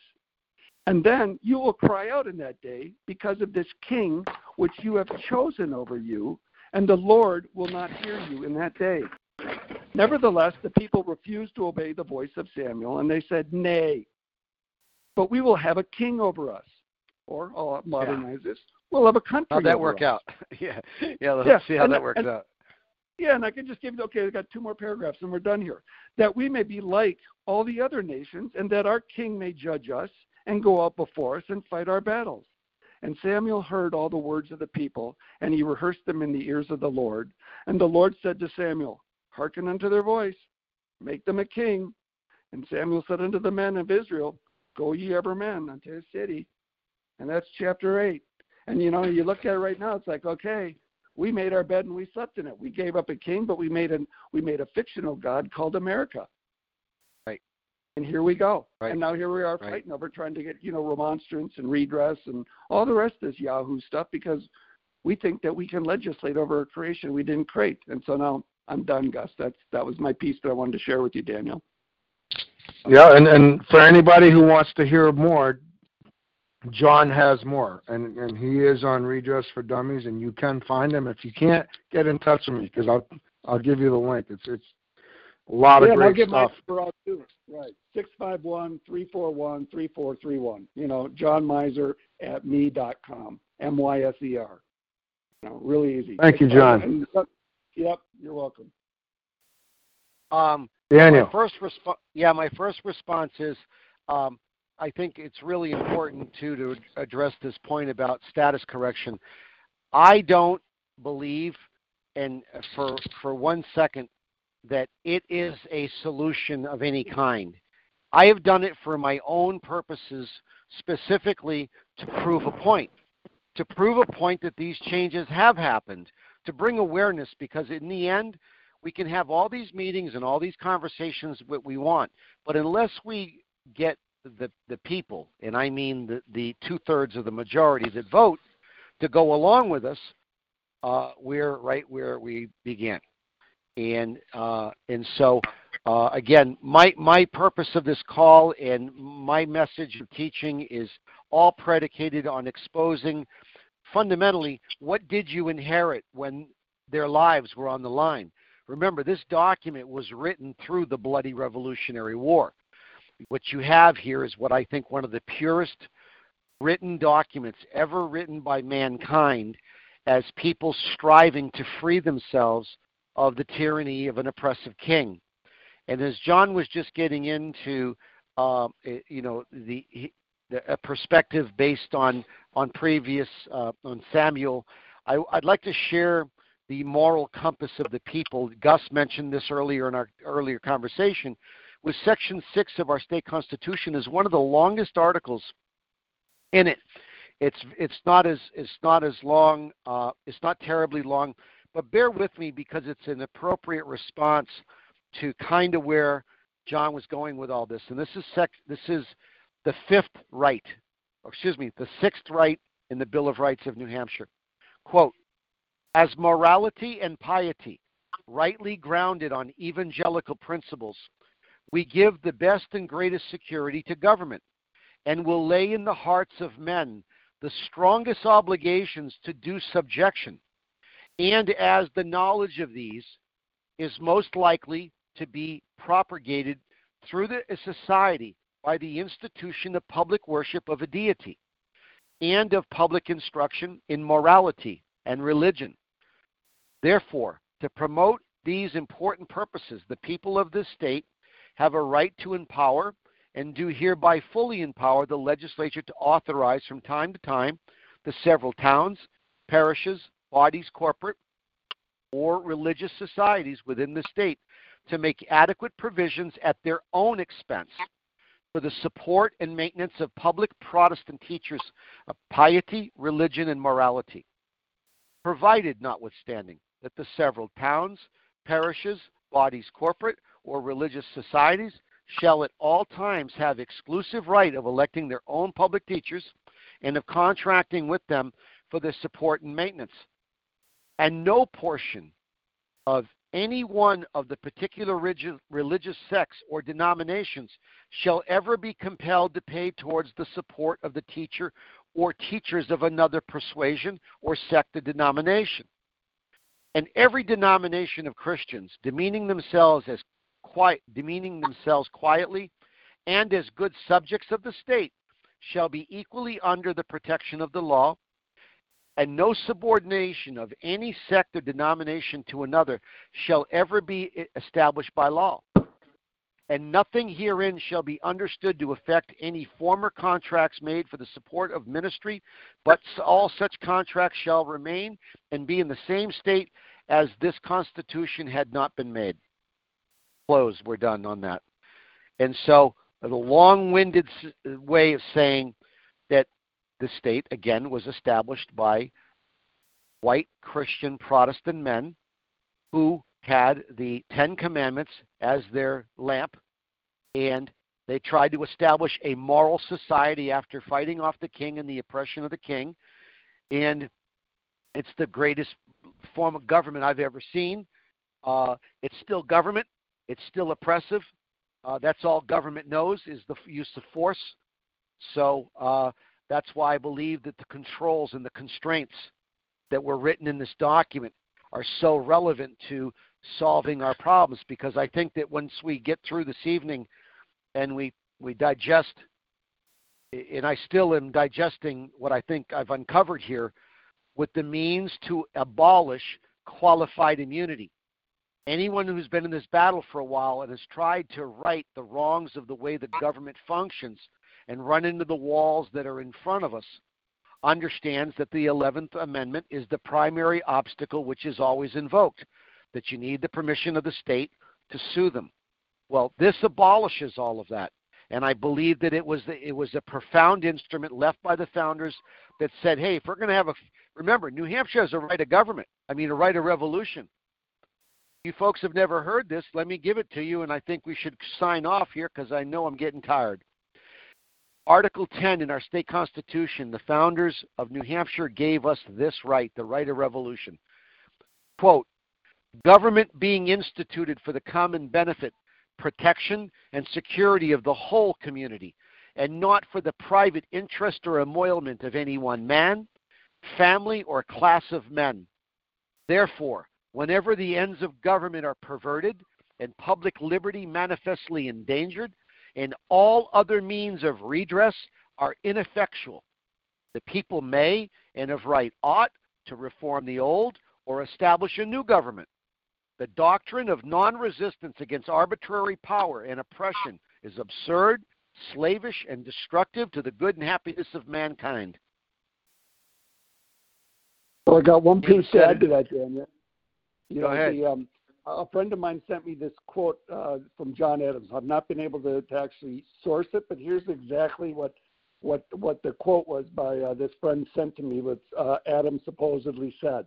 H: And then you will cry out in that day because of this king which you have chosen over you, and the Lord will not hear you in that day. Nevertheless, the people refused to obey the voice of Samuel, and they said, Nay, but we will have a king over us. Or I'll modernize yeah. this. We'll have a country.
D: How'd that work out? *laughs* yeah, yeah. Let's
H: yeah.
D: see how
H: and,
D: that works
H: and,
D: out.
H: Yeah, and I can just give you. Okay, I got two more paragraphs, and we're done here. That we may be like all the other nations, and that our king may judge us and go out before us and fight our battles. And Samuel heard all the words of the people, and he rehearsed them in the ears of the Lord. And the Lord said to Samuel, Hearken unto their voice, make them a king. And Samuel said unto the men of Israel, Go ye ever men unto his city. And that's chapter 8. And you know, you look at it right now, it's like, okay, we made our bed and we slept in it. We gave up a king, but we made a we made a fictional God called America Right. and here we go.
D: Right.
H: And now here we are
D: right.
H: fighting over trying to get you know remonstrance and redress and all the rest of this Yahoo stuff because we think that we can legislate over a creation we didn't create. And so now I'm done, Gus. That's that was my piece that I wanted to share with you, Daniel.
C: Yeah, and and for anybody who wants to hear more, John has more, and and he is on Redress for Dummies, and you can find him. If you can't, get in touch with me because I'll I'll give you the link. It's it's a lot
H: yeah,
C: of great
H: I'll give
C: stuff.
H: my number out too. Right. Six five one three four one three four three one. You know, John Myser at me dot com. M Y S E R. You know, really easy.
C: Thank you, John.
H: Uh, yep, you're welcome.
D: Um,
C: Daniel.
D: My first response, yeah, my first response is, um, I think it's really important too to address this point about status correction. I don't believe, and for for one second, that it is a solution of any kind. I have done it for my own purposes, specifically to prove a point, to prove a point that these changes have happened, to bring awareness, because in the end, we can have all these meetings and all these conversations what we want, but unless we get the, the people, and I mean the, the two thirds of the majority that vote, to go along with us, uh, we're right where we began and uh, and so uh, again, my my purpose of this call and my message of teaching is all predicated on exposing fundamentally what did you inherit when their lives were on the line. Remember, this document was written through the bloody Revolutionary War. What you have here is what I think one of the purest written documents ever written by mankind as people striving to free themselves of the tyranny of an oppressive king. And as John was just getting into, um, you know, the a perspective based on on previous uh, on Samuel. I, would like to share the moral compass of the people. Gus mentioned this earlier in our earlier conversation. With Section Six of our state constitution is one of the longest articles in it. It's it's not as it's not as long. Uh, it's not terribly long, but bear with me because it's an appropriate response to kind of where John was going with all this. And this is sec, this is the fifth right, excuse me, the sixth right in the Bill of Rights of New Hampshire. Quote, as morality and piety, rightly grounded on evangelical principles, we give the best and greatest security to government and will lay in the hearts of men the strongest obligations to due subjection. And as the knowledge of these is most likely to be propagated through the society by the institution of public worship of a deity and of public instruction in morality and religion. Therefore, to promote these important purposes, the people of this state have a right to empower and do hereby fully empower the legislature to authorize from time to time the several towns, parishes, bodies, corporate, or religious societies within the state to make adequate provisions at their own expense for the support and maintenance of public Protestant teachers of piety, religion, and morality, provided notwithstanding that the several towns, parishes, bodies corporate, or religious societies shall at all times have exclusive right of electing their own public teachers and of contracting with them for their support and maintenance. And no portion of any one of the particular religious sects or denominations shall ever be compelled to pay towards the support of the teacher or teachers of another persuasion or sect or denomination. And every denomination of Christians, demeaning themselves as quiet, demeaning themselves quietly and as good subjects of the state, shall be equally under the protection of the law and no subordination of any sect or denomination to another shall ever be established by law. And nothing herein shall be understood to affect any former contracts made for the support of ministry, but all such contracts shall remain and be in the same state as this Constitution had not been made. Close. We're done on that. And so, the long winded way of saying that the state, again, was established by white Christian Protestant men who had the Ten Commandments as their lamp, and they tried to establish a moral society after fighting off the king and the oppression of the king. And it's the greatest form of government I've ever seen. Uh, it's still government. It's still oppressive. Uh, that's all government knows is the use of force. So uh, that's why I believe that the controls and the constraints that were written in this document are so relevant to solving our problems because I think that once we get through this evening and we, we digest, and I still am digesting what I think I've uncovered here with the means to abolish qualified immunity. Anyone who's been in this battle for a while and has tried to right the wrongs of the way the government functions and run into the walls that are in front of us understands that the 11th Amendment is the primary obstacle which is always invoked, that you need the permission of the state to sue them. Well, this abolishes all of that. And I believe that it was the, it was a profound instrument left by the founders that said, "Hey, if we're going to have a remember, New Hampshire has a right of government. I mean, a right of revolution. You folks have never heard this. Let me give it to you, and I think we should sign off here because I know I'm getting tired. Article 10 in our state constitution, the founders of New Hampshire gave us this right, the right of revolution. Quote, government being instituted for the common benefit, protection, and security of the whole community, and not for the private interest or emolument of any one man, family, or class of men. Therefore, whenever the ends of government are perverted and public liberty manifestly endangered, and all other means of redress are ineffectual. The people may and of right ought to reform the old or establish a new government. The doctrine of non resistance against arbitrary power and oppression is absurd, slavish and destructive to the good and happiness of mankind.
H: Well, I got one piece to add to that, Daniel. You
D: Go
H: know,
D: ahead.
H: The, um, a friend of mine sent me this quote uh, from John Adams. I've not been able to, to actually source it, but here's exactly what what what the quote was by uh, this friend sent to me. What uh, Adams supposedly said.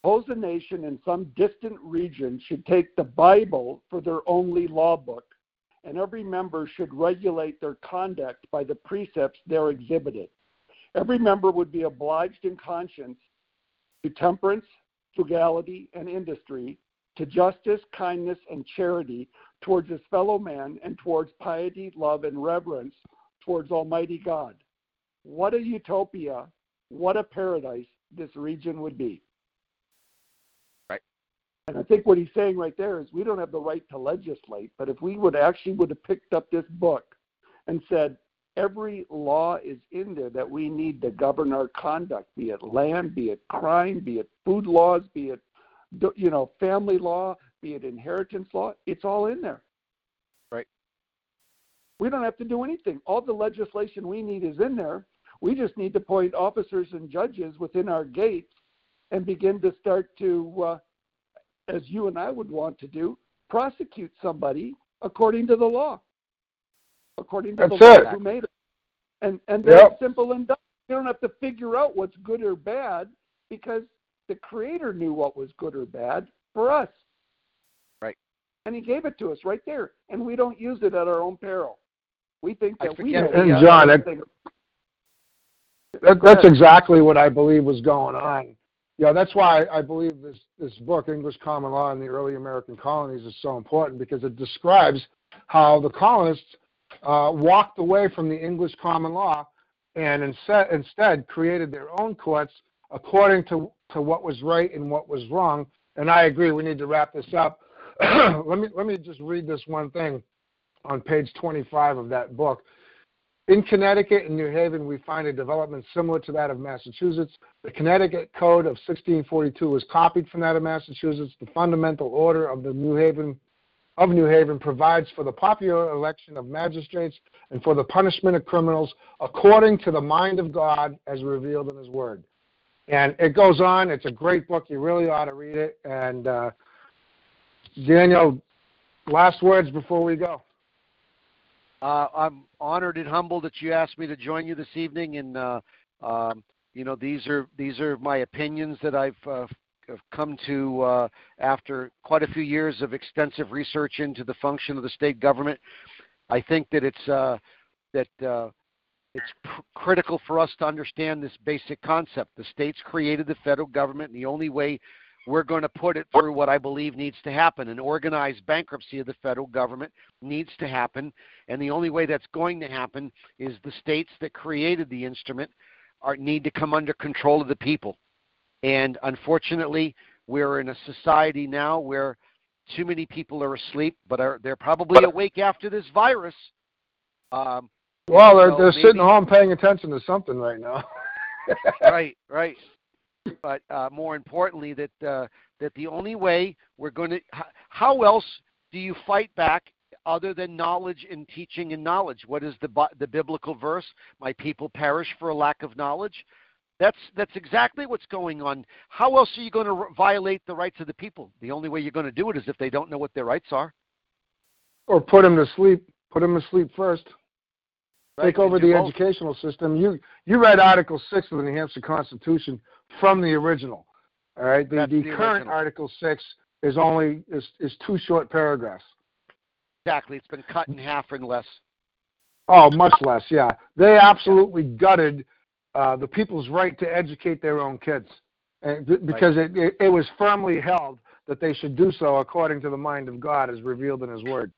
H: Suppose a nation in some distant region should take the Bible for their only law book, and every member should regulate their conduct by the precepts there exhibited. Every member would be obliged in conscience to temperance, frugality, and industry, to justice, kindness, and charity towards his fellow man, and towards piety, love, and reverence towards Almighty God. What a utopia, what a paradise this region would be.
D: Right.
H: And I think what he's saying right there is we don't have the right to legislate, but if we would actually would have picked up this book and said, every law is in there that we need to govern our conduct, be it land, be it crime, be it food laws, be it you know family law, be it inheritance law. It's all in there.
D: Right.
H: We don't have to do anything. All the legislation we need is in there. We just need to appoint officers and judges within our gates and begin to start to, uh, as you and I would want to do, prosecute somebody according to the law according to
C: That's
H: the. Lord who made it. And and that's
C: Yep.
H: simple and done. You don't have to figure out what's good or bad because the Creator knew what was good or bad for us.
D: Right.
H: And He gave it to us right there, and we don't use it at our own peril. We think that we know
C: the, uh. And John, That, that's exactly what I believe was going on. Yeah, that's why I believe this this book, English Common Law in the Early American Colonies, is so important because it describes how the colonists uh, walked away from the English common law and instead, instead created their own courts according to, to what was right and what was wrong. And I agree, we need to wrap this up. *clears throat* let me let me just read this one thing on page 25 of that book. In Connecticut and New Haven, we find a development similar to that of Massachusetts. The Connecticut Code of 1642 was copied from that of Massachusetts. The fundamental order of the New Haven of New Haven provides for the popular election of magistrates and for the punishment of criminals according to the mind of God as revealed in His Word. And it goes on. It's a great book. You really ought to read it. And uh, Daniel, last words before we go.
D: Uh, I'm honored and humbled that you asked me to join you this evening, and uh, um, you know these are these are my opinions that I've uh, have come to uh, after quite a few years of extensive research into the function of the state government. I think that it's uh, that uh, it's pr- critical for us to understand this basic concept. The states created the federal government, and the only way we're going to put it through what I believe needs to happen. An organized bankruptcy of the federal government needs to happen, and the only way that's going to happen is the states that created the instrument are, need to come under control of the people. And unfortunately, we're in a society now where too many people are asleep, but are they're probably awake after this virus. Um,
C: Well, they're,
D: So
C: they're sitting
D: maybe-
C: home paying attention to something right now. *laughs*
D: right, right. But uh, more importantly, that uh, that the only way we're going to how, how else do you fight back other than knowledge and teaching and knowledge? What is the the biblical verse? My people perish for a lack of knowledge. That's that's exactly what's going on. How else are you going to violate the rights of the people? The only way you're going to do it is if they don't know what their rights are.
C: or put them to sleep. Put them to sleep first.
D: Right?
C: Take over the
D: both.
C: educational system. You you read Article Six of the New Hampshire Constitution from the original. All right. The, the,
D: the
C: current
D: original.
C: Article Six is only is is two short paragraphs.
D: Exactly. It's been cut in half or less.
C: Oh, much less. Yeah, they absolutely gutted uh, the people's right to educate their own kids, and b- because it, it it was firmly held that they should do so according to the mind of God as revealed in His Word.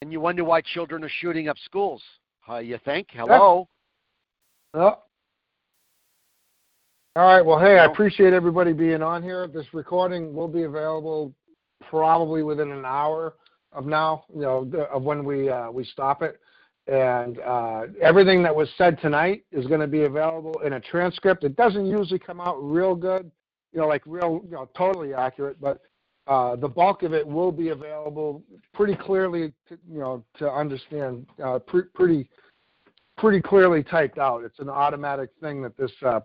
D: And you wonder why children are shooting up schools. Uh, you think? Hello.
C: Oh. All right. Well, hey, I appreciate everybody being on here. This recording will be available probably within an hour of now, you know, of when we uh, we stop it. And uh, everything that was said tonight is going to be available in a transcript. It doesn't usually come out real good, you know, like real, you know, totally accurate, but Uh, the bulk of it will be available pretty clearly, to, you know, to understand. Uh, pre- pretty, pretty clearly typed out. It's an automatic thing that this uh,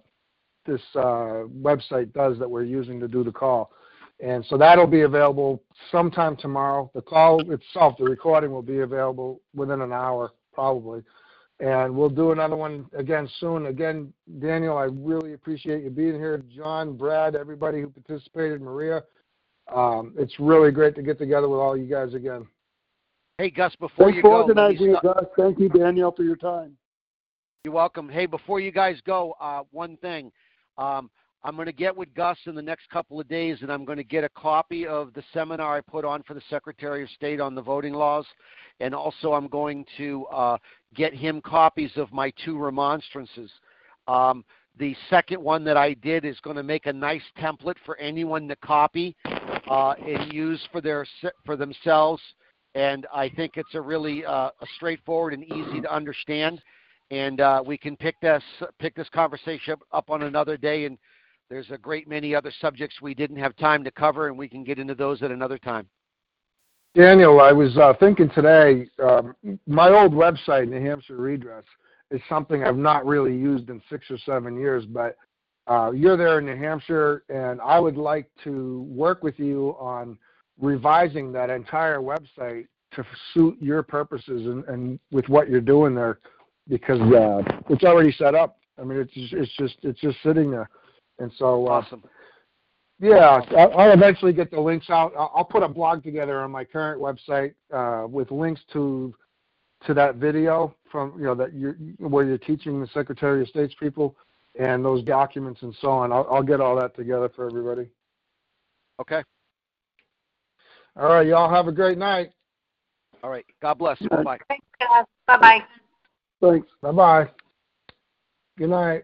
C: this uh, website does that we're using to do the call, and so that'll be available sometime tomorrow. The call itself, the recording, will be available within an hour probably, and we'll do another one again soon. Again, Daniel, I really appreciate you being here. John, Brad, everybody who participated, Maria. Um, it's really great to get together with all you guys again.
D: Hey, Gus, before
H: Thanks
D: you
H: for
D: go, let me
H: organizing it,
D: stop-
H: Gus. Thank you, Daniel, for your time.
D: You're welcome. Hey, before you guys go, uh, one thing. Um, I'm going to get with Gus in the next couple of days, and I'm going to get a copy of the seminar I put on for the Secretary of State on the voting laws. And also, I'm going to uh, get him copies of my two remonstrances. Um, the second one that I did is going to make a nice template for anyone to copy uh, and use for their for themselves. And I think it's a really uh, a straightforward and easy to understand and uh, we can pick this pick this conversation up, up on another day. And there's a great many other subjects we didn't have time to cover, and we can get into those at another time.
C: Daniel, I was uh, thinking today, um, my old website, New Hampshire Redress, is something I've not really used in six or seven years, but uh, you're there in New Hampshire, and I would like to work with you on revising that entire website to suit your purposes and, and with what you're doing there, because uh, it's already set up. I mean, it's just, it's just it's just sitting there, and so uh,
D: Awesome.
C: yeah, I'll I'll eventually get the links out. I'll I'll put a blog together on my current website uh, with links to to that video from you know that you're where you're teaching the Secretary of State's people and those documents and so on. I'll, I'll get all that together for everybody.
D: Okay.
C: All right, y'all have a great night.
D: All right. God bless. Bye bye.
E: Thanks, guys. Bye-bye.
H: Thanks.
C: Bye bye. Good night.